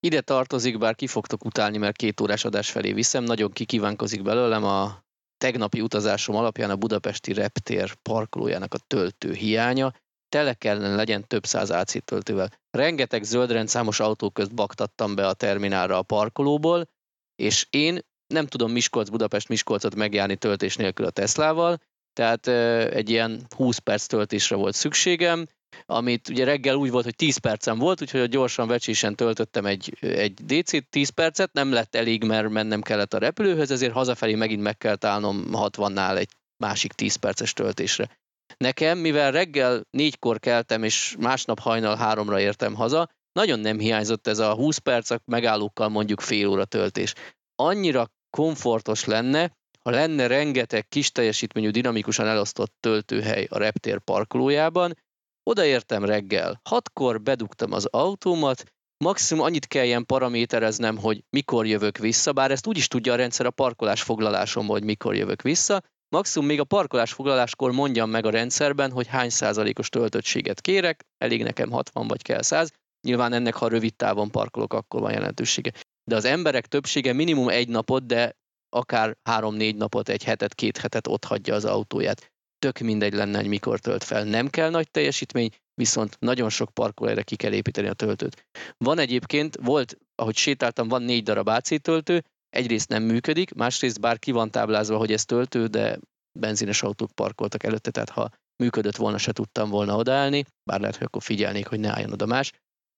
Ide tartozik, bár ki fogtok utálni, mert két órás adás felé viszem, nagyon kikívánkozik belőlem a tegnapi utazásom alapján a budapesti reptér parkolójának a töltő hiánya. Tele kellene legyen több száz AC töltővel. Rengeteg zöldrendszámos autó közt baktattam be a terminálra a parkolóból, és én nem tudom Miskolc-Budapest-Miskolcot megjárni töltés nélkül a Teslával, tehát egy ilyen 20 perc töltésre volt szükségem, amit ugye reggel úgy volt, hogy 10 percem volt, úgyhogy gyorsan vecsésen töltöttem egy, egy DC 10 percet, nem lett elég, mert mennem kellett a repülőhöz, ezért hazafelé megint meg kellett állnom 60-nál egy másik 10 perces töltésre. Nekem, mivel reggel négykor keltem, és másnap hajnal háromra értem haza, nagyon nem hiányzott ez a 20 perc, megállókkal mondjuk fél óra töltés. Annyira komfortos lenne, ha lenne rengeteg kis teljesítményű, dinamikusan elosztott töltőhely a reptér parkolójában, odaértem reggel, hatkor bedugtam az autómat, maximum annyit kelljen paramétereznem, hogy mikor jövök vissza, bár ezt úgy is tudja a rendszer a parkolás foglalásom, hogy mikor jövök vissza, maximum még a parkolás foglaláskor mondjam meg a rendszerben, hogy hány százalékos töltöttséget kérek, elég nekem 60 vagy kell 100, nyilván ennek, ha rövid távon parkolok, akkor van jelentősége de az emberek többsége minimum egy napot, de akár három-négy napot, egy hetet, két hetet ott hagyja az autóját. Tök mindegy lenne, hogy mikor tölt fel. Nem kell nagy teljesítmény, viszont nagyon sok parkolóra ki kell építeni a töltőt. Van egyébként, volt, ahogy sétáltam, van négy darab AC töltő, egyrészt nem működik, másrészt bár ki van táblázva, hogy ez töltő, de benzines autók parkoltak előtte, tehát ha működött volna, se tudtam volna odaállni, bár lehet, hogy akkor figyelnék, hogy ne álljon oda más.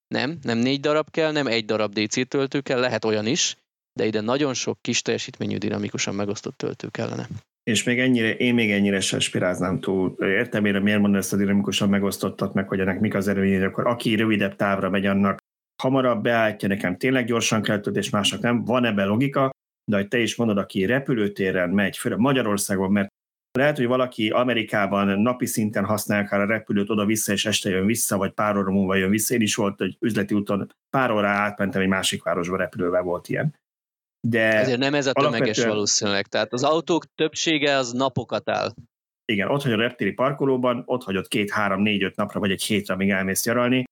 Nem, nem négy darab kell, nem egy darab DC töltő kell, lehet olyan is, de ide nagyon sok kis teljesítményű dinamikusan megosztott töltő kellene. És még ennyire, én még ennyire se spiráznám túl. Értem én, miért mondod ezt a dinamikusan megosztottat, meg hogy ennek mik az erőnyei, akkor aki rövidebb távra megy, annak hamarabb beállítja, nekem tényleg gyorsan kell töltés, mások nem. Van ebben logika, de hogy te is mondod, aki repülőtéren megy, főleg Magyarországon, mert lehet, hogy valaki Amerikában napi szinten használja akár a repülőt oda-vissza, és este jön vissza, vagy pár óra múlva jön vissza. Én is volt, hogy üzleti úton pár óra átmentem egy másik városba repülővel volt ilyen. De Ezért nem ez a tömeges alapvetően... valószínűleg. Tehát az autók többsége az napokat áll. Igen, ott hagyod a reptéri parkolóban, ott hagyod két, három, négy, öt napra, vagy egy hétre, amíg elmész nyaralni.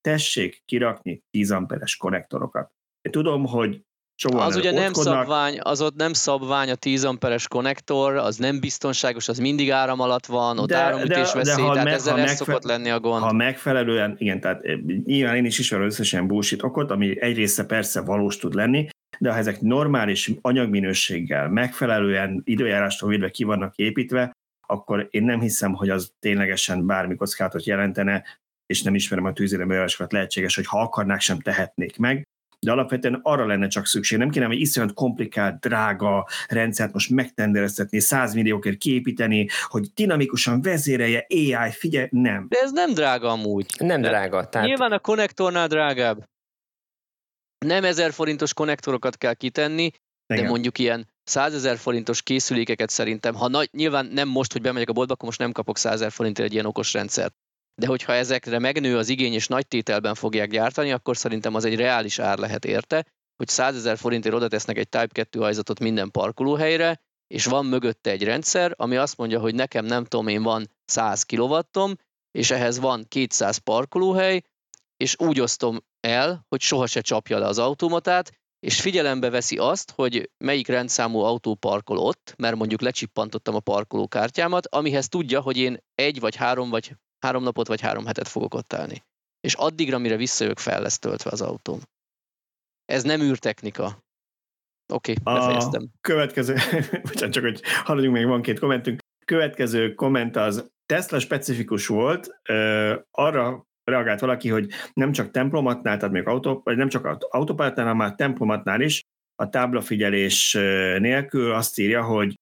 Tessék kirakni 10 amperes konnektorokat. Én tudom, hogy Soha az ugye nem szabvány, az ott nem szabvány a 10 amperes konnektor, az nem biztonságos, az mindig áram alatt van, ott de, áramütés veszély, de, tehát meg, ezzel ha megfe- szokott lenni a gond. Ha megfelelően, igen, tehát eh, nyilván én is ismerem összesen bullshit okot, ami egy része persze valós tud lenni, de ha ezek normális anyagminőséggel, megfelelően időjárástól védve ki vannak építve, akkor én nem hiszem, hogy az ténylegesen bármi kockázatot jelentene, és nem ismerem a tűzérembejárásokat, lehetséges, hogy ha akarnák, sem tehetnék meg de alapvetően arra lenne csak szükség. Nem kéne hogy iszonyat komplikált, drága rendszert most megtendereztetni, 100 milliókért kiépíteni, hogy dinamikusan vezérelje AI, figyelj, nem. De ez nem drága amúgy. Nem drága. Tehát... Nyilván a konnektornál drágább. Nem ezer forintos konnektorokat kell kitenni, Igen. de mondjuk ilyen 100 ezer forintos készülékeket szerintem, ha nagy, nyilván nem most, hogy bemegyek a boltba, akkor most nem kapok 100 ezer forintért egy ilyen okos rendszert. De hogyha ezekre megnő az igény és nagy tételben fogják gyártani, akkor szerintem az egy reális ár lehet érte, hogy 100 ezer forintért oda tesznek egy Type 2 hajzatot minden parkolóhelyre, és van mögötte egy rendszer, ami azt mondja, hogy nekem nem tudom én van 100 kW, és ehhez van 200 parkolóhely, és úgy osztom el, hogy soha se csapja le az automatát, és figyelembe veszi azt, hogy melyik rendszámú autó parkol ott, mert mondjuk lecsippantottam a parkolókártyámat, amihez tudja, hogy én egy vagy három vagy három napot vagy három hetet fogok ott állni. És addigra, mire visszajövök, fel lesz töltve az autóm. Ez nem űrtechnika. Oké, okay, befejeztem. A következő, bocsánat, csak hogy haladjunk, még van két kommentünk. Következő komment az Tesla specifikus volt, arra reagált valaki, hogy nem csak templomatnál, tehát még autó, vagy nem csak autópályátnál, hanem már templomatnál is a táblafigyelés nélkül azt írja, hogy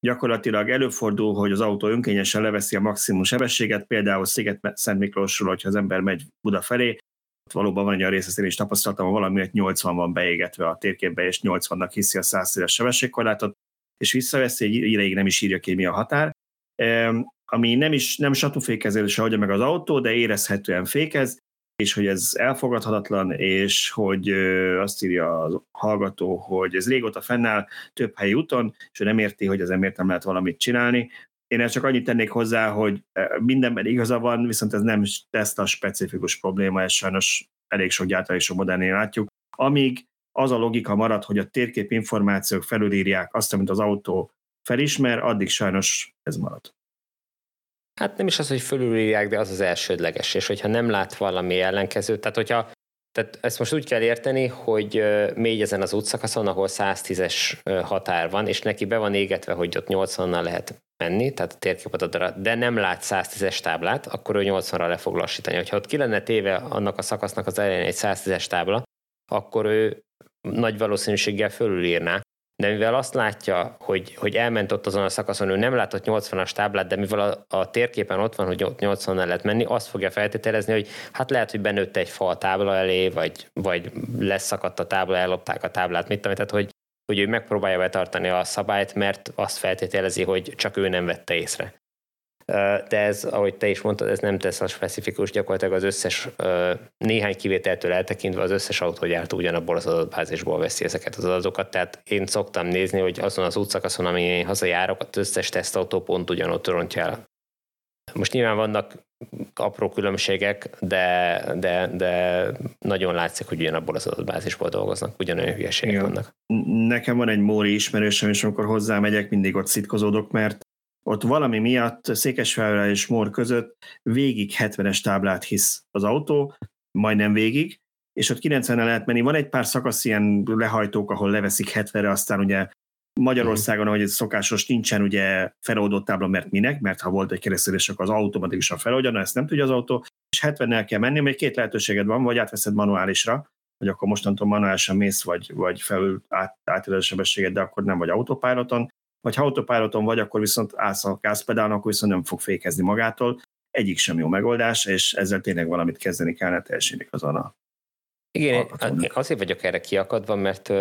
gyakorlatilag előfordul, hogy az autó önkényesen leveszi a maximum sebességet, például Sziget-Szent Miklósról, hogyha az ember megy Buda felé, ott valóban van egy a rész, én is tapasztaltam, hogy valamiért 80 van beégetve a térképbe, és 80-nak hiszi a 110-es sebességkorlátot, és visszaveszi, egy ideig nem is írja ki, mi a határ. Ami nem is nem satúfékezése hagyja meg az autó, de érezhetően fékez, és hogy ez elfogadhatatlan, és hogy azt írja a hallgató, hogy ez régóta fennáll több helyi úton, és ő nem érti, hogy az miért nem lehet valamit csinálni. Én ezt csak annyit tennék hozzá, hogy mindenben igaza van, viszont ez nem Tesla specifikus probléma, ez sajnos elég sok gyártó és modernén látjuk. Amíg az a logika marad, hogy a térkép információk felülírják azt, amit az autó felismer, addig sajnos ez marad. Hát nem is az, hogy fölülírják, de az az elsődleges, és hogyha nem lát valami ellenkezőt, tehát hogyha tehát ezt most úgy kell érteni, hogy még ezen az útszakaszon, ahol 110-es határ van, és neki be van égetve, hogy ott 80-nal lehet menni, tehát a térképet de nem lát 110-es táblát, akkor ő 80-ra le fog lassítani. Hogyha ott ki lenne téve annak a szakasznak az elején egy 110-es tábla, akkor ő nagy valószínűséggel fölülírná, de mivel azt látja, hogy, hogy elment ott azon a szakaszon, ő nem látott 80-as táblát, de mivel a, a térképen ott van, hogy 80 nál lehet menni, azt fogja feltételezni, hogy hát lehet, hogy benőtt egy fa a tábla elé, vagy, vagy leszakadt a tábla, ellopták a táblát, mit tudom, tehát hogy, hogy ő megpróbálja betartani a szabályt, mert azt feltételezi, hogy csak ő nem vette észre de ez, ahogy te is mondtad, ez nem tesz a specifikus, gyakorlatilag az összes, néhány kivételtől eltekintve az összes autógyártó ugyanabból az adatbázisból veszi ezeket az adatokat, tehát én szoktam nézni, hogy azon az útszakaszon, amin én hazajárok, az összes tesztautó pont ugyanott rontja el. Most nyilván vannak apró különbségek, de, de, de nagyon látszik, hogy ugyanabból az adatbázisból dolgoznak, ugyanolyan hülyeségek Igen. vannak. Nekem van egy Móri ismerősöm, és amikor hozzámegyek, mindig ott szitkozódok, mert ott valami miatt Székesfehérvár és Mór között végig 70-es táblát hisz az autó, majdnem végig, és ott 90 lehet menni. Van egy pár szakasz ilyen lehajtók, ahol leveszik 70-re, aztán ugye Magyarországon, ahogy ez szokásos, nincsen ugye feloldott tábla, mert minek, mert ha volt egy keresztülés, akkor az automatikusan feloldja, na ezt nem tudja az autó, és 70-nel kell menni, mert két lehetőséged van, vagy átveszed manuálisra, hogy akkor mostantól manuálisan mész, vagy, vagy felül át, a sebességet, de akkor nem vagy autopiloton, vagy ha autopiloton vagy, akkor viszont állsz a gázpedálon, akkor viszont nem fog fékezni magától. Egyik sem jó megoldás, és ezzel tényleg valamit kezdeni kellene teljesítik azon a igen, én azért vagyok erre kiakadva, mert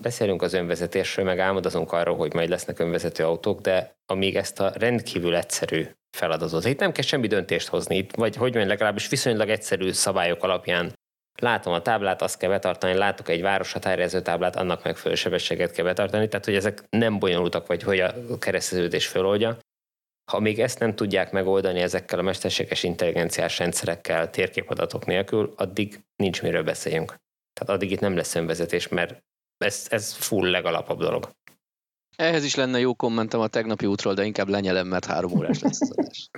beszélünk az önvezetésről, meg álmodozunk arról, hogy majd lesznek önvezető autók, de amíg ezt a rendkívül egyszerű feladatot, itt nem kell semmi döntést hozni, itt, vagy hogy mondjam, legalábbis viszonylag egyszerű szabályok alapján látom a táblát, azt kell betartani, látok egy város határjelző táblát, annak megfelelő sebességet kell betartani, tehát hogy ezek nem bonyolultak, vagy hogy a kereszteződés föloldja. Ha még ezt nem tudják megoldani ezekkel a mesterséges intelligenciás rendszerekkel, térképadatok nélkül, addig nincs miről beszéljünk. Tehát addig itt nem lesz önvezetés, mert ez, ez full legalapabb dolog. Ehhez is lenne jó kommentem a tegnapi útról, de inkább lenyelem, mert három órás lesz az adás.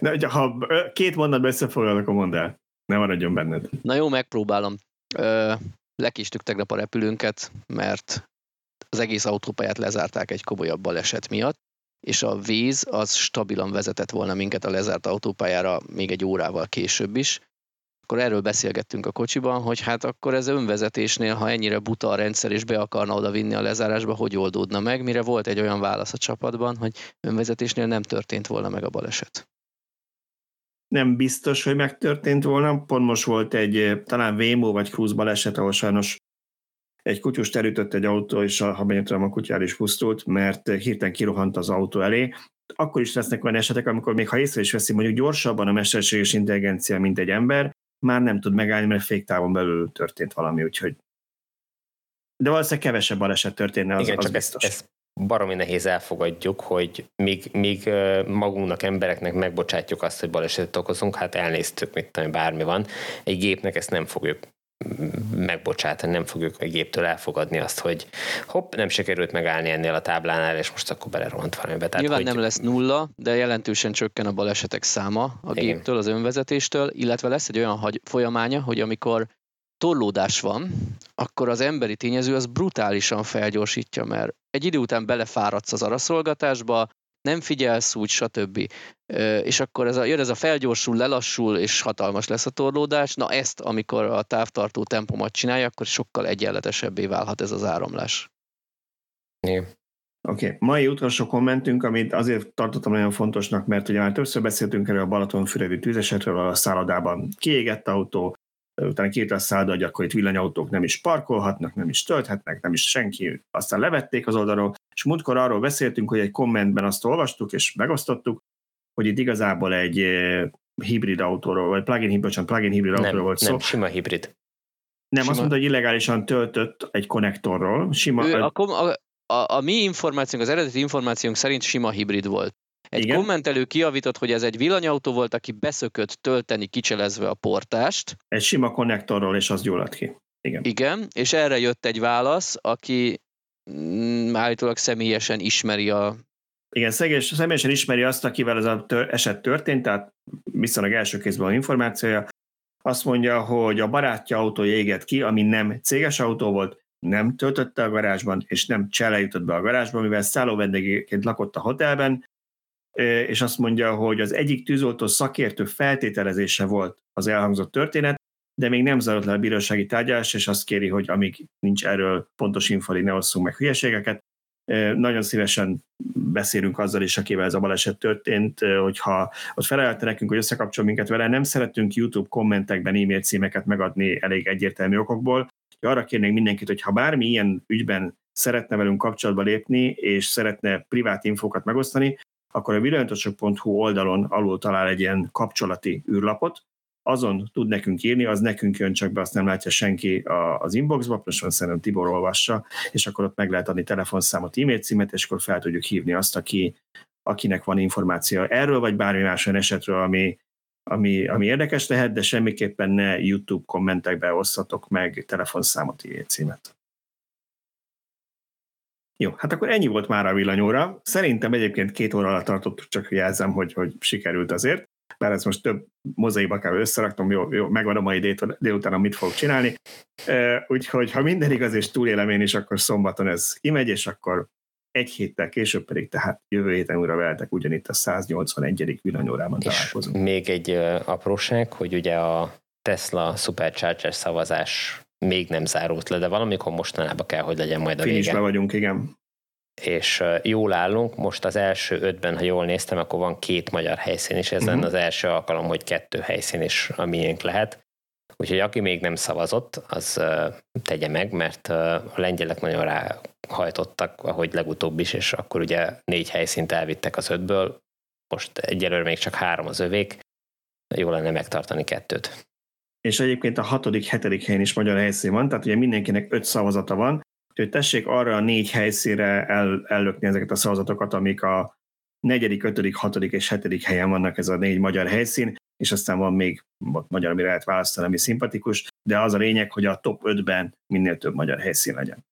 De, ha két mondatban összefoglalok, akkor mondd el. Ne maradjon benned. Na jó, megpróbálom. Ö, lekistük tegnap a repülőnket, mert az egész autópályát lezárták egy komolyabb baleset miatt, és a víz az stabilan vezetett volna minket a lezárt autópályára még egy órával később is. Akkor erről beszélgettünk a kocsiban, hogy hát akkor ez önvezetésnél, ha ennyire buta a rendszer és be akarna oda vinni a lezárásba, hogy oldódna meg, mire volt egy olyan válasz a csapatban, hogy önvezetésnél nem történt volna meg a baleset nem biztos, hogy megtörtént volna. Pont most volt egy eh, talán Vémó vagy Cruise baleset, ahol sajnos egy kutyust elütött egy autó, és ha tudom, a kutyár is pusztult, mert hirtelen kirohant az autó elé. akkor is lesznek olyan esetek, amikor még ha észre is veszi mondjuk gyorsabban a mesterséges intelligencia, mint egy ember, már nem tud megállni, mert féktávon belül történt valami, úgyhogy de valószínűleg kevesebb baleset történne, az, Igen, az csak biztos. Ezt, ezt baromi nehéz elfogadjuk, hogy míg, míg magunknak, embereknek megbocsátjuk azt, hogy balesetet okozunk, hát elnéztük, mit tudom, bármi van. Egy gépnek ezt nem fogjuk megbocsátani, nem fogjuk a géptől elfogadni azt, hogy hopp, nem sikerült megállni ennél a táblánál, és most akkor belerohant valamibe. Tehát, Nyilván hogy... nem lesz nulla, de jelentősen csökken a balesetek száma a Igen. géptől, az önvezetéstől, illetve lesz egy olyan folyamánya, hogy amikor torlódás van, akkor az emberi tényező az brutálisan felgyorsítja, mert egy idő után belefáradsz az araszolgatásba, nem figyelsz úgy, stb. És akkor ez a, jön ez a felgyorsul, lelassul, és hatalmas lesz a torlódás. Na ezt, amikor a távtartó tempomat csinálja, akkor sokkal egyenletesebbé válhat ez az áramlás. Oké, okay. mai utolsó kommentünk, amit azért tartottam nagyon fontosnak, mert ugye már többször beszéltünk erről a Balatonfüredi tűzesetről, a szállodában kiégett autó, utána két a szálda, hogy akkor itt villanyautók nem is parkolhatnak, nem is tölthetnek, nem is senki, aztán levették az oldalról, és múltkor arról beszéltünk, hogy egy kommentben azt olvastuk és megosztottuk, hogy itt igazából egy eh, hibrid autóról, vagy plug-in, hibrid, plug-in hibrid nem, autóról volt nem, szó. sima hibrid. Nem, sima. azt mondta, hogy illegálisan töltött egy konnektorról. Sima, ő, a, a, a, a mi információnk, az eredeti információnk szerint sima hibrid volt. Egy Igen? kommentelő kiavított, hogy ez egy villanyautó volt, aki beszökött tölteni kicselezve a portást. Egy sima konnektorról, és az gyulladt ki. Igen. Igen, és erre jött egy válasz, aki mm, állítólag személyesen ismeri a... Igen, szegés, személyesen ismeri azt, akivel ez a tör, eset történt, tehát viszonylag első kézben a információja. Azt mondja, hogy a barátja autója égett ki, ami nem céges autó volt, nem töltötte a garázsban, és nem csele jutott be a garázsba, mivel szálló vendégként lakott a hotelben, és azt mondja, hogy az egyik tűzoltó szakértő feltételezése volt az elhangzott történet, de még nem zajlott le a bírósági tárgyalás, és azt kéri, hogy amíg nincs erről pontos info, ne osszunk meg hülyeségeket. Nagyon szívesen beszélünk azzal is, akivel ez a baleset történt, hogyha ott felelte nekünk, hogy összekapcsol minket vele, nem szeretünk YouTube kommentekben e-mail címeket megadni elég egyértelmű okokból. Arra kérnénk mindenkit, hogy ha bármi ilyen ügyben szeretne velünk kapcsolatba lépni, és szeretne privát infókat megosztani, akkor a villanyosok.hu oldalon alul talál egy ilyen kapcsolati űrlapot, azon tud nekünk írni, az nekünk jön, csak be azt nem látja senki az inboxba, most van szerintem Tibor olvassa, és akkor ott meg lehet adni telefonszámot, e-mail címet, és akkor fel tudjuk hívni azt, aki, akinek van információ erről, vagy bármi más olyan esetről, ami, ami, ami érdekes lehet, de semmiképpen ne YouTube kommentekbe osszatok meg telefonszámot, e-mail címet. Jó, hát akkor ennyi volt már a villanyóra. Szerintem egyébként két óra alatt tartottuk, csak jelzem, hogy, hogy sikerült azért. Bár ez most több mozaikba kell összeraknom, jó, jó megvan a mai délután, mit fogok csinálni. Úgyhogy ha minden igaz és túlélem én is, akkor szombaton ez kimegy, és akkor egy héttel később pedig, tehát jövő héten újra veletek ugyanitt a 181. villanyórában találkozunk. Még egy apróság, hogy ugye a Tesla Supercharger szavazás még nem zárult le, de valamikor mostanában kell, hogy legyen majd a Finisbe vége. vagyunk, igen. És jól állunk, most az első ötben, ha jól néztem, akkor van két magyar helyszín is, ez uh-huh. lenne az első alkalom, hogy kettő helyszín is a miénk lehet. Úgyhogy aki még nem szavazott, az tegye meg, mert a lengyelek nagyon ráhajtottak, ahogy legutóbb is, és akkor ugye négy helyszínt elvittek az ötből, most egyelőre még csak három az övék, jó lenne megtartani kettőt és egyébként a hatodik, hetedik helyen is magyar helyszín van, tehát ugye mindenkinek öt szavazata van, úgyhogy tessék arra a négy helyszínre el, ellökni ezeket a szavazatokat, amik a negyedik, ötödik, hatodik és hetedik helyen vannak ez a négy magyar helyszín, és aztán van még magyar, amire lehet választani, ami szimpatikus, de az a lényeg, hogy a top 5-ben minél több magyar helyszín legyen.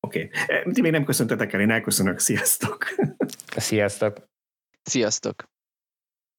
Oké. Okay. Ti még nem köszöntetek el, én elköszönök. Sziasztok! Sziasztok! Sziasztok!